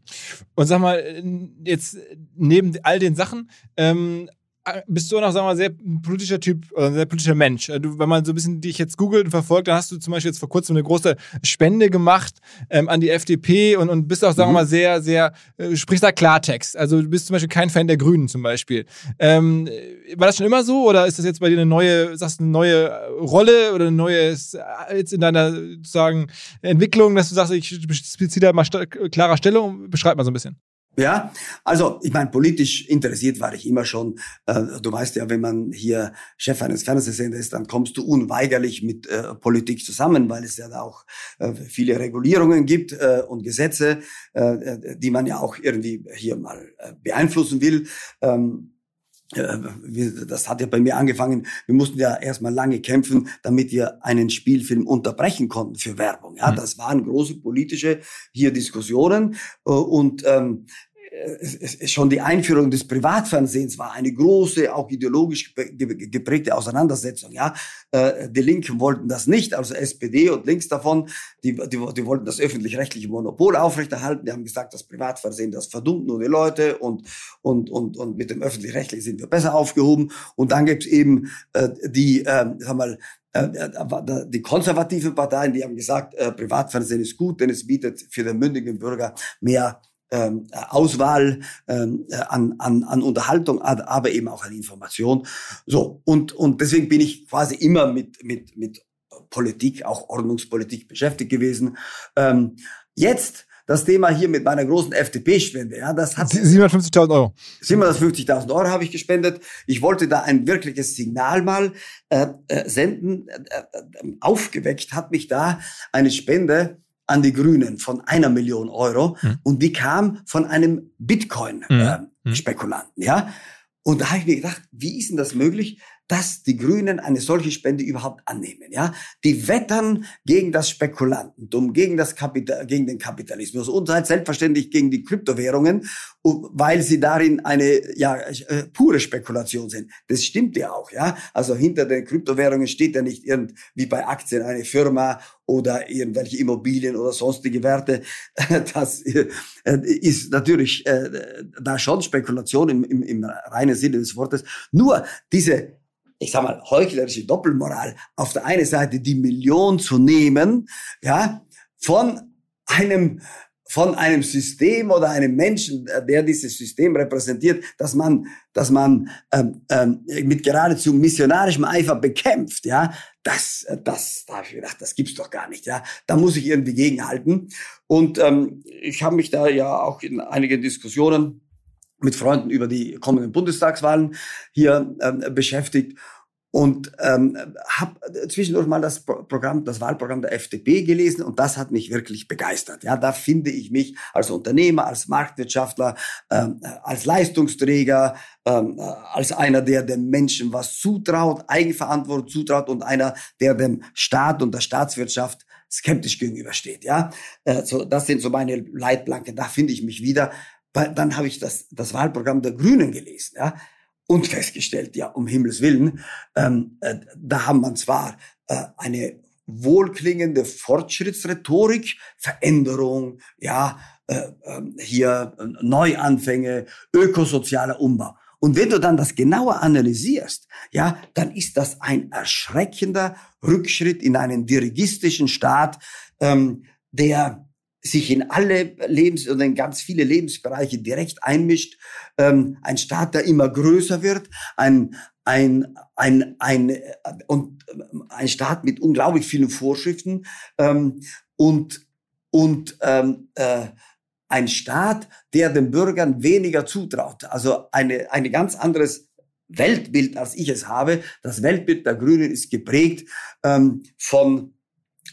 Speaker 1: Und sag mal, jetzt neben all den Sachen, ähm, bist du noch, sagen wir mal, sehr politischer Typ oder sehr politischer Mensch. Äh, du, wenn man so ein bisschen dich jetzt googelt und verfolgt, dann hast du zum Beispiel jetzt vor kurzem eine große Spende gemacht ähm, an die FDP und, und bist auch, sagen wir mhm. mal, sehr, sehr, äh, sprichst da Klartext. Also du bist zum Beispiel kein Fan der Grünen zum Beispiel. Ähm, war das schon immer so oder ist das jetzt bei dir eine neue, sagst du, eine neue Rolle oder ein neues, äh, jetzt in deiner sozusagen Entwicklung, dass du sagst, ich beziehe da mal klarer Stellung? Beschreib mal so ein bisschen.
Speaker 2: Ja, also ich meine, politisch interessiert war ich immer schon. Äh, du weißt ja, wenn man hier Chef eines Fernsehsenders ist, dann kommst du unweigerlich mit äh, Politik zusammen, weil es ja da auch äh, viele Regulierungen gibt äh, und Gesetze, äh, die man ja auch irgendwie hier mal äh, beeinflussen will. Ähm, das hat ja bei mir angefangen. Wir mussten ja erstmal lange kämpfen, damit wir einen Spielfilm unterbrechen konnten für Werbung. Ja, mhm. das waren große politische hier Diskussionen und ähm, schon die Einführung des Privatfernsehens war eine große, auch ideologisch geprägte Auseinandersetzung. Ja, äh, die Linken wollten das nicht, also SPD und links davon, die, die, die wollten das öffentlich-rechtliche Monopol aufrechterhalten. Die haben gesagt, das Privatfernsehen, das verdummt nur die Leute und und und und mit dem öffentlich-rechtlichen sind wir besser aufgehoben. Und dann gibt es eben äh, die, äh, sag mal, äh, die konservativen Parteien, die haben gesagt, Privatfernsehen ist gut, denn es bietet für den mündigen Bürger mehr ähm, Auswahl ähm, äh, an, an, an Unterhaltung, aber eben auch an Information. So und und deswegen bin ich quasi immer mit mit mit Politik, auch Ordnungspolitik beschäftigt gewesen. Ähm, jetzt das Thema hier mit meiner großen FDP-Spende, ja, das hat
Speaker 1: 750.000 Euro.
Speaker 2: 750.000 Euro habe ich gespendet. Ich wollte da ein wirkliches Signal mal äh, äh, senden. Äh, äh, aufgeweckt hat mich da eine Spende an die Grünen von einer Million Euro hm. und die kam von einem Bitcoin-Spekulanten, hm. äh, ja. Und da habe ich mir gedacht, wie ist denn das möglich, dass die Grünen eine solche Spende überhaupt annehmen. Ja, die wettern gegen das Spekulantentum, gegen das Kapital, gegen den Kapitalismus und halt selbstverständlich gegen die Kryptowährungen, weil sie darin eine ja äh, pure Spekulation sind. Das stimmt ja auch. Ja, also hinter den Kryptowährungen steht ja nicht irgend wie bei Aktien eine Firma oder irgendwelche Immobilien oder sonstige Werte. Das äh, ist natürlich äh, da schon Spekulation im, im, im reinen Sinne des Wortes. Nur diese ich sag mal, heuchlerische Doppelmoral, auf der einen Seite die Million zu nehmen, ja, von einem von einem System oder einem Menschen, der dieses System repräsentiert, dass man, dass man ähm, ähm, mit geradezu missionarischem Eifer bekämpft, ja, das, das, da habe ich gedacht, das gibt's doch gar nicht, ja, da muss ich irgendwie gegenhalten. Und ähm, ich habe mich da ja auch in einigen Diskussionen mit Freunden über die kommenden Bundestagswahlen hier ähm, beschäftigt und ähm, habe zwischendurch mal das Programm, das Wahlprogramm der FDP gelesen und das hat mich wirklich begeistert. Ja, da finde ich mich als Unternehmer, als Marktwirtschaftler, ähm, als Leistungsträger, ähm, als einer, der den Menschen was zutraut, Eigenverantwortung zutraut und einer, der dem Staat und der Staatswirtschaft skeptisch gegenübersteht. Ja, äh, so, das sind so meine Leitplanken. Da finde ich mich wieder dann habe ich das, das Wahlprogramm der Grünen gelesen, ja, und festgestellt, ja, um Himmels Willen, ähm, äh, da haben man zwar äh, eine wohlklingende Fortschrittsrhetorik, Veränderung, ja, äh, äh, hier äh, Neuanfänge, ökosozialer Umbau. Und wenn du dann das genauer analysierst, ja, dann ist das ein erschreckender Rückschritt in einen dirigistischen Staat, ähm, der sich in alle Lebens- und in ganz viele Lebensbereiche direkt einmischt, ähm, ein Staat, der immer größer wird, ein, ein, ein, ein, äh, und ein Staat mit unglaublich vielen Vorschriften ähm, und, und ähm, äh, ein Staat, der den Bürgern weniger zutraut. Also eine, eine ganz anderes Weltbild, als ich es habe. Das Weltbild der Grünen ist geprägt ähm, von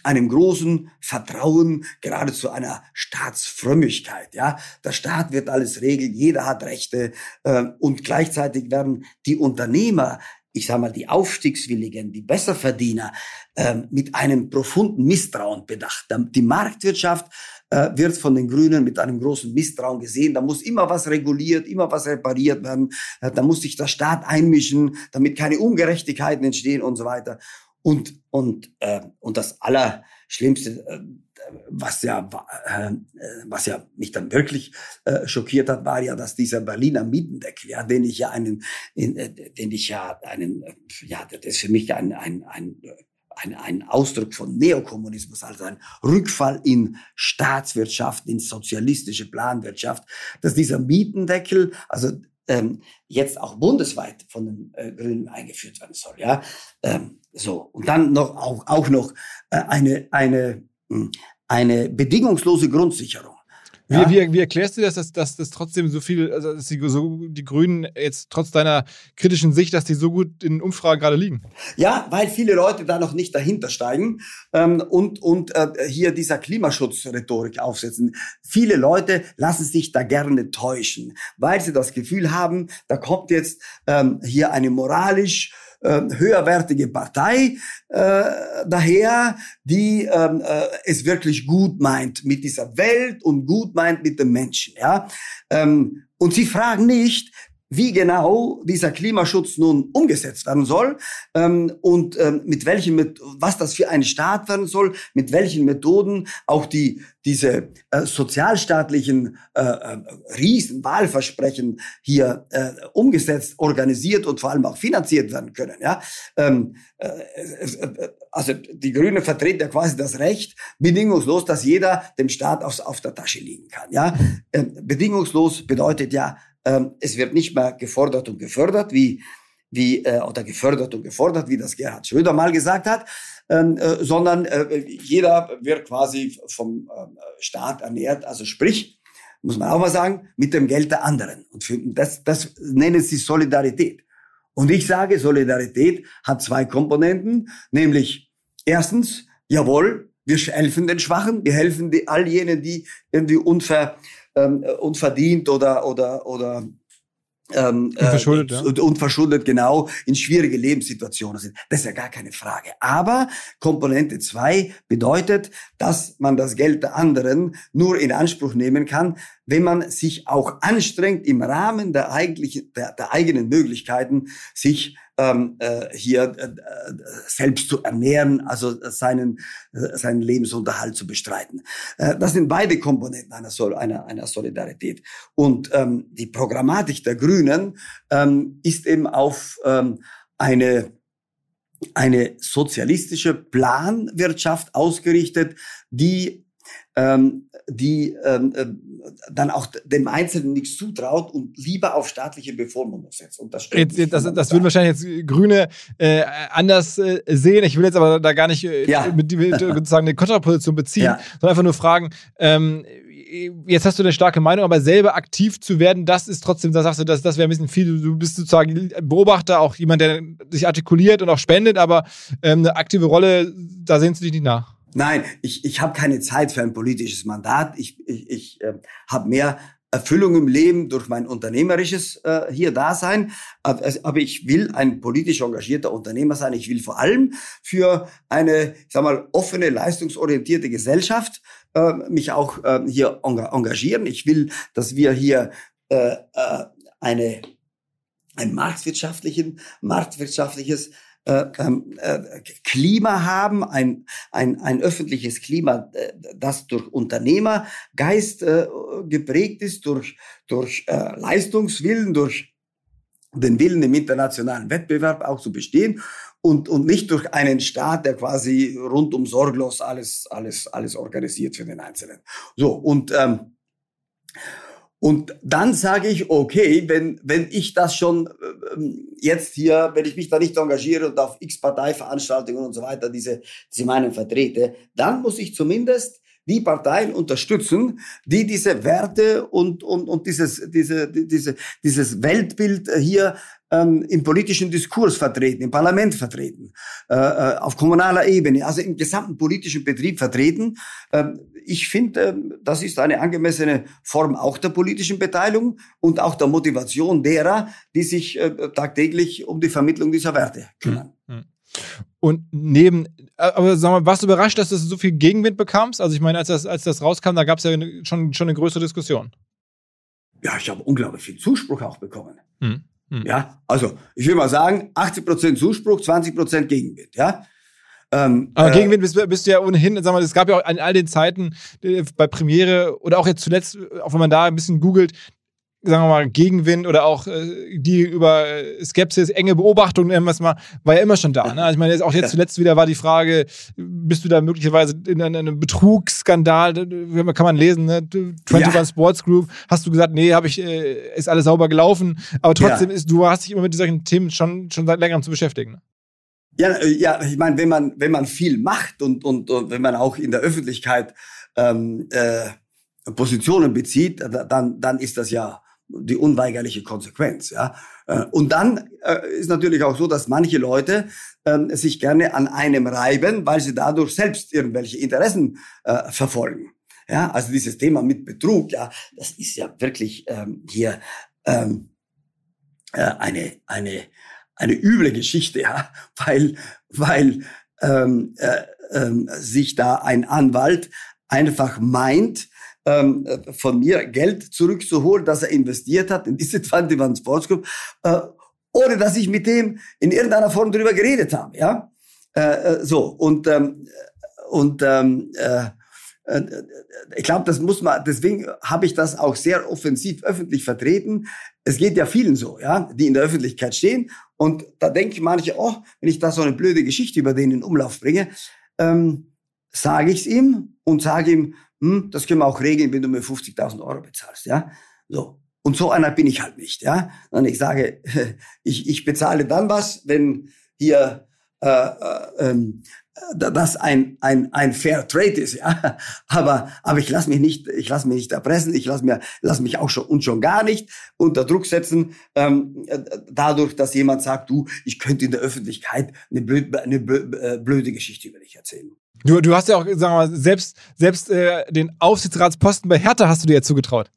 Speaker 2: einem großen Vertrauen, geradezu einer Staatsfrömmigkeit. Ja, der Staat wird alles regeln, jeder hat Rechte äh, und gleichzeitig werden die Unternehmer ich sage mal, die Aufstiegswilligen, die Besserverdiener ähm, mit einem profunden Misstrauen bedacht. Die Marktwirtschaft äh, wird von den Grünen mit einem großen Misstrauen gesehen. Da muss immer was reguliert, immer was repariert werden. Äh, da muss sich der Staat einmischen, damit keine Ungerechtigkeiten entstehen und so weiter. Und, und, äh, und das Allerschlimmste, äh, was ja, äh, was ja mich dann wirklich äh, schockiert hat, war ja, dass dieser Berliner Mietendeckel, ja, den ich ja einen, in, äh, den ich ja einen, äh, ja, das ist für mich ein, ein, ein ein, ein Ausdruck von Neokommunismus, also ein Rückfall in Staatswirtschaft, in sozialistische Planwirtschaft, dass dieser Mietendeckel, also ähm, jetzt auch bundesweit von den äh, Grünen eingeführt werden soll, ja, ähm, so und dann noch auch auch noch äh, eine eine hm, eine bedingungslose Grundsicherung.
Speaker 1: Ja? Wie, wie, wie erklärst du das, dass, dass das trotzdem so viel, also dass die, so, die Grünen jetzt trotz deiner kritischen Sicht, dass die so gut in Umfragen gerade liegen?
Speaker 2: Ja, weil viele Leute da noch nicht dahinter steigen ähm, und, und äh, hier dieser Klimaschutzrhetorik aufsetzen. Viele Leute lassen sich da gerne täuschen, weil sie das Gefühl haben, da kommt jetzt ähm, hier eine moralisch äh, höherwertige Partei äh, daher, die ähm, äh, es wirklich gut meint mit dieser Welt und gut meint mit den Menschen. Ja? Ähm, und sie fragen nicht, wie genau dieser Klimaschutz nun umgesetzt werden soll ähm, und ähm, mit welchen, was das für ein Staat werden soll, mit welchen Methoden auch die diese äh, sozialstaatlichen äh, äh, Riesenwahlversprechen hier äh, umgesetzt, organisiert und vor allem auch finanziert werden können. Ja, ähm, äh, äh, also die Grünen vertreten ja quasi das Recht bedingungslos, dass jeder dem Staat aufs, auf der Tasche liegen kann. Ja, ähm, bedingungslos bedeutet ja ähm, es wird nicht mehr gefordert und gefördert, wie, wie äh, oder gefördert und gefordert, wie das Gerhard Schröder mal gesagt hat, ähm, äh, sondern äh, jeder wird quasi vom äh, Staat ernährt, also sprich, muss man auch mal sagen, mit dem Geld der anderen. Und für, das, das nennen sie Solidarität. Und ich sage, Solidarität hat zwei Komponenten, nämlich erstens, jawohl, wir helfen den Schwachen, wir helfen die, all jenen, die irgendwie unver, ähm, unverdient oder, oder, oder ähm,
Speaker 1: unverschuldet,
Speaker 2: äh, ja. unverschuldet genau in schwierige Lebenssituationen sind. Das ist ja gar keine Frage. Aber Komponente zwei bedeutet, dass man das Geld der anderen nur in Anspruch nehmen kann, wenn man sich auch anstrengt, im Rahmen der, eigentlichen, der, der eigenen Möglichkeiten sich ähm, äh, hier äh, äh, selbst zu ernähren, also seinen, äh, seinen Lebensunterhalt zu bestreiten. Äh, das sind beide Komponenten einer, Sol einer, einer Solidarität. Und ähm, die Programmatik der Grünen ähm, ist eben auf ähm, eine eine sozialistische Planwirtschaft ausgerichtet, die ähm, die ähm, äh, dann auch dem Einzelnen nichts zutraut und lieber auf staatliche Bevormundung setzt. Und das,
Speaker 1: jetzt, jetzt, das, das würden wahrscheinlich jetzt Grüne äh, anders äh, sehen. Ich will jetzt aber da gar nicht äh, ja. mit, mit sozusagen eine Kontraposition beziehen, ja. sondern einfach nur fragen, ähm, jetzt hast du eine starke Meinung, aber selber aktiv zu werden, das ist trotzdem, da sagst du, das, das wäre ein bisschen viel. Du bist sozusagen Beobachter, auch jemand, der sich artikuliert und auch spendet, aber ähm, eine aktive Rolle, da sehnst du dich nicht nach.
Speaker 2: Nein, ich, ich habe keine Zeit für ein politisches Mandat. Ich, ich, ich äh, habe mehr Erfüllung im Leben durch mein unternehmerisches äh, hier Dasein. Aber ich will ein politisch engagierter Unternehmer sein. Ich will vor allem für eine, ich sag mal, offene, leistungsorientierte Gesellschaft äh, mich auch äh, hier engagieren. Ich will, dass wir hier äh, äh, eine ein marktwirtschaftlichen, marktwirtschaftliches äh, ähm, äh, Klima haben, ein, ein, ein öffentliches Klima, äh, das durch Unternehmergeist geprägt ist, durch, durch Leistungswillen, durch den Willen im internationalen Wettbewerb auch zu bestehen und, und nicht durch einen Staat, der quasi rundum sorglos alles, alles, alles organisiert für den Einzelnen. So, und ähm, und dann sage ich, okay, wenn, wenn ich das schon ähm, jetzt hier, wenn ich mich da nicht engagiere und auf x Parteiveranstaltungen und so weiter diese, diese Meinung vertrete, dann muss ich zumindest die Parteien unterstützen, die diese Werte und, und, und dieses, diese, diese, dieses Weltbild hier ähm, im politischen Diskurs vertreten, im Parlament vertreten, äh, äh, auf kommunaler Ebene, also im gesamten politischen Betrieb vertreten. Ähm, ich finde, äh, das ist eine angemessene Form auch der politischen Beteiligung und auch der Motivation derer, die sich äh, tagtäglich um die Vermittlung dieser Werte kümmern. Mhm.
Speaker 1: Und neben, äh, aber sag mal, warst du überrascht, dass du so viel Gegenwind bekamst? Also ich meine, als das, als das rauskam, da gab es ja schon, schon eine größere Diskussion.
Speaker 2: Ja, ich habe unglaublich viel Zuspruch auch bekommen. Hm. Hm. Ja, also ich will mal sagen, 80% Zuspruch, 20% Gegenwind, ja.
Speaker 1: Ähm, Aber äh, Gegenwind bist, bist, du ja ohnehin, sag mal, es gab ja auch an all den Zeiten äh, bei Premiere oder auch jetzt zuletzt, auch wenn man da ein bisschen googelt, sagen wir mal, Gegenwind oder auch äh, die über Skepsis, enge Beobachtung, nennen wir es mal, war ja immer schon da. Ne? Also ich meine, jetzt auch jetzt zuletzt wieder war die Frage, bist du da möglicherweise in einem Betrugsskandal, kann man lesen, ne? 21 ja. Sports Group, hast du gesagt, nee, habe ich, äh, ist alles sauber gelaufen, aber trotzdem ja. ist, du hast dich immer mit solchen Themen schon, schon seit längerem zu beschäftigen. Ne?
Speaker 2: Ja, äh, ja, ich meine, wenn man, wenn man viel macht und, und, und wenn man auch in der Öffentlichkeit ähm, äh, Positionen bezieht, dann, dann ist das ja die unweigerliche Konsequenz. Ja? Äh, und dann äh, ist natürlich auch so, dass manche Leute äh, sich gerne an einem reiben, weil sie dadurch selbst irgendwelche Interessen äh, verfolgen. Ja, also dieses Thema mit Betrug, ja, das ist ja wirklich ähm, hier ähm, äh, eine eine eine üble Geschichte, ja, weil weil ähm, äh, äh, sich da ein Anwalt einfach meint, ähm, von mir Geld zurückzuholen, das er investiert hat in diese 21 Sports Group, äh, ohne dass ich mit dem in irgendeiner Form darüber geredet habe. Ja, äh, äh so und ähm, und ähm, äh, äh, ich glaube, das muss man, deswegen habe ich das auch sehr offensiv öffentlich vertreten. Es geht ja vielen so, ja, die in der Öffentlichkeit stehen. Und da denken manche, oh, wenn ich da so eine blöde Geschichte über den in Umlauf bringe, ähm, sage ich es ihm und sage ihm, hm, das können wir auch regeln, wenn du mir 50.000 Euro bezahlst, ja. So. Und so einer bin ich halt nicht, ja. Und ich sage, ich, ich bezahle dann was, wenn hier äh, äh, ähm, das ein, ein, ein Fair Trade ist, ja. Aber, aber ich lasse mich nicht, ich lasse mich nicht erpressen, ich lasse mir, lass mich auch schon und schon gar nicht unter Druck setzen, ähm, dadurch, dass jemand sagt, du, ich könnte in der Öffentlichkeit eine blöde, eine äh, blöde Geschichte über dich erzählen.
Speaker 1: Du, du hast ja auch, sagen wir mal, selbst, selbst äh, den Aufsichtsratsposten bei Hertha hast du dir ja zugetraut.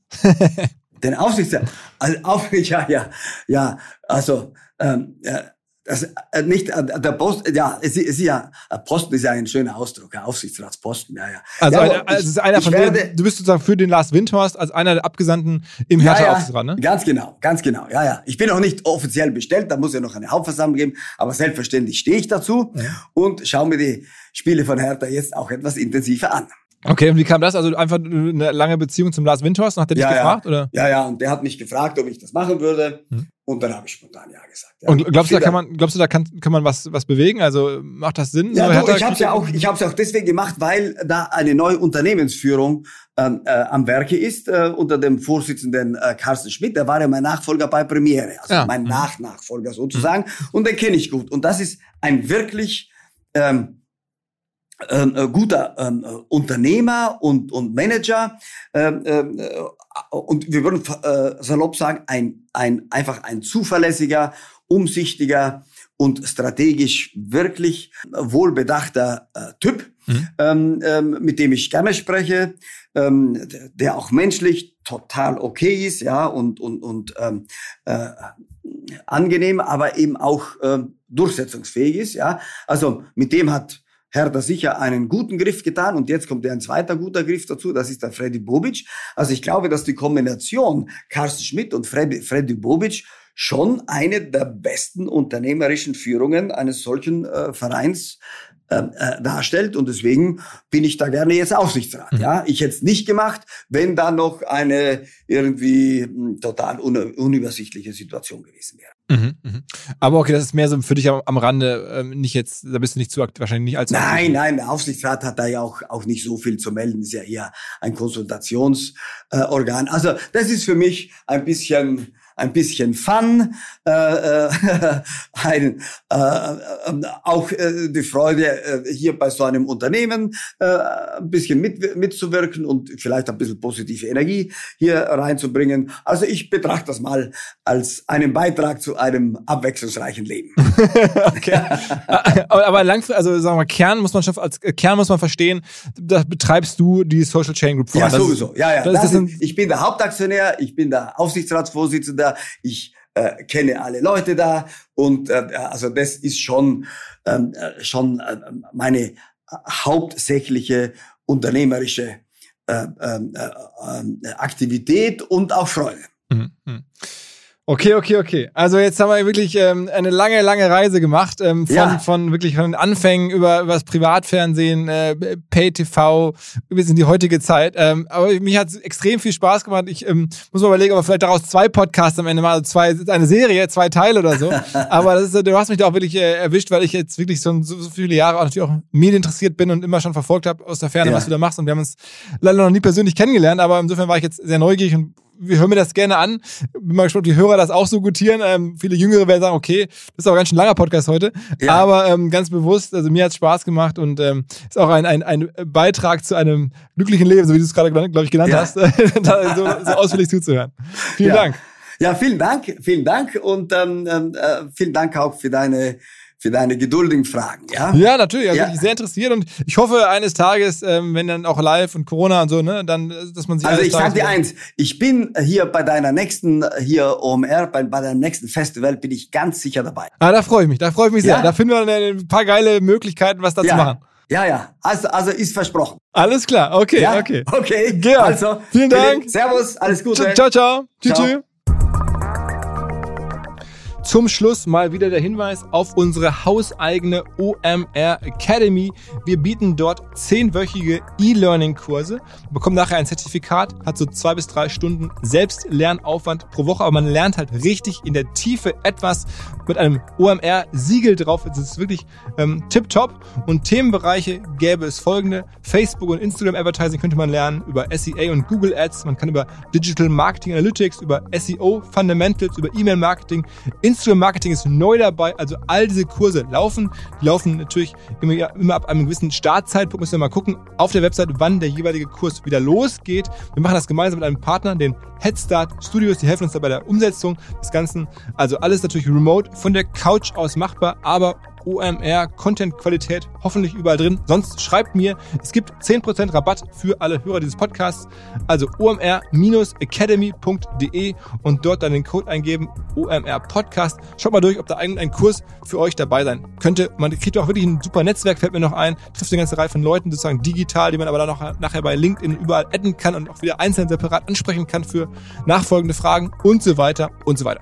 Speaker 2: den Aufsichtsrat, also auf, ja, ja, ja, also ähm, ja, das, äh, nicht äh, der Post, ja, es ist ja Posten ist ja ein schöner Ausdruck, ja, Aufsichtsratsposten, ja, ja.
Speaker 1: Also,
Speaker 2: ja,
Speaker 1: einer, also ist einer von werde, denen, du bist sozusagen für den Lars Windhorst als einer der Abgesandten im Hertha ja, Aufsichtsrat, ne?
Speaker 2: Ganz genau, ganz genau, ja, ja. Ich bin auch nicht offiziell bestellt, da muss ja noch eine Hauptversammlung geben, aber selbstverständlich stehe ich dazu ja. und schaue mir die Spiele von Hertha jetzt auch etwas intensiver an.
Speaker 1: Okay, und wie kam das? Also einfach eine lange Beziehung zum Lars Windhorst? Hat der dich
Speaker 2: ja,
Speaker 1: gefragt?
Speaker 2: Ja.
Speaker 1: Oder?
Speaker 2: ja, ja, und der hat mich gefragt, ob ich das machen würde. Hm. Und dann habe ich spontan ja gesagt. Ja.
Speaker 1: Und glaubst du, da kann man, glaubst du, da kann, kann man was, was bewegen? Also macht das Sinn?
Speaker 2: Ja, du, ich habe es ja auch, ich habe es auch deswegen gemacht, weil da eine neue Unternehmensführung ähm, äh, am Werke ist äh, unter dem Vorsitzenden äh, Carsten Schmidt. Der war ja mein Nachfolger bei Premiere, also ja. mein mhm. Nachnachfolger sozusagen. Mhm. Und den kenne ich gut. Und das ist ein wirklich ähm, äh, guter ähm, äh, Unternehmer und, und Manager ähm, ähm, äh, und wir würden äh, salopp sagen, ein, ein, einfach ein zuverlässiger, umsichtiger und strategisch wirklich wohlbedachter äh, Typ, mhm. ähm, ähm, mit dem ich gerne spreche, ähm, der auch menschlich total okay ist, ja, und, und, und ähm, äh, angenehm, aber eben auch äh, durchsetzungsfähig ist, ja. Also mit dem hat Hertha sicher einen guten Griff getan und jetzt kommt ja ein zweiter guter Griff dazu, das ist der Freddy Bobic. Also ich glaube, dass die Kombination Carsten Schmidt und Freddy, Freddy Bobic schon eine der besten unternehmerischen Führungen eines solchen äh, Vereins ähm, äh, darstellt und deswegen bin ich da gerne jetzt Aufsichtsrat. Mhm. Ja, ich hätte es nicht gemacht, wenn da noch eine irgendwie mh, hm, total un unübersichtliche Situation gewesen wäre.
Speaker 1: Mhm, mh. Aber okay, das ist mehr so für dich am, am Rande, ähm, nicht jetzt, da bist du nicht zu wahrscheinlich nicht allzu
Speaker 2: Nein, nein, der Aufsichtsrat hat da ja auch, auch nicht so viel zu melden, ist ja eher ein Konsultationsorgan. Äh, also das ist für mich ein bisschen ein bisschen Fun, äh, äh, ein, äh, äh, auch äh, die Freude, äh, hier bei so einem Unternehmen äh, ein bisschen mit, mitzuwirken und vielleicht ein bisschen positive Energie hier reinzubringen. Also ich betrachte das mal als einen Beitrag zu einem abwechslungsreichen Leben.
Speaker 1: okay. Aber langfristig, also sagen wir Kern muss man schon, als Kern muss man verstehen, da betreibst du die Social Chain Group
Speaker 2: voran. Ja, sowieso. Ja, ja. Das ist, ich bin der Hauptaktionär, ich bin der Aufsichtsratsvorsitzende da, ich äh, kenne alle Leute da und äh, also das ist schon ähm, äh, schon äh, meine hauptsächliche unternehmerische äh, ähm, äh, äh, Aktivität und auch Freude.
Speaker 1: Mhm. Okay, okay, okay. Also jetzt haben wir wirklich ähm, eine lange, lange Reise gemacht. Ähm, von, ja. von wirklich von den Anfängen über, über das Privatfernsehen, äh, Pay-TV bis in die heutige Zeit. Ähm, aber mich hat extrem viel Spaß gemacht. Ich ähm, muss mal überlegen, ob wir vielleicht daraus zwei Podcasts am Ende mal, also zwei, eine Serie, zwei Teile oder so. aber das ist, du hast mich da auch wirklich äh, erwischt, weil ich jetzt wirklich so, so, so viele Jahre auch natürlich auch Medien interessiert bin und immer schon verfolgt habe aus der Ferne, ja. was du da machst. Und wir haben uns leider noch nie persönlich kennengelernt, aber insofern war ich jetzt sehr neugierig und wir hören mir das gerne an. Bin mal gespannt, ob die Hörer das auch so gutieren. Ähm, viele Jüngere werden sagen, okay, das ist aber ganz schön langer Podcast heute. Ja. Aber ähm, ganz bewusst, also mir hat es Spaß gemacht und ähm, ist auch ein, ein, ein Beitrag zu einem glücklichen Leben, so wie du es gerade, glaube ich, genannt ja. hast, da so, so ausführlich zuzuhören. Vielen
Speaker 2: ja.
Speaker 1: Dank.
Speaker 2: Ja, vielen Dank, vielen Dank und ähm, ähm äh, vielen Dank auch für deine für deine geduldigen Fragen. Ja,
Speaker 1: ja natürlich. Also ja. sehr interessiert und ich hoffe eines Tages, ähm, wenn dann auch live und Corona und so, ne, dann, dass man sich.
Speaker 2: Also ich sage dir eins: Ich bin hier bei deiner nächsten hier OMR, bei, bei deinem nächsten Festival, bin ich ganz sicher dabei.
Speaker 1: Ah, da freue ich mich. Da freue ich mich sehr. Da finden wir ein paar geile Möglichkeiten, was da
Speaker 2: ja.
Speaker 1: zu machen.
Speaker 2: Ja, ja. Also, also ist versprochen.
Speaker 1: Alles klar. Okay,
Speaker 2: ja?
Speaker 1: okay.
Speaker 2: Okay.
Speaker 1: Georg, also, vielen Dank.
Speaker 2: Servus, alles Gute.
Speaker 1: Ciao, ciao. Tschüss, tschüss. Zum Schluss mal wieder der Hinweis auf unsere hauseigene OMR Academy. Wir bieten dort zehnwöchige E-Learning-Kurse, bekommt nachher ein Zertifikat, hat so zwei bis drei Stunden Selbstlernaufwand pro Woche, aber man lernt halt richtig in der Tiefe etwas mit einem OMR-Siegel drauf. Es ist wirklich ähm, tipptopp. Und Themenbereiche gäbe es folgende. Facebook und Instagram Advertising könnte man lernen über SEA und Google Ads. Man kann über Digital Marketing Analytics, über SEO Fundamentals, über E-Mail Marketing, Instagram Marketing ist neu dabei. Also all diese Kurse laufen. Die laufen natürlich immer, immer ab einem gewissen Startzeitpunkt. Müssen wir mal gucken auf der Website, wann der jeweilige Kurs wieder losgeht. Wir machen das gemeinsam mit einem Partner, den Headstart Studios. Die helfen uns dabei der Umsetzung des Ganzen. Also alles natürlich remote von der Couch aus machbar, aber OMR, Content-Qualität hoffentlich überall drin. Sonst schreibt mir, es gibt 10% Rabatt für alle Hörer dieses Podcasts. Also omr-academy.de und dort dann den Code eingeben, OMR Podcast. Schaut mal durch, ob da irgendein Kurs für euch dabei sein könnte. Man kriegt auch wirklich ein super Netzwerk, fällt mir noch ein, trifft eine ganze Reihe von Leuten sozusagen digital, die man aber dann auch nachher bei LinkedIn überall adden kann und auch wieder einzeln separat ansprechen kann für nachfolgende Fragen und so weiter und so weiter.